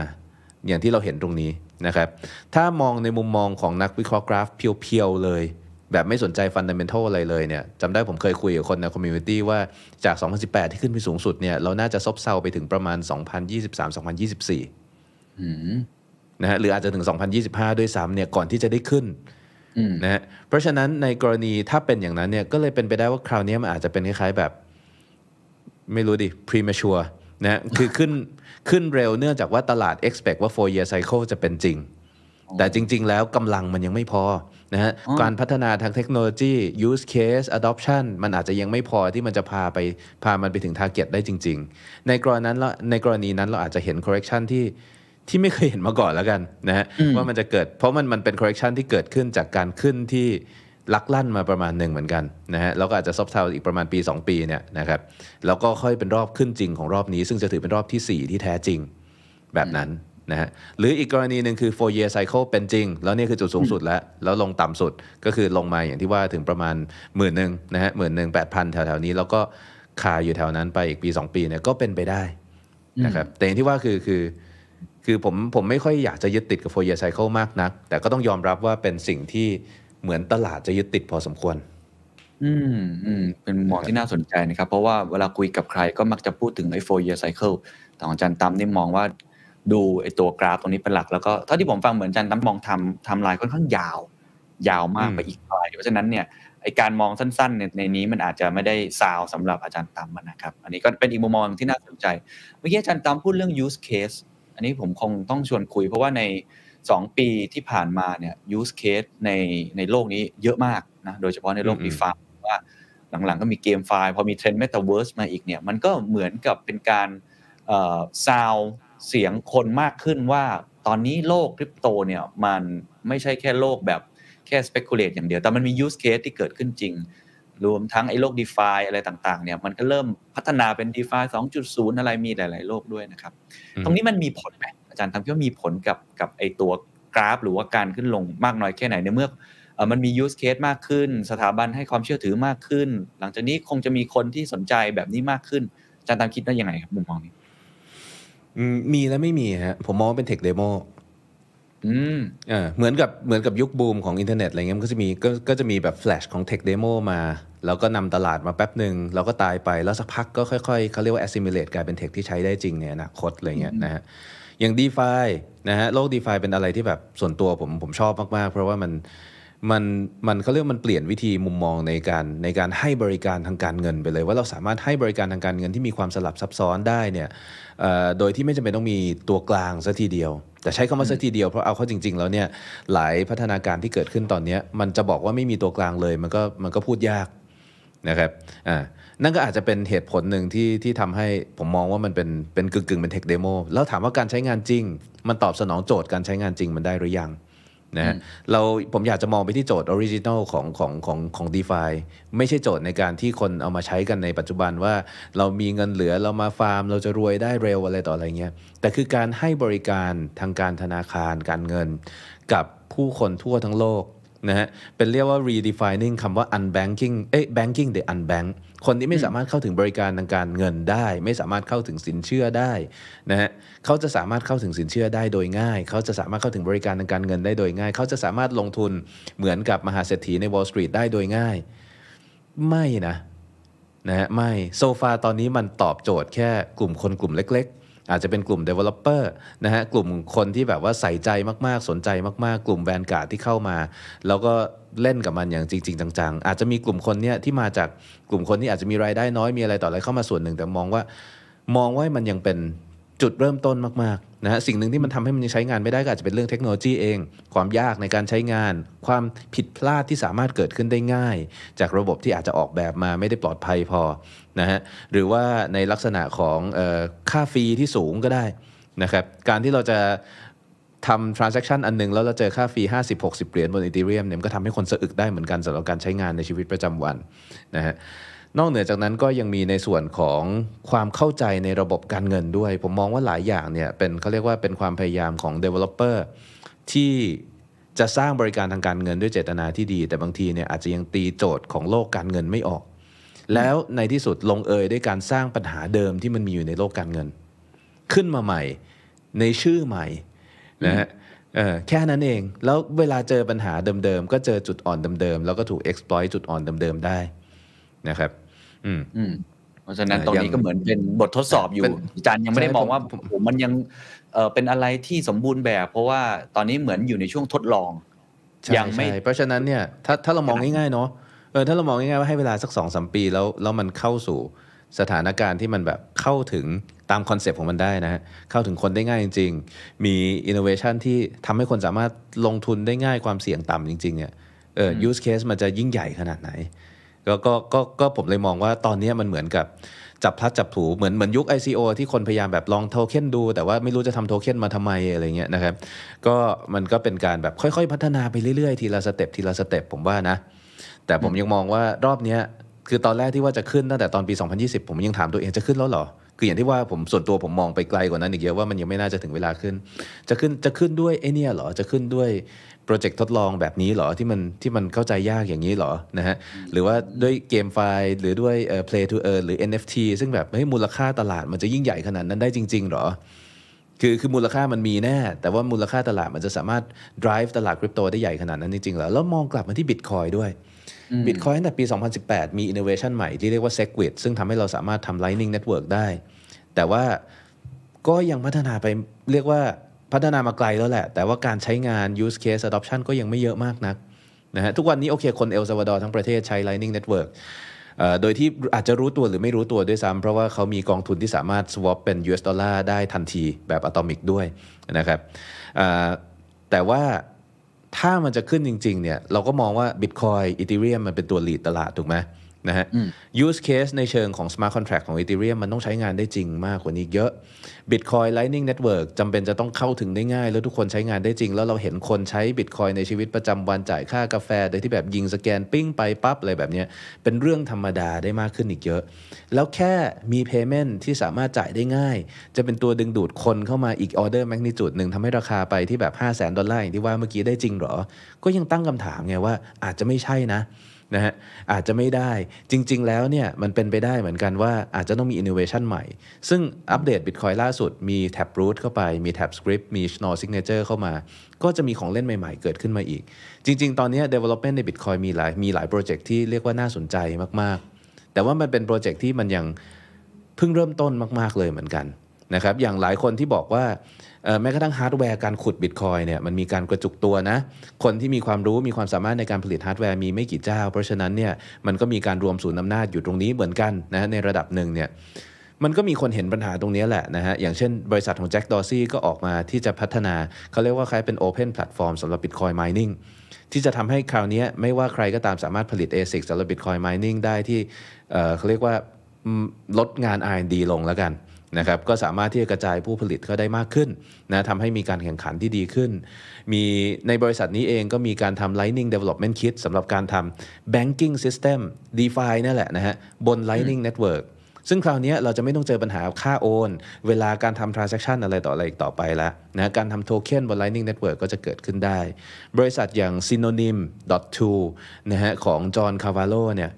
อย่างที่เราเห็นตรงนี้นะครับถ้ามองในมุมมองของนักวิเคราะห์กราฟ pure ๆเลย แบบไม่สนใจ fundamental อะไรเลยเนี่ยจำได้ผมเคยคุยกับคนใน community ว่าจาก 2018 ที่ขึ้นไปสูงสุดเนี่ยเราน่าจะซบเซาไปถึงประมาณ 2023-2024อืมนะฮะหรืออาจจะถึง 2025 ด้วยซ้ำเนี่ยก่อนที่จะได้ขึ้นอืมนะฮะเพราะฉะนั้นในกรณีถ้าเป็นอย่างนั้นเนี่ยก็เลยเป็นไปได้ว่าคราวนี้มันอาจจะเป็นคล้ายๆแบบ ไม่รู้ดิ premature นะฮะคือขึ้นขึ้นเร็วเนื่องจากว่าตลาด expect ว่า four year cycle จะเป็นจริง แต่จริง ๆ แล้วกำลังมันยังไม่พอ นะฮะอ๋อการพัฒนาทางเทคโนโลยี use case adoption มันอาจจะยังไม่พอที่มันจะพาไปพามันไปถึง target ได้จริง ๆ ในกรณีนั้นเราในกรณีนั้นเราอาจจะเห็น correction ที่ที่ไม่เคยเห็นมาก่อนแล้วกันนะฮะว่ามันจะเกิดเพราะมันมันเป็น correction ที่เกิดขึ้นจากการขึ้นที่ลักลั่นมาประมาณหนึ่งเหมือนกันนะฮะแล้วก็อาจจะซบเซาอีกประมาณปี 2 ปีเนี่ยนะครับแล้วก็ค่อยเป็นรอบขึ้นจริงของรอบนี้ ซึ่งจะถือเป็นรอบทีสี่4 ที่แท้จริงแบบนั้น นะฮะหรืออีกกรณีหนึ่งคือ four year cycle เป็นจริง แล้วนี่คือจุดสูงสุดแล้ว แล้วลงต่ำสุดก็คือลงมาอย่างที่ว่าถึงประมาณหมื่นหนึ่งนะฮะหมื่นหนึ่งแปดพันแถวๆนี้ แล้วก็คาอยู่แถวนั้นไปอีกปี 2 ปีเนี่ยก็เป็นไปได้นะครับแต่อย่างที่ว่าคือคือคือผมผมไม่ค่อยอยากจะยึดติดกับ four year cycle มากนัก แต่ก็ต้องยอมรับว่าเป็นสิ่งที่เหมือนตลาดจะยึดติดพอสมควร อืมอืมเป็นมุมมองที่น่าสนใจนะครับ เพราะว่าเวลาคุยกับใครก็มักจะพูดถึงไอ้ four year cycle แต่ของอาจันตั้มนี่มองว่า ดูไอ้ตัวกราฟตรงนี้เป็นหลักแล้วก็เท่าที่ผมฟังเหมือนอาจันตั้มมองทำทำลายค่อนข้างยาว ยาวมากอืมไปอีกไกลเพราะฉะนั้นเนี่ยไอการมองสั้นๆในในนี้มันอาจจะไม่ได้ซาวสำหรับอาจารย์ตั้มนะครับ อันนี้ก็เป็นอีกมุมมองที่น่าสนใจเมื่อกี้อาจารย์ตั้มพูดเรื่อง use case อันนี้ผมคงต้องชวนคุย เพราะว่าใน 2 ปีที่ผ่านมาเนี่ย use case ในในโลกนี้เยอะมากนะโดยเฉพาะในโลกอืม DeFi ว่าหลังๆก็มีเกมไฟล์พอมีเทรนด์ Metaverse มาอีกเนี่ยมันก็เหมือนกับเป็นการเอ่อซาว เสียงคนมากขึ้นว่าตอนนี้โลกคริปโตเนี่ยมันไม่ใช่แค่โลกแบบแค่ speculate อย่างเดียว แต่มันมี use case ที่เกิดขึ้นจริง รวมทั้งไอ้โลก DeFi อะไรต่างๆเนี่ยมันก็เริ่มพัฒนาเป็น DeFi 2.0 อะไรมีหลายๆ โลกด้วยนะครับอืมตรงนี้มันมีผลไหมอาจารย์ตั๊มคิดว่ามีผลกับกับไอ้ตัวกราฟ หรือว่าการขึ้นลงมากน้อยแค่ไหนในเมื่อเอ่อมันมี use case มากขึ้น สถาบันให้ความเชื่อถือมากขึ้น หลังจากนี้คงจะมีคนที่สนใจแบบนี้มากขึ้นอาจารย์ตั๊มคิดว่ายังไงครับมุมมองนี้อื มมีและไม่มีฮะ ผมมองว่าเป็น tech demoอืมอ่าเหมือนกับเหมือนกับยุคบูมของอินเทอร์เน็ตอะไรเงี้ยมันก็จะมีก็ก็จะมีแบบแฟลชของ tech demo มา แล้วก็นำตลาดมาแป๊บหนึ่งแล้วก็ตายไปแล้วสักพักก็ค่อยๆเขาเรียกว่า assimilate กลายเป็น tech ที่ใช้ได้จริงในอนาคตอะไรเงี้ยนะฮะอย่าง d e f านะฮะโลก d e f าเป็นอะไรที่แบบส่วนตัวผมผมชอบมากๆ เพราะว่ามัน มันมันเขาเรียกมันเปลี่ยนวิธีมุมมองในการในการให้บริการทางการเงินไปเลย ว่าเราสามารถให้บริการทางการเงินที่มีความสลับซับซ้อนได้เนี่ยโดยที่ไม่จำเป็นต้องมีตัวกลางซะทีเดียว แต่ใช้คำว่าซะทีเดียวเพราะเอาเข้าจริง ๆ แล้วเนี่ยหลายพัฒนาการที่เกิดขึ้นตอนนี้มันจะบอกว่าไม่มีตัวกลางเลย มันก็มันก็พูดยากนะครับอ่านั่นก็อาจจะเป็นเหตุผลหนึ่งที่ที่ทำให้ผมมองว่ามันเป็นเป็นกึ่งกึ่งๆเป็น tech demo แล้วถามว่าการใช้งานจริง มันตอบสนองโจทย์การใช้งานจริงมันได้หรือยัง นะฮะเราผมอยากจะมองไปที่โจทย์ original ของของของของ d e f าไม่ใช่โจทย์ในการที่คนเอามาใช้กันในปัจจุบันว่า เรามีเงินเหลือเรามาฟาร์ม เราจะรวยได้เร็วอะไรต่ออะไรเงี้ยแต่คือการให้บริการทางการธนาคารการเงิน กับผู้คนทั่วทั้งโลก นะฮะเป็นเรียกว่า redefining คำว่า unbanking เอ้ย banking the unbank คนที่ไม่สามารถเข้าถึงบริการทางการเงินได้ ไม่สามารถเข้าถึงสินเชื่อได้นะฮะเขาจะสามารถเข้าถึงสินเชื่อได้โดยง่าย เขาจะสามารถเข้าถึงบริการทางการเงินได้โดยง่าย เขาจะสามารถลงทุนเหมือนกับมหาเศรษฐีใน Wall Street ได้โดยง่าย ไม่นะนะฮะไม่โซฟาตอนนี้มันตอบโจทย์แค่กลุ่มคนกลุ่มเล็ก ๆ อาจจะเป็นกลุ่ม developer นะฮะกลุ่มคนที่แบบว่าใส่ใจมากๆ สนใจมากๆ กลุ่มแวนการ์ดที่เข้ามา แล้วก็เล่นกับมันอย่างจริง ๆ จัง ๆ อาจจะมีกลุ่มคนเนี้ยที่มาจากกลุ่มคนที่อาจจะมีรายได้น้อยมีอะไรต่ออะไรเข้ามาส่วนหนึ่ง แต่มองว่า มองว่ามันยังเป็นจุดเริ่มต้นมากๆนะฮะสิ่งหนึ่งที่มันทำให้มันยังใช้งานไม่ได้ก็อาจจะเป็นเรื่องเทคโนโลยีเอง ความยากในการใช้งาน ความผิดพลาดที่สามารถเกิดขึ้นได้ง่าย จากระบบที่อาจจะออกแบบมาไม่ได้ปลอดภัยพอ นะฮะหรือว่าในลักษณะของออค่าฟรีที่สูงก็ได้นะครับการที่เราจะทำ transaction อันหนึง แล้วเราเจอค่าฟรี50-60 เหรียญบน Ethereum เนี่ยก็ทำให้คนสะอึกได้เหมือนกันสำหรับการใช้งานในชีวิตประจำวันนะฮะนอกเหนือจากนั้นก็ยังมีในส่วนของความเข้าใจในระบบการเงินด้วย ผมมองว่าหลายอย่างเนี่ยเป็นเขาเรียกว่าเป็นความพยายามของ developer ที่จะสร้างบริการทางการเงินด้วยเจตนาที่ดี แต่บางทีเนี่ยอาจจะยังตีโจทย์ของโลกการเงินไม่ออก แล้วในที่สุดลงเอยด้วยการสร้างปัญหาเดิมที่มันมีอยู่ในโลกการเงิน ขึ้นมาใหม่ในชื่อใหม่นะฮะเออแค่นั้นเอง แล้วเวลาเจอปัญหาเดิมๆ ก็เจอจุดอ่อนเดิมๆ แล้วก็ถูก exploit จุดอ่อนเดิมๆ ได้นะครับ อืมอืมเพราะฉะนั้นอ่าตรงนี้ยังก็เหมือนเป็นบททดสอบอยู่เป็นอาจารย์ยังไม่ได้ใช่มองว่าผมผมโอ้โหมันยังเอ่อเป็นอะไรที่สมบูรณ์แบบ เพราะว่าตอนนี้เหมือนอยู่ในช่วงทดลองใช่ยังไม่ใช่เพราะฉะนั้นเนี่ยถ้าถ้าเรามองง่ายๆเนาะ เออถ้าเรามองง่ายๆว่าให้เวลาสักสองสามปีแล้วแล้วมันเข้าสู่สถานการณ์ที่มันแบบเข้าถึงตามคอนเซปต์ของมันได้นะฮะเข้าถึงคนได้ง่ายจริง ๆ มีอินโนเวชันที่ทำให้คนสามารถลงทุนได้ง่ายความเสี่ยงต่ำจริง ๆ เนี่ยเออ use case มันจะยิ่งใหญ่ขนาดไหน ก็ก็ก็ก็ผมเลยมองว่าตอนนี้มันเหมือนกับจับพลัดจับผลูเหมือนเหมือนยุค ICO ที่คนพยายามแบบลองโทเค็นดู แต่ว่าไม่รู้จะทำโทเค็นมาทำไมอะไรเงี้ยนะครับ ก็มันก็เป็นการแบบค่อยๆ พัฒนาไปเรื่อยๆ ทีละสเต็ปทีละสเต็ปผมว่านะ แต่ผมยังมองว่ารอบเนี้ยคือตอนแรกที่ว่าจะขึ้นตั้งแต่ตอนปี 2020 ผมยังถามตัวเองจะขึ้นแล้วเหรอ คืออย่างที่ว่าผมส่วนตัวผมมองไปไกลกว่านั้นอีกเยอะว่ามันยังไม่น่าจะถึงเวลาขึ้น จะขึ้นจะขึ้นด้วยไอ้เนี่ยเหรอ จะขึ้นด้วยโปรเจกต์ทดลองแบบนี้เหรอที่มันที่มันเข้าใจยากอย่างนี้เหรอนะฮะหรือว่าด้วยเกมไฟล์หรือด้วยเอ่อ play to earn หรือ NFT ซึ่งแบบเฮ้ยมูลค่าตลาดมันจะยิ่งใหญ่ขนาดนั้นได้จริงๆเหรอคือคือมูลค่ามันมีแน่ แต่ว่ามูลค่าตลาดมันจะสามารถ drive ตลาดคริปโตได้ใหญ่ขนาดนั้นจริงๆเหรอแล้วมองกลับมาที่ Bitcoin ด้วย Bitcoin ตั้งแต่ปี 2018 มี innovation ใหม่ที่เรียกว่า Segwit ซึ่งทำให้เราสามารถทำ Lightning Network ได้ แต่ว่าก็ยังพัฒนาไปเรียกว่าพัฒนามาไกลแล้วแหละ แต่ว่าการใช้งาน use case adoption ก็ยังไม่เยอะมากนักนะฮะทุกวันนี้โอเคคนเอลซาวาดอร์ทั้งประเทศใช้ Lightning Network โดยที่อาจจะรู้ตัวหรือไม่รู้ตัวด้วยซ้ำเพราะว่าเขามีกองทุนที่สามารถ swap เป็น US ดอลลาร์ได้ทันทีแบบอะตอมิกด้วยนะครับแต่ว่า ถ้ามันจะขึ้นจริงๆเนี่ยเราก็มองว่า Bitcoin Ethereum มันเป็นตัวหลีดตลาดถูกไหม นะฮะ use case ในเชิงของ smart contract ของ Ethereum มันต้องใช้งานได้จริงมากกว่านี้เยอะ Bitcoin Lightning Network จำเป็นจะต้องเข้าถึงได้ง่าย แล้วทุกคนใช้งานได้จริง แล้วเราเห็นคนใช้ Bitcoin ในชีวิตประจำวันจ่ายค่ากาแฟ โดยที่แบบยิงสแกนปิ้งไปปั๊บอะไรแบบเนี้ยเป็นเรื่องธรรมดาได้มากขึ้นอีกเยอะ แล้วแค่มี payment ที่สามารถจ่ายได้ง่าย จะเป็นตัวดึงดูดคนเข้ามาอีก order magnitude หนึ่งทำให้ราคาไปที่แบบ 5 0 0 0 0 0ดอลลาร์อย่างที่ว่าเมื่อกี้ได้จริงเหรอ ก็ยังตั้งคำถามไงว่าอาจจะไม่ใช่นะ นะฮะอาจจะไม่ได้จริง ๆ แล้วเนี่ยมันเป็นไปได้เหมือนกันว่าอาจจะต้องมี innovation ใหม่ ซึ่งอัปเดต Bitcoin ล่าสุดมี Tab Root เข้าไป มี Tab Script มี Schnorr Signature เข้ามา ก็จะมีของเล่นใหม่ๆ เกิดขึ้นมาอีก จริง ๆ ตอนนี้ development ใน Bitcoin มีหลายมีหลายโปรเจกต์ที่เรียกว่าน่าสนใจมากๆ แต่ว่ามันเป็นโปรเจกต์ที่มันยังเพิ่งเริ่มต้นมาก ๆ เลยเหมือนกันนะครับอย่างหลายคนที่บอกว่า แม้กระทั่งฮาร์ดแวร์การขุดบิตคอยน์เนี่ยมันมีการกระจุกตัวนะ คนที่มีความรู้มีความสามารถในการผลิตฮาร์ดแวร์มีไม่กี่เจ้า เพราะฉะนั้นเนี่ยมันก็มีการรวมศูนย์อำนาจอยู่ตรงนี้เหมือนกันนะในระดับหนึ่งเนี่ยมันก็มีคนเห็นปัญหาตรงนี้แหละนะฮะ อย่างเช่นบริษัทของ Jack Dorsey ก็ออกมาที่จะพัฒนา เขาเรียกว่าคล้ายเป็น Open Platform สำหรับ Bitcoin Mining ที่จะทำให้คราวนี้ไม่ว่าใครก็ตามสามารถผลิต ASIC สำหรับ Bitcoin Mining ได้ที่เเขาเรียกว่าลดงาน R&D ลงแล้วกัน นะครับก็สามารถที่จะกระจายผู้ผลิตเขาได้มากขึ้นนะทำให้มีการแข่งขันที่ดีขึ้น มีในบริษัทนี้เองก็มีการทำ Lightning Development Kit สำหรับการทำ Banking System DeFi นั่นแหละนะฮะบน Lightning Network ซึ่งคราวนี้เราจะไม่ต้องเจอปัญหาค่าโอน เวลาการทำ transaction อะไรต่ออะไรอีกต่อไปแล้วนะการทำโทเค็นบน Lightning Network ก็จะเกิดขึ้นได้ บริษัทอย่าง Synonym.to นะฮะของ John Cavallo เนี่ย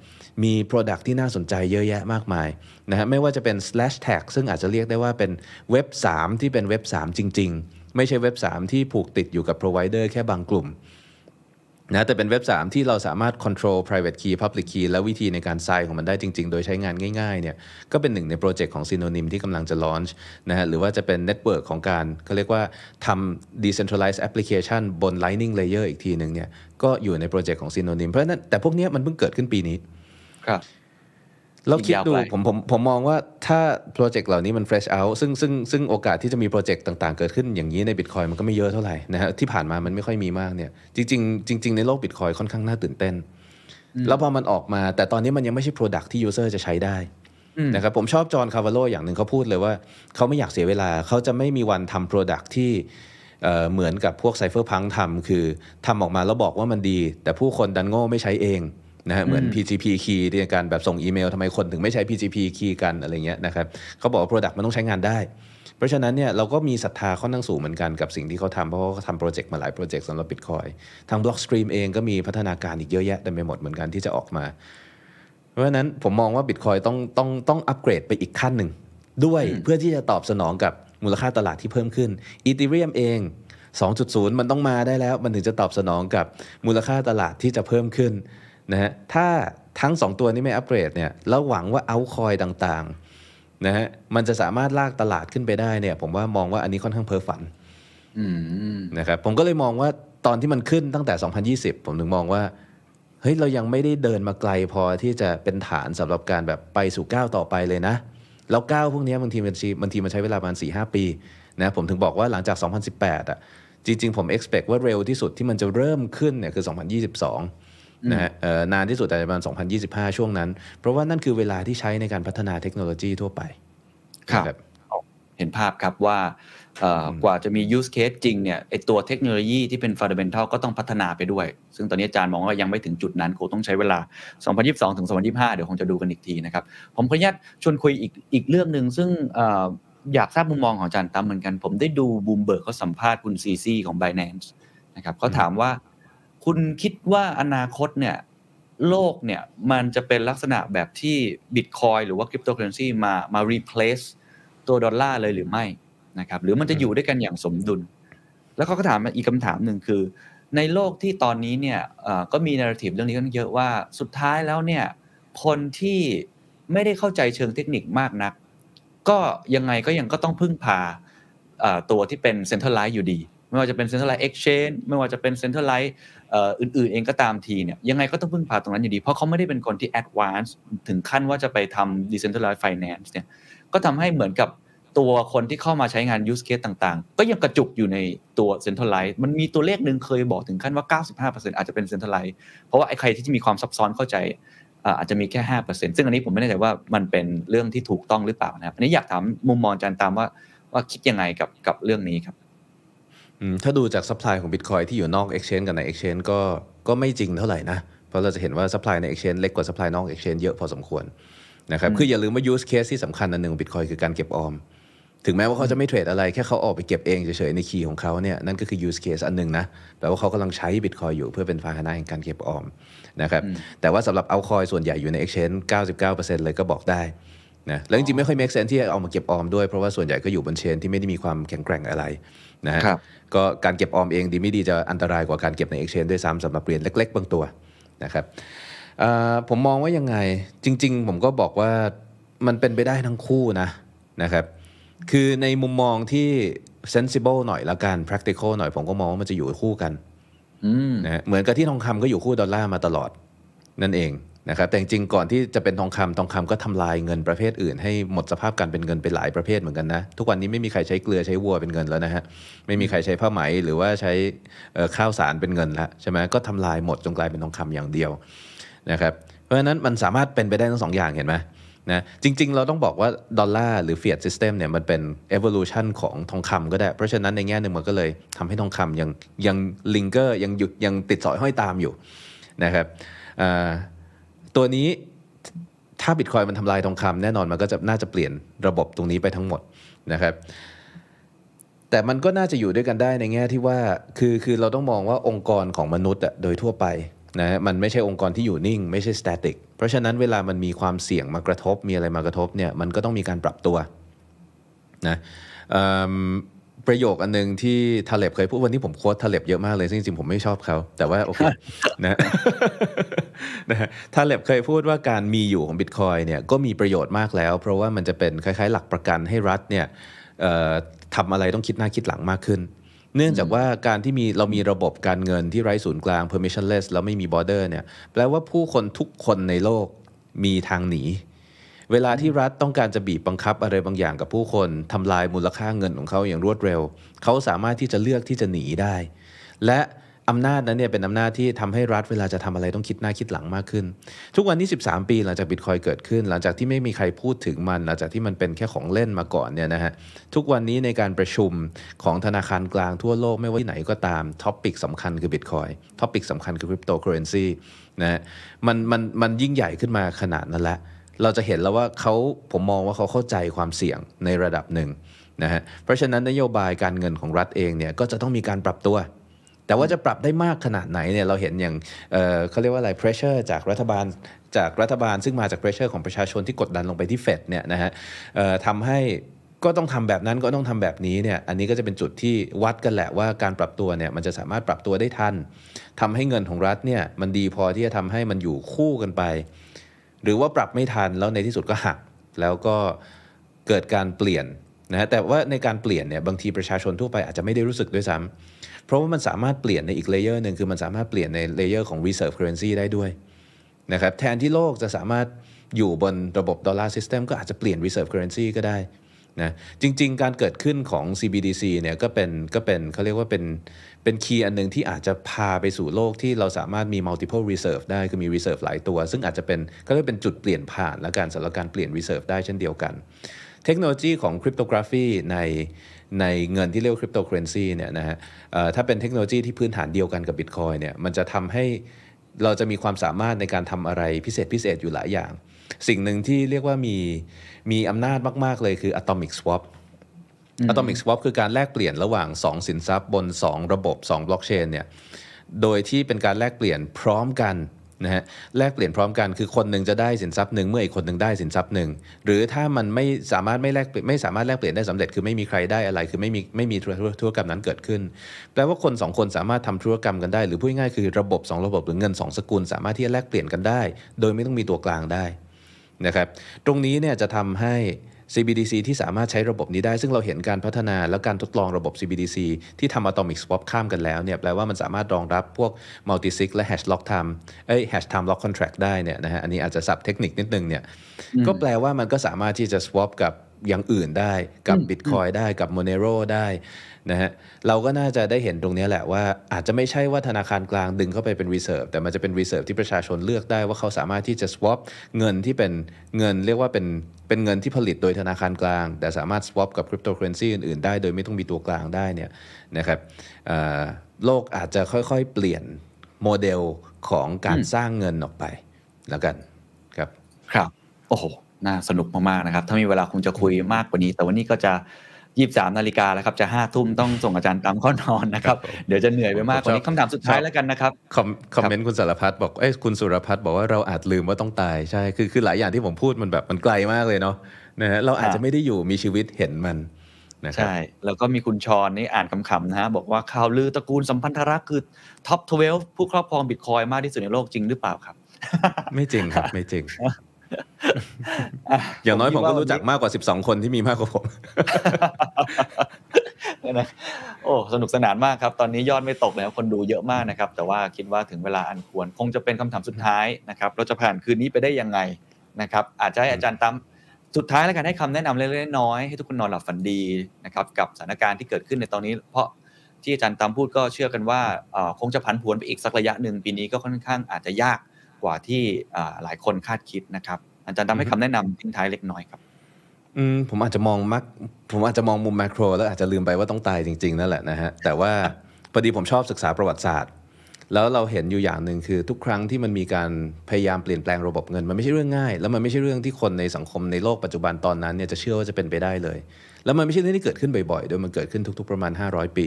มี Product ที่น่าสนใจเยอะแยะมากมายนะฮะไม่ว่าจะเป็น slash tag ซึ่งอาจจะเรียกได้ว่าเป็นเว็บ 3 ที่เป็นเว็บ 3 จริง ๆ ไม่ใช่เว็บ 3 ที่ผูกติดอยู่กับ provider แค่บางกลุ่มนะแต่เป็นเว็บ 3 ที่เราสามารถ control private key public key และวิธีในการ sign ของมันได้จริง ๆ โดยใช้งานง่ายๆเนี่ยก็เป็นหนึ่งในโปรเจกต์ของ Synonym ที่กำลังจะ launch นะฮะหรือว่าจะเป็น network ของการเขาเรียกว่าทำ decentralized application บน Lightning layer อีกทีหนึ่งเนี่ยก็อยู่ในโปรเจกต์ของ Synonym เพราะฉะนั้นแต่พวกนี้มันเพิ่งเกิดขึ้นปีนี้ ครับแล้วคิดดูอีกยาวไกลผมผมผมมองว่าถ้าโปรเจกต์เหล่านี้มัน fresh out ซึ่งซึ่งซึ่งโอกาสที่จะมีโปรเจกต์ต่างๆ เกิดขึ้นอย่างนี้ใน Bitcoin มันก็ไม่เยอะเท่าไหร่นะฮะที่ผ่านมามันไม่ค่อยมีมากเนี่ยจริงๆจริงๆในโลก Bitcoin ค่อนข้างน่าตื่นเต้น แล้วพอมันออกมา แต่ตอนนี้มันยังไม่ใช่ Product ที่ user จะใช้ได้นะครับผมชอบ John Carvalho อย่างหนึ่งเขาพูดเลยว่า เขาไม่อยากเสียเวลาเขาจะไม่มีวันทำ Product ที่เอ่อเหมือนกับพวก cypherpunk ทำคือทำออกมาแล้วบอกว่ามันดี แต่ผู้คนดันโง่ไม่ใช้เอง นะฮะเหมือน PGP key ในการแบบส่งอีเมลทำไมคนถึงไม่ใช้ PGP key กันอะไรเงี้ยนะครับเขาบอกว่า Product มันต้องใช้งานได้ เพราะฉะนั้นเนี่ยเราก็มีศรัทธาค่อนข้างสูงเหมือนกันกับสิ่งที่เขาทำเพราะว่าเขาทำโปรเจกต์มาหลายโปรเจกต์สำหรับ Bitcoin ทาง Blockstream เองก็มีพัฒนาการอีกเยอะแยะเต็มไปหมดเหมือนกันที่จะออกมา เพราะฉะนั้นผมมองว่า Bitcoin ต้องต้องต้องอัปเกรดไปอีกขั้นหนึ่งด้วยเพื่อที่จะตอบสนองกับมูลค่าตลาดที่เพิ่มขึ้น Ethereum เอง 2.0 มันต้องมาได้แล้ว มันถึงจะตอบสนองกับมูลค่าตลาดที่จะเพิ่มขึ้น นะฮะถ้าทั้ง 2 ตัวนี้ไม่อัปเกรดเนี่ยแล้วหวังว่าเอาคอยต่างๆนะฮะมันจะสามารถลากตลาดขึ้นไปได้เนี่ย ผมว่ามองว่าอันนี้ค่อนข้างเพ้อฝันอืมนะครับผมก็เลยมองว่าตอนที่มันขึ้นตั้งแต่ 2020 ผมถึงมองว่าเฮ้ยเรายังไม่ได้เดินมาไกลพอที่จะเป็นฐานสำหรับการแบบไปสู่ก้าวต่อไปเลยนะแล้วก้าวพวกเนี้ยบางทีมันชีบางทีมันใช้เวลาประมาณ4 5 ปีนะผมถึงบอกว่าหลังจาก 2018 อะจริง ๆ ผม expect ว่าเร็วที่สุดที่มันจะเริ่มขึ้นเนี่ยคือ 2022 นะฮะเอ่อนานที่สุดแต่ประมาณ 2025 ช่วงนั้น เพราะว่านั่นคือเวลาที่ใช้ในการพัฒนาเทคโนโลยีทั่วไปครับนะเห็นภาพครับว่าเอ่ออกว่าจะมี use case จริงเนี่ยไอตัวเทคโนโลยีที่เป็น fundamental ก็ต้องพัฒนาไปด้วย ซึ่งตอนนี้อาจารย์มองว่ายังไม่ถึงจุดนั้นคงต้องใช้เวลา 2022 ถึง 2025 เดี๋ยวคงจะดูกันอีกทีนะครับ ผมขออนุญาตชวนคุยอีกอีกเรื่องหนึ่งซึ่งเอ่ออยากทราบมุมมองของอาจารย์ตั้มเหมือนกัน ผมได้ดูบูมเบิร์กเขาสัมภาษณ์คุณซีซีของ Binance นะครับเขาถามว่า คุณคิดว่าอนาคตเนี่ยโลกเนี่ยมันจะเป็นลักษณะแบบที่ Bitcoin หรือว่า Cryptocurrency มามา replace ตัวดอลลาร์เลยหรือไม่นะครับหรือมันจะอยู่ด้วยกันอย่างสมดุล แล้วเขาก็ถามอีกคำถามหนึ่งคือ ในโลกที่ตอนนี้เนี่ยก็มีนาราทีฟเรื่องนี้กันเยอะว่าสุดท้ายแล้วเนี่ยคนที่ไม่ได้เข้าใจเชิงเทคนิคมากนัก ก็ยังไงก็ยังก็ต้องพึ่งพาตัวที่เป็นเซ็นทรัลไลซ์อยู่ดี ไม่ว่าจะเป็นเซ็นทรัลไลซ์เอ็กชแนนไม่ว่าจะเป็นเซ็นทรัลไลซ์ อื่นๆเองก็ตามทีเนี่ยยังไงก็ต้องพึ่งพาตรงนั้นอยู่ดี เพราะเขาไม่ได้เป็นคนที่แอดวานซ์ถึงขั้นว่าจะไปทำ decentralized finance เนี่ยก็ทำให้เหมือนกับตัวคนที่เข้ามาใช้งาน use case ต่างๆ ก็ยังกระจุกอยู่ในตัว centralized มันมีตัวเลขหนึ่งเคยบอกถึงขั้นว่า 95%อาจจะเป็น centralized เพราะว่าไอ้ใครที่จะมีความซับซ้อนเข้าใจอาจจะมีแค่ 5%ซึ่งอันนี้ผมไม่แน่ใจว่ามันเป็นเรื่องที่ถูกต้องหรือเปล่านะครับอันนี้อยากถามมุมมองอาจารย์ตามว่าว่าคิดยังไงกับกับเรื่องนี้ครับ ถ้าดูจาก supply ของ Bitcoin ที่อยู่นอก exchange กับใน exchange ก็ก็ไม่จริงเท่าไหร่นะ เพราะเราจะเห็นว่า supply ใน exchange เล็กกว่า supply นอก exchange เยอะพอสมควรนะครับคืออย่าลืมว่า use case ที่สำคัญอันหนึ่งของ Bitcoin คือการเก็บออม ถึงแม้ว่าเขาจะไม่เทรดอะไร แค่เขาออกไปเก็บเองเฉยๆ ในคีย์ของเขาเนี่ยนั่นก็คือ use case อันหนึ่งนะแปลว่าเขากำลังใช้ Bitcoin อยู่เพื่อเป็นพาหนะแห่งการเก็บออมนะครับแต่ว่าสำหรับเอาคอยส่วนใหญ่อยู่ใน exchange 99%เลยก็บอกได้นะแล้วจริงๆไม่ค่อย make sense ที่จะเอามาเก็บออมด้วยเพราะว่าส่วนใหญ่ก็อยู่บนเชนที่ไม่ได้มีความแข็งแกร่งอะไร นะฮะครับก็การเก็บออมเองดีไม่ดีจะอันตรายกว่าการเก็บใน Exchange ด้วยซ้ำสำหรับเหรียญเล็ก ๆ บางตัวนะครับเอ่อผมมองว่ายังไงจริง ๆ ผมก็บอกว่ามันเป็นไปได้ทั้งคู่นะนะครับคือในมุมมองที่ sensible หน่อยละกัน practical หน่อยผมก็มองว่ามันจะอยู่คู่กันอืมนะฮะเหมือนกับที่ทองคำก็อยู่คู่ดอลลาร์มาตลอดนั่นเอง นะครับแต่จริงๆก่อนที่จะเป็นทองคำทองคำก็ทำลายเงินประเภทอื่น ให้หมดสภาพการเป็นเงินไปหลายประเภทเหมือนกันนะทุกวันนี้ไม่มีใครใช้เกลือใช้วัวเป็นเงินแล้วนะฮะไม่มีใครใช้ผ้าไหมหรือว่าใช้ข้าวสารเป็นเงินแล้วใช่ไหมก็ทำลายหมดจนกลายเป็นทองคำอย่างเดียวนะครับเพราะฉะนั้นมันสามารถเป็นไปได้ทั้งสองอย่างเห็นไหมนะจริงๆ เราต้องบอกว่า ดอลลาร์หรือ fiat system เนี่ยมันเป็น evolution ของทองคำก็ได้ เพราะฉะนั้นในแง่หนึ่งมันก็เลยทำให้ทองคำยังยังลิงเกอร์ยังหยุดยังติดสอยห้อยตามอยู่นะครับอ่า ตัวนี้ถ้าบิตคอยมันทำลายทองคำแน่นอนมันก็จะน่าจะเปลี่ยนระบบตรงนี้ไปทั้งหมดนะครับแต่มันก็น่าจะอยู่ด้วยกันได้ในแง่ที่ว่าคือคือเราต้องมองว่าองค์กรของมนุษย์อะโดยทั่วไปนะมันไม่ใช่องค์กรที่อยู่นิ่ง ไม่ใช่ static เพราะฉะนั้นเวลามันมีความเสี่ยงมากระทบมีอะไรมากระทบเนี่ยมันก็ต้องมีการปรับตัวนะอืม ประโยคอันหนึงที่ทาเล็บเคยพูดวันนี้ผมโค้ดทาเล็บเยอะมากเลยซึ่งจริงๆผมไม่ชอบเขาแต่ว่าโอเคนะนะฮะทาเล็บเคยพูดว่าการมีอยู่ของบิตคอยเนี่ยก็มีประโยชน์มากแล้ว เพราะว่ามันจะเป็นคล้ายๆ หลักประกันให้รัฐเนี่ยเอ่อทำอะไรต้องคิดหน้าคิดหลังมากขึ้น เนื่องจากว่าการที่มีเรามีระบบการเงินที่ไร้ศูนย์กลาง permissionless แล้วไม่มี border เนี่ยแปลว่าผู้คนทุกคนในโลกมีทางหนี เวลาที่รัฐต้องการจะบีบบังคับอะไรบางอย่างกับผู้คนทำลายมูลค่าเงินของเขาอย่างรวดเร็ว เขาสามารถที่จะเลือกที่จะหนีได้ และอำนาจนั้นเนี่ยเป็นอำนาจที่ทำให้รัฐเวลาจะทำอะไรต้องคิดหน้าคิดหลังมากขึ้น ทุกวันที่13 ปีหลังจากบิตคอยน์เกิดขึ้น หลังจากที่ไม่มีใครพูดถึงมัน หลังจากที่มันเป็นแค่ของเล่นมาก่อนเนี่ยนะฮะทุกวันนี้ในการประชุมของธนาคารกลางทั่วโลกไม่ว่าที่ไหนก็ตาม topic สำคัญคือบิตคอยน์ topic สำคัญคือคริปโตเคอเรนซีนะฮะมันมันมันยิ่งใหญ่ขึ้นมาขนาดนั้นแล้ว เราจะเห็นแล้วว่าเขาผมมองว่าเขาเข้าใจความเสี่ยงในระดับหนึ่งนะฮะเพราะฉะนั้นนโยบายการเงินของรัฐเองเนี่ยก็จะต้องมีการปรับตัว แต่ว่าจะปรับได้มากขนาดไหนเนี่ยเราเห็นอย่างเอ่อเขาเรียกว่าอะไร pressure จากรัฐบาลจากรัฐบาลซึ่งมาจาก pressure ของประชาชนที่กดดันลงไปที่เฟดเนี่ยนะฮะทำให้ก็ต้องทำแบบนั้นก็ต้องทำแบบนี้เนี่ยอันนี้ก็จะเป็นจุดที่วัดกันแหละว่าการปรับตัวเนี่ยมันจะสามารถปรับตัวได้ทันทำให้เงินของรัฐเนี่ยมันดีพอที่จะทำให้มันอยู่คู่กันไป หรือว่าปรับไม่ทันแล้วในที่สุดก็หัก แล้วก็เกิดการเปลี่ยนนะฮะแต่ว่าในการเปลี่ยนเนี่ยบางทีประชาชนทั่วไปอาจจะไม่ได้รู้สึกด้วยซ้ำเพราะว่ามันสามารถเปลี่ยนในอีก layer หนึ่งคือมันสามารถเปลี่ยนใน layer ของ reserve currency ได้ด้วยนะครับแทนที่โลกจะสามารถอยู่บนระบบดอลลาร์ system ก็อาจจะเปลี่ยน reserve currency ก็ได้นะจริง ๆ การเกิดขึ้นของ CBDC เนี่ยก็เป็นก็เป็นเขาเรียกว่าเป็น เป็น key อันหนึ่งที่อาจจะพาไปสู่โลกที่เราสามารถมี multiple reserve ได้คือมี reserve หลายตัว ซึ่งอาจจะเป็นก็เรียกเป็นจุดเปลี่ยนผ่านและการสำหรับการเปลี่ยน reserve ได้เช่นเดียวกัน เทคโนโลยีของคริปโตกราฟีในในเงินที่เรียกคริปโตเคอเรนซีเนี่ยนะฮะถ้าเป็นเทคโนโลยีที่พื้นฐานเดียวกันกับบิตคอยเนี่ยมันจะทำให้เราจะมีความสามารถในการทำอะไรพิเศษพิเศษอยู่หลายอย่าง สิ่งหนึ่งที่เรียกว่ามีมีอำนาจมาก ๆ เลยคือ atomic swap atomic swap คือการแลกเปลี่ยนระหว่าง 2 สินทรัพย์บน 2 ระบบ 2 บล็อกเชนเนี่ยโดยที่เป็นการแลกเปลี่ยนพร้อมกันนะฮะแลกเปลี่ยนพร้อมกันคือคนหนึ่งจะได้สินทรัพย์หนึ่งเมื่ออีกคนหนึ่งได้สินทรัพย์หนึ่งหรือถ้ามันไม่สามารถไม่แลกเปลี่ยนไม่สามารถแลกเปลี่ยนได้สำเร็จคือไม่มีใครได้อะไร คือไม่มีไม่มีธุรธุรกรรมนั้นเกิดขึ้น แปลว่าคนสองคนสามารถทำธุรกรรมกันได้ หรือพูดง่ายๆคือระบบสองระบบหรือเงินสองสกุล สามารถที่จะแลกเปลี่ยนกันได้ โดยไม่ต้องมีตัวกลางได้นะครับตรงนี้เนี่ยจะทำให้ CBDC ที่สามารถใช้ระบบนี้ได้ ซึ่งเราเห็นการพัฒนาและการทดลองระบบ CBDC ที่ทำ Atomic Swap ข้ามกันแล้วเนี่ยแปลว่ามันสามารถรองรับพวก Multi Sig และ Hash Lock Time เอ้ย Hash Time Lock Contract ได้เนี่ยนะฮะอันนี้อาจจะสับเทคนิคนิดนึงเนี่ยก็แปลว่ามันก็สามารถที่จะ swap กับ อย่างอื่นได้ กับ Bitcoin ได้กับ Monero ได้นะฮะเราก็น่าจะได้เห็นตรงนี้แหละว่าอาจจะไม่ใช่ว่าธนาคารกลางดึงเข้าไปเป็น reserve แต่มันจะเป็น reserve ที่ประชาชนเลือกได้ว่าเขาสามารถที่จะ swap เงินที่เป็นเงินเรียกว่าเป็นเป็นเงินที่ผลิตโดยธนาคารกลาง แต่สามารถ swap กับ cryptocurrency อื่นๆได้ โดยไม่ต้องมีตัวกลางได้เนี่ยนะครับเอ่อโลกอาจจะค่อยๆ เปลี่ยนโมเดลของการสร้างเงินออกไปแล้วกันครับ ครับ โอ้โห น่าสนุกมากๆนะครับ ถ้ามีเวลาคงจะคุยมากกว่านี้ แต่วันนี้ก็จะยี่สามนาฬิกาแล้วครับจะห้าทุ่มต้องส่งอาจารย์ตามข้อนอนนะครับครับผมเดี๋ยวจะเหนื่อยไปมากกว่านี้คำถามสุดท้ายแล้วกันนะครับคอมคอมเมนต์คุณสารพัดบอกเอ้ยคุณสุรพัฒน์บอกว่าเราอาจลืมว่าต้องตายใช่คือคือหลายอย่างที่ผมพูดมันแบบมันไกลมากเลยเนาะนะฮะเราอาจจะไม่ได้อยู่มีชีวิตเห็นมันนะครับใช่ แล้วก็มีคุณชอนนี่อ่านคำๆนะฮะบอกว่าข่าวลือตระกูลสัมพันธรักษ์คือท็อป 12 ผู้ครอบครองบิตคอยมากที่สุดในโลกจริงหรือเปล่าครับ ไม่จริงครับไม่จริง อย่างน้อยผมก็รู้จักมากกว่า 12 คนที่มีมากกว่าผมนะโอ้สนุกสนานมากครับ ตอนนี้ยอดไม่ตกแล้วคนดูเยอะมากนะครับ แต่ว่าคิดว่าถึงเวลาอันควรคงจะเป็นคำถามสุดท้ายนะครับ เราจะผ่านคืนนี้ไปได้ยังไงนะครับ อาจจะให้อาจารย์ตั้มสุดท้ายแล้วกันให้คำแนะนำเล็กๆน้อยๆให้ทุกคนนอนหลับฝันดีนะครับกับสถานการณ์ที่เกิดขึ้นในตอนนี้ เพราะที่อาจารย์ตั้มพูดก็เชื่อกันว่าเอ่อคงจะผันผวนไปอีกสักระยะหนึ่งปีนี้ก็ค่อนข้างอาจจะยาก กว่าที่เอ่อหลายคนคาดคิดนะครับ อาจารย์ตั้มให้คำแนะนำทิ้งท้ายเล็กน้อยครับอืมผมอาจจะมองมักผมอาจจะมองมุมแมกโรแล้วอาจจะลืมไปว่าต้องตายจริงๆนั่นแหละนะฮะแต่ว่าพอดีผมชอบศึกษาประวัติศาสตร์ แล้วเราเห็นอยู่อย่างหนึ่งคือทุกครั้งที่มันมีการพยายามเปลี่ยนแปลงระบบเงิน มันไม่ใช่เรื่องง่าย แล้วมันไม่ใช่เรื่องที่คนในสังคมในโลกปัจจุบันตอนนั้นเนี่ยจะเชื่อว่าจะเป็นไปได้เลย แล้วมันไม่ใช่เรื่องที่เกิดขึ้นบ่อยๆโดยมันเกิดขึ้นทุก ๆประมาณ 500 ปี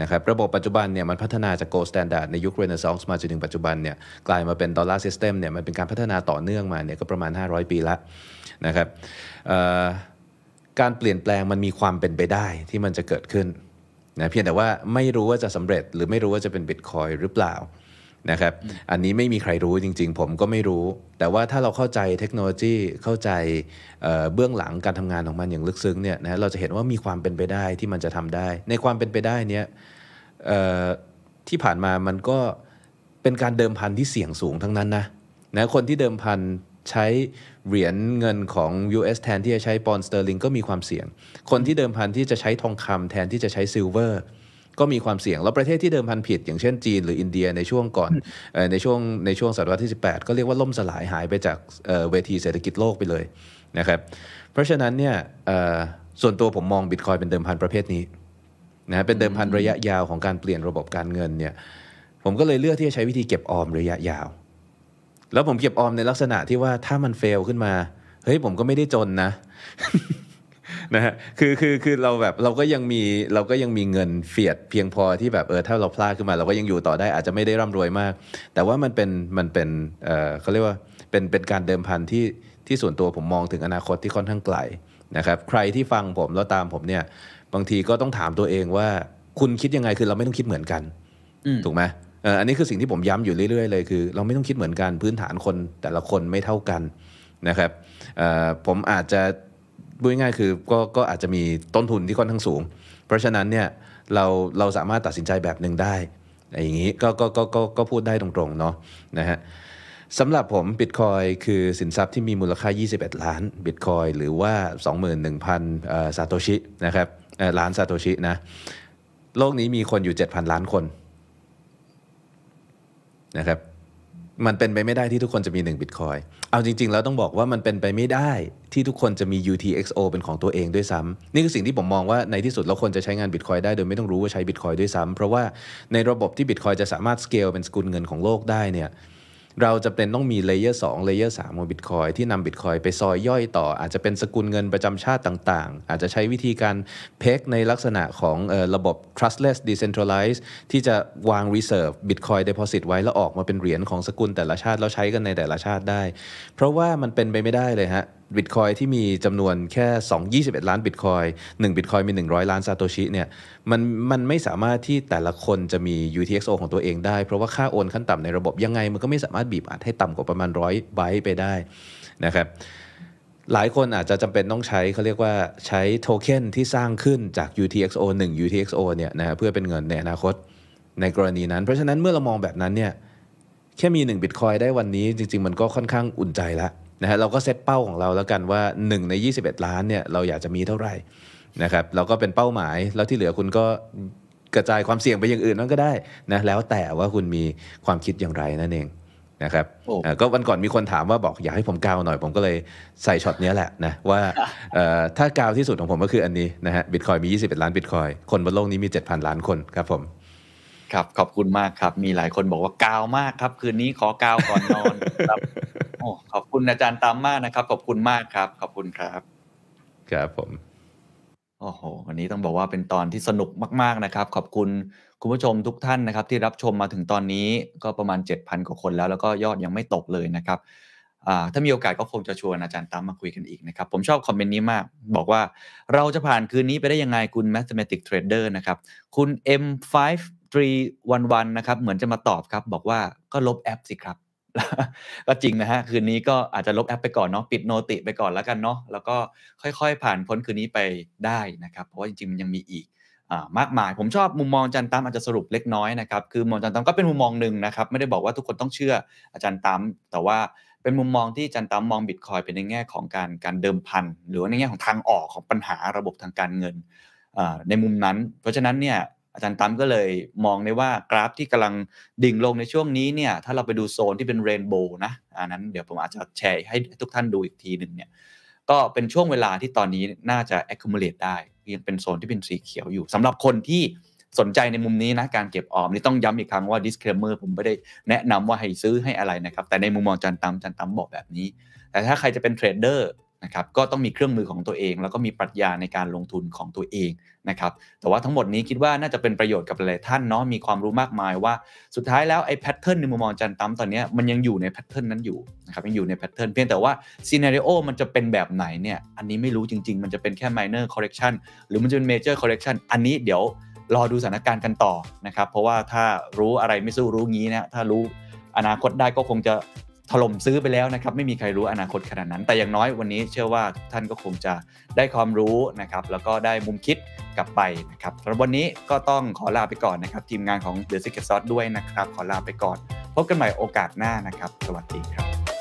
นะครับระบบปัจจุบันเนี่ยมันพัฒนาจาก gold standard ในยุคเรเนซองส์มาจนถึงปัจจุบันเนี่ยกลายมาเป็นดอลลาร์ system เนี่ยมันเป็นการพัฒนาต่อเนื่องมาเนี่ยก็ประมาณ 500 ปีละนะครับการเปลี่ยนแปลงมันมีความเป็นไปได้ที่มันจะเกิดขึ้นนะเพียงแต่ว่าไม่รู้ว่าจะสำเร็จหรือไม่รู้ว่าจะเป็นบิตคอยน์หรือเปล่า นะครับ อันนี้ไม่มีใครรู้จริง ๆ ผมก็ไม่รู้ แต่ว่าถ้าเราเข้าใจเทคโนโลยีเข้าใจเอ่อเบื้องหลังการทำงานของมันอย่างลึกซึ้งเนี่ยนะเราจะเห็นว่ามีความเป็นไปได้ที่มันจะทำได้ ในความเป็นไปได้เนี้ยเอ่อที่ผ่านมามันก็เป็นการเดิมพันที่เสี่ยงสูงทั้งนั้นนะนะคนที่เดิมพันใช้เหรียญเงินของ US แทนที่จะใช้ปอนด์สเตอร์ลิงก็มีความเสี่ยง คนที่เดิมพันที่จะใช้ทองคำแทนที่จะใช้ silver ก็มีความเสี่ยง แล้วประเทศที่เดิมพันผิด อย่างเช่นจีนหรืออินเดียในช่วงก่อนเอ่อในช่วงในช่วงศตวรรษที่ 18 ก็เรียกว่าล่มสลายหายไปจากเอ่อเวทีเศรษฐกิจโลกไปเลยนะครับเพราะฉะนั้นเนี่ยเอ่อส่วนตัวผมมองบิตคอยน์เป็นเดิมพันประเภทนี้นะเป็นเดิมพันระยะยาวของการเปลี่ยนระบบการเงินเนี่ยผมก็เลยเลือกที่จะใช้วิธีเก็บออมระยะยาว แล้วผมเก็บออมในลักษณะที่ว่าถ้ามัน fail ขึ้นมาเฮ้ยผมก็ไม่ได้จนนะ นะฮะคือคือคือเราแบบเราก็ยังมีเราก็ยังมีเงินเฟียดเพียงพอที่แบบเออถ้าเราพลาดขึ้นมา เราก็ยังอยู่ต่อได้อาจจะไม่ได้ร่ำรวยมาก แต่ว่ามันเป็นมันเป็นเออเขาเรียกว่าเป็นเป็นการเดิมพันที่ที่ส่วนตัวผมมองถึงอนาคตที่ค่อนข้างไกลนะครับใครที่ฟังผมแล้วตามผมเนี่ยบางทีก็ต้องถามตัวเองว่าคุณคิดยังไงคือเราไม่ต้องคิดเหมือนกันอืมถูกไหมเอ่ออันนี้คือสิ่งที่ผมย้ำอยู่เรื่อยๆเลยคือ เราไม่ต้องคิดเหมือนกันพื้นฐานคนแต่ละคนไม่เท่ากันนะครับเอ่อผมอาจจะ พูดง่ายคือก็ก็อาจจะมีต้นทุนที่ค่อนข้างสูง เพราะฉะนั้นเนี่ยเราเราสามารถตัดสินใจแบบหนึ่งได้อะไรอย่างนี้ก็ก็ก็ก็ก็พูดได้ตรงๆเนาะนะฮะสำหรับผมบิตคอยคือสินทรัพย์ที่มีมูลค่า 21 ล้านบิตคอยหรือว่า 21,000เอ่อซาโตชินะครับล้านซาโตชินะโลกนี้มีคนอยู่ 7,000 ล้านคนนะครับ มันเป็นไปไม่ได้ที่ทุกคนจะมี1บิตคอยน์เอาจริง ๆ แล้วต้องบอกว่ามันเป็นไปไม่ได้ที่ทุกคนจะมี UTXO เป็นของตัวเองด้วยซ้ำนี่คือสิ่งที่ผมมองว่าในที่สุดเราควรจะใช้งานบิตคอยน์ได้โดยไม่ต้องรู้ว่าใช้บิตคอยน์ด้วยซ้ำเพราะว่าในระบบที่บิตคอยน์จะสามารถสเกลเป็นสกุลเงินของโลกได้เนี่ย เราจะเป็นต้องมี layer สอง layer สามของบิตคอยน์ที่นำบิตคอยน์ไปซอยย่อยต่อ อาจจะเป็นสกุลเงินประจำชาติต่างๆ อาจจะใช้วิธีการ peg ในลักษณะของออระบบ trustless decentralized ที่จะวาง reserve bitcoin deposit ไว้แล้วออกมาเป็นเหรียญของสกุลแต่ละชาติ แล้วใช้กันในแต่ละชาติได้ เพราะว่ามันเป็นไปไม่ได้เลยฮะ บิตคอยที่มีจำนวนแค่ 2 21 ล้านบิตคอย1บิตคอยมี 100 ล้านซาโตชิเนี่ยมันมันไม่สามารถที่แต่ละคนจะมี UTXO ของตัวเองได้ เพราะว่าค่าโอนขั้นต่ำในระบบยังไง มันก็ไม่สามารถบีบอัดให้ต่ำกว่าประมาณ 100ไบต์ไปได้นะครับหลายคนอาจจะจำเป็นต้องใช้เขาเรียกว่าใช้โทเค็นที่สร้างขึ้นจาก UTXO 1 UTXO เนี่ยนะฮะเพื่อเป็นเงินในอนาคตในกรณีนั้น เพราะฉะนั้นเมื่อเรามองแบบนั้นเนี่ยแค่มี1บิตคอยได้วันนี้จริง ๆ มันก็ค่อนข้างอุ่นใจแล้ว นะฮะเราก็เซตเป้าของเราแล้วกันว่า 1 ใน 21 ล้านเนี่ยเราอยากจะมีเท่าไหร่นะครับเราก็เป็นเป้าหมายแล้วที่เหลือคุณก็กระจายความเสี่ยงไปอย่างอื่นนั่นก็ได้นะแล้วแต่ว่าคุณมีความคิดอย่างไรนั่นเองนะครับโอ้เอ่อก็วันก่อนมีคนถามว่าบอกอยากให้ผมกาวหน่อยผมก็เลยใส่ช็อตเนี้ยแหละนะว่าเอ่อถ้ากาวที่สุดของผมก็คืออันนี้นะฮะบิตคอยมี 21 ล้านบิตคอยคนบนโลกนี้มี 7,000 ล้านคนครับผมครับขอบคุณมากครับ มีหลายคนบอกว่ากาวมากครับ คืนนี้ขอกาวก่อนนอนครับโอ้ ขอบคุณอาจารย์ตามมากนะครับ ขอบคุณมากครับ ขอบคุณครับ ครับผม โอ้โห วันนี้ต้องบอกว่าเป็นตอนที่สนุกมากๆนะครับ ขอบคุณคุณผู้ชมทุกท่านนะครับ ที่รับชมมาถึงตอนนี้ก็ประมาณ 7,000 กว่าคนแล้ว แล้วก็ยอดยังไม่ตกเลยนะครับอ่าถ้ามีโอกาสก็คงจะชวนอาจารย์ตั้มมาคุยกันอีกนะครับ ผมชอบคอมเมนต์นี้มาก บอกว่าเราจะผ่านคืนนี้ไปได้ยังไงคุณ Mathematic Trader นะครับ คุณ M5311 นะครับ เหมือนจะมาตอบครับ บอกว่าก็ลบแอปสิครับ ก็จริงนะฮะ คืนนี้ก็อาจจะลบแอปไปก่อนเนาะปิดโนติไปก่อนแล้วกันเนาะแล้วก็ค่อยๆ ผ่านพ้นคืนนี้ไปได้นะครับ เพราะว่าจริงๆมันยังมีอีกมากมาย ผมชอบมุมมองอาจารย์ตั้มอาจจะสรุปเล็กน้อยนะครับ คือมุมมองอาจารย์ตั้มก็เป็นมุมมองหนึ่งนะครับ ไม่ได้บอกว่าทุกคนต้องเชื่ออาจารย์ตั้มแต่ว่าเป็นมุมมองที่อาจารย์ตั้มมองบิตคอยเป็นในแง่ของการการเดิมพัน หรือว่าในแง่ของทางออกของปัญหาระบบทางการเงินในมุมนั้น เพราะฉะนั้นเนี่ย อาจารย์ตั้มก็เลยมองได้ว่ากราฟที่กำลังดิ่งลงในช่วงนี้เนี่ยถ้าเราไปดูโซนที่เป็น rainbow นะอันนั้นเดี๋ยวผมอาจจะแชร์ให้ทุกท่านดูอีกทีหนึ่งเนี่ยก็เป็นช่วงเวลาที่ตอนนี้น่าจะ accumulate ได้ยังเป็นโซนที่เป็นสีเขียวอยู่สำหรับคนที่สนใจในมุมนี้นะการเก็บออมนี่ต้องย้ำอีกครั้งว่า disclaimer ผมไม่ได้แนะนำว่าให้ซื้อให้อะไรนะครับแต่ในมุมมองอาจารย์ตั้มอาจารย์ตั้มบอกแบบนี้ แต่ถ้าใครจะเป็น trader นะครับก็ต้องมีเครื่องมือของตัวเอง แล้วก็มีปรัชญาในการลงทุนของตัวเองนะครับแต่ว่าทั้งหมดนี้คิดว่าน่าจะเป็นประโยชน์กับหลายท่านเนาะมีความรู้มากมายว่า สุดท้ายแล้วไอ้ pattern ในมุมมองจารย์ตั้มตอนนี้มันยังอยู่ใน pattern นั้นอยู่นะครับยังอยู่ใน pattern เพียงแต่ว่า scenario มันจะเป็นแบบไหนเนี่ยอันนี้ไม่รู้จริง ๆ มันจะเป็นแค่ minor correction หรือมันจะเป็น major correction อันนี้เดี๋ยวรอดูสถานการณ์กันต่อนะครับเพราะว่าถ้ารู้อะไรไม่สู้รู้งี้นะถ้ารู้อนาคตได้ก็คงจะ ถล่มซื้อไปแล้วนะครับไม่มีใครรู้อนาคตขนาดนั้น แต่อย่างน้อยวันนี้เชื่อว่าทุกท่านก็คงจะได้ความรู้นะครับแล้วก็ได้มุมคิดกลับไปนะครับสำหรับวันนี้ก็ต้องขอลาไปก่อนนะครับ ทีมงานของ The Secret Sauce ด้วยนะครับ ขอลาไปก่อน พบกันใหม่โอกาสหน้านะครับ สวัสดีครับ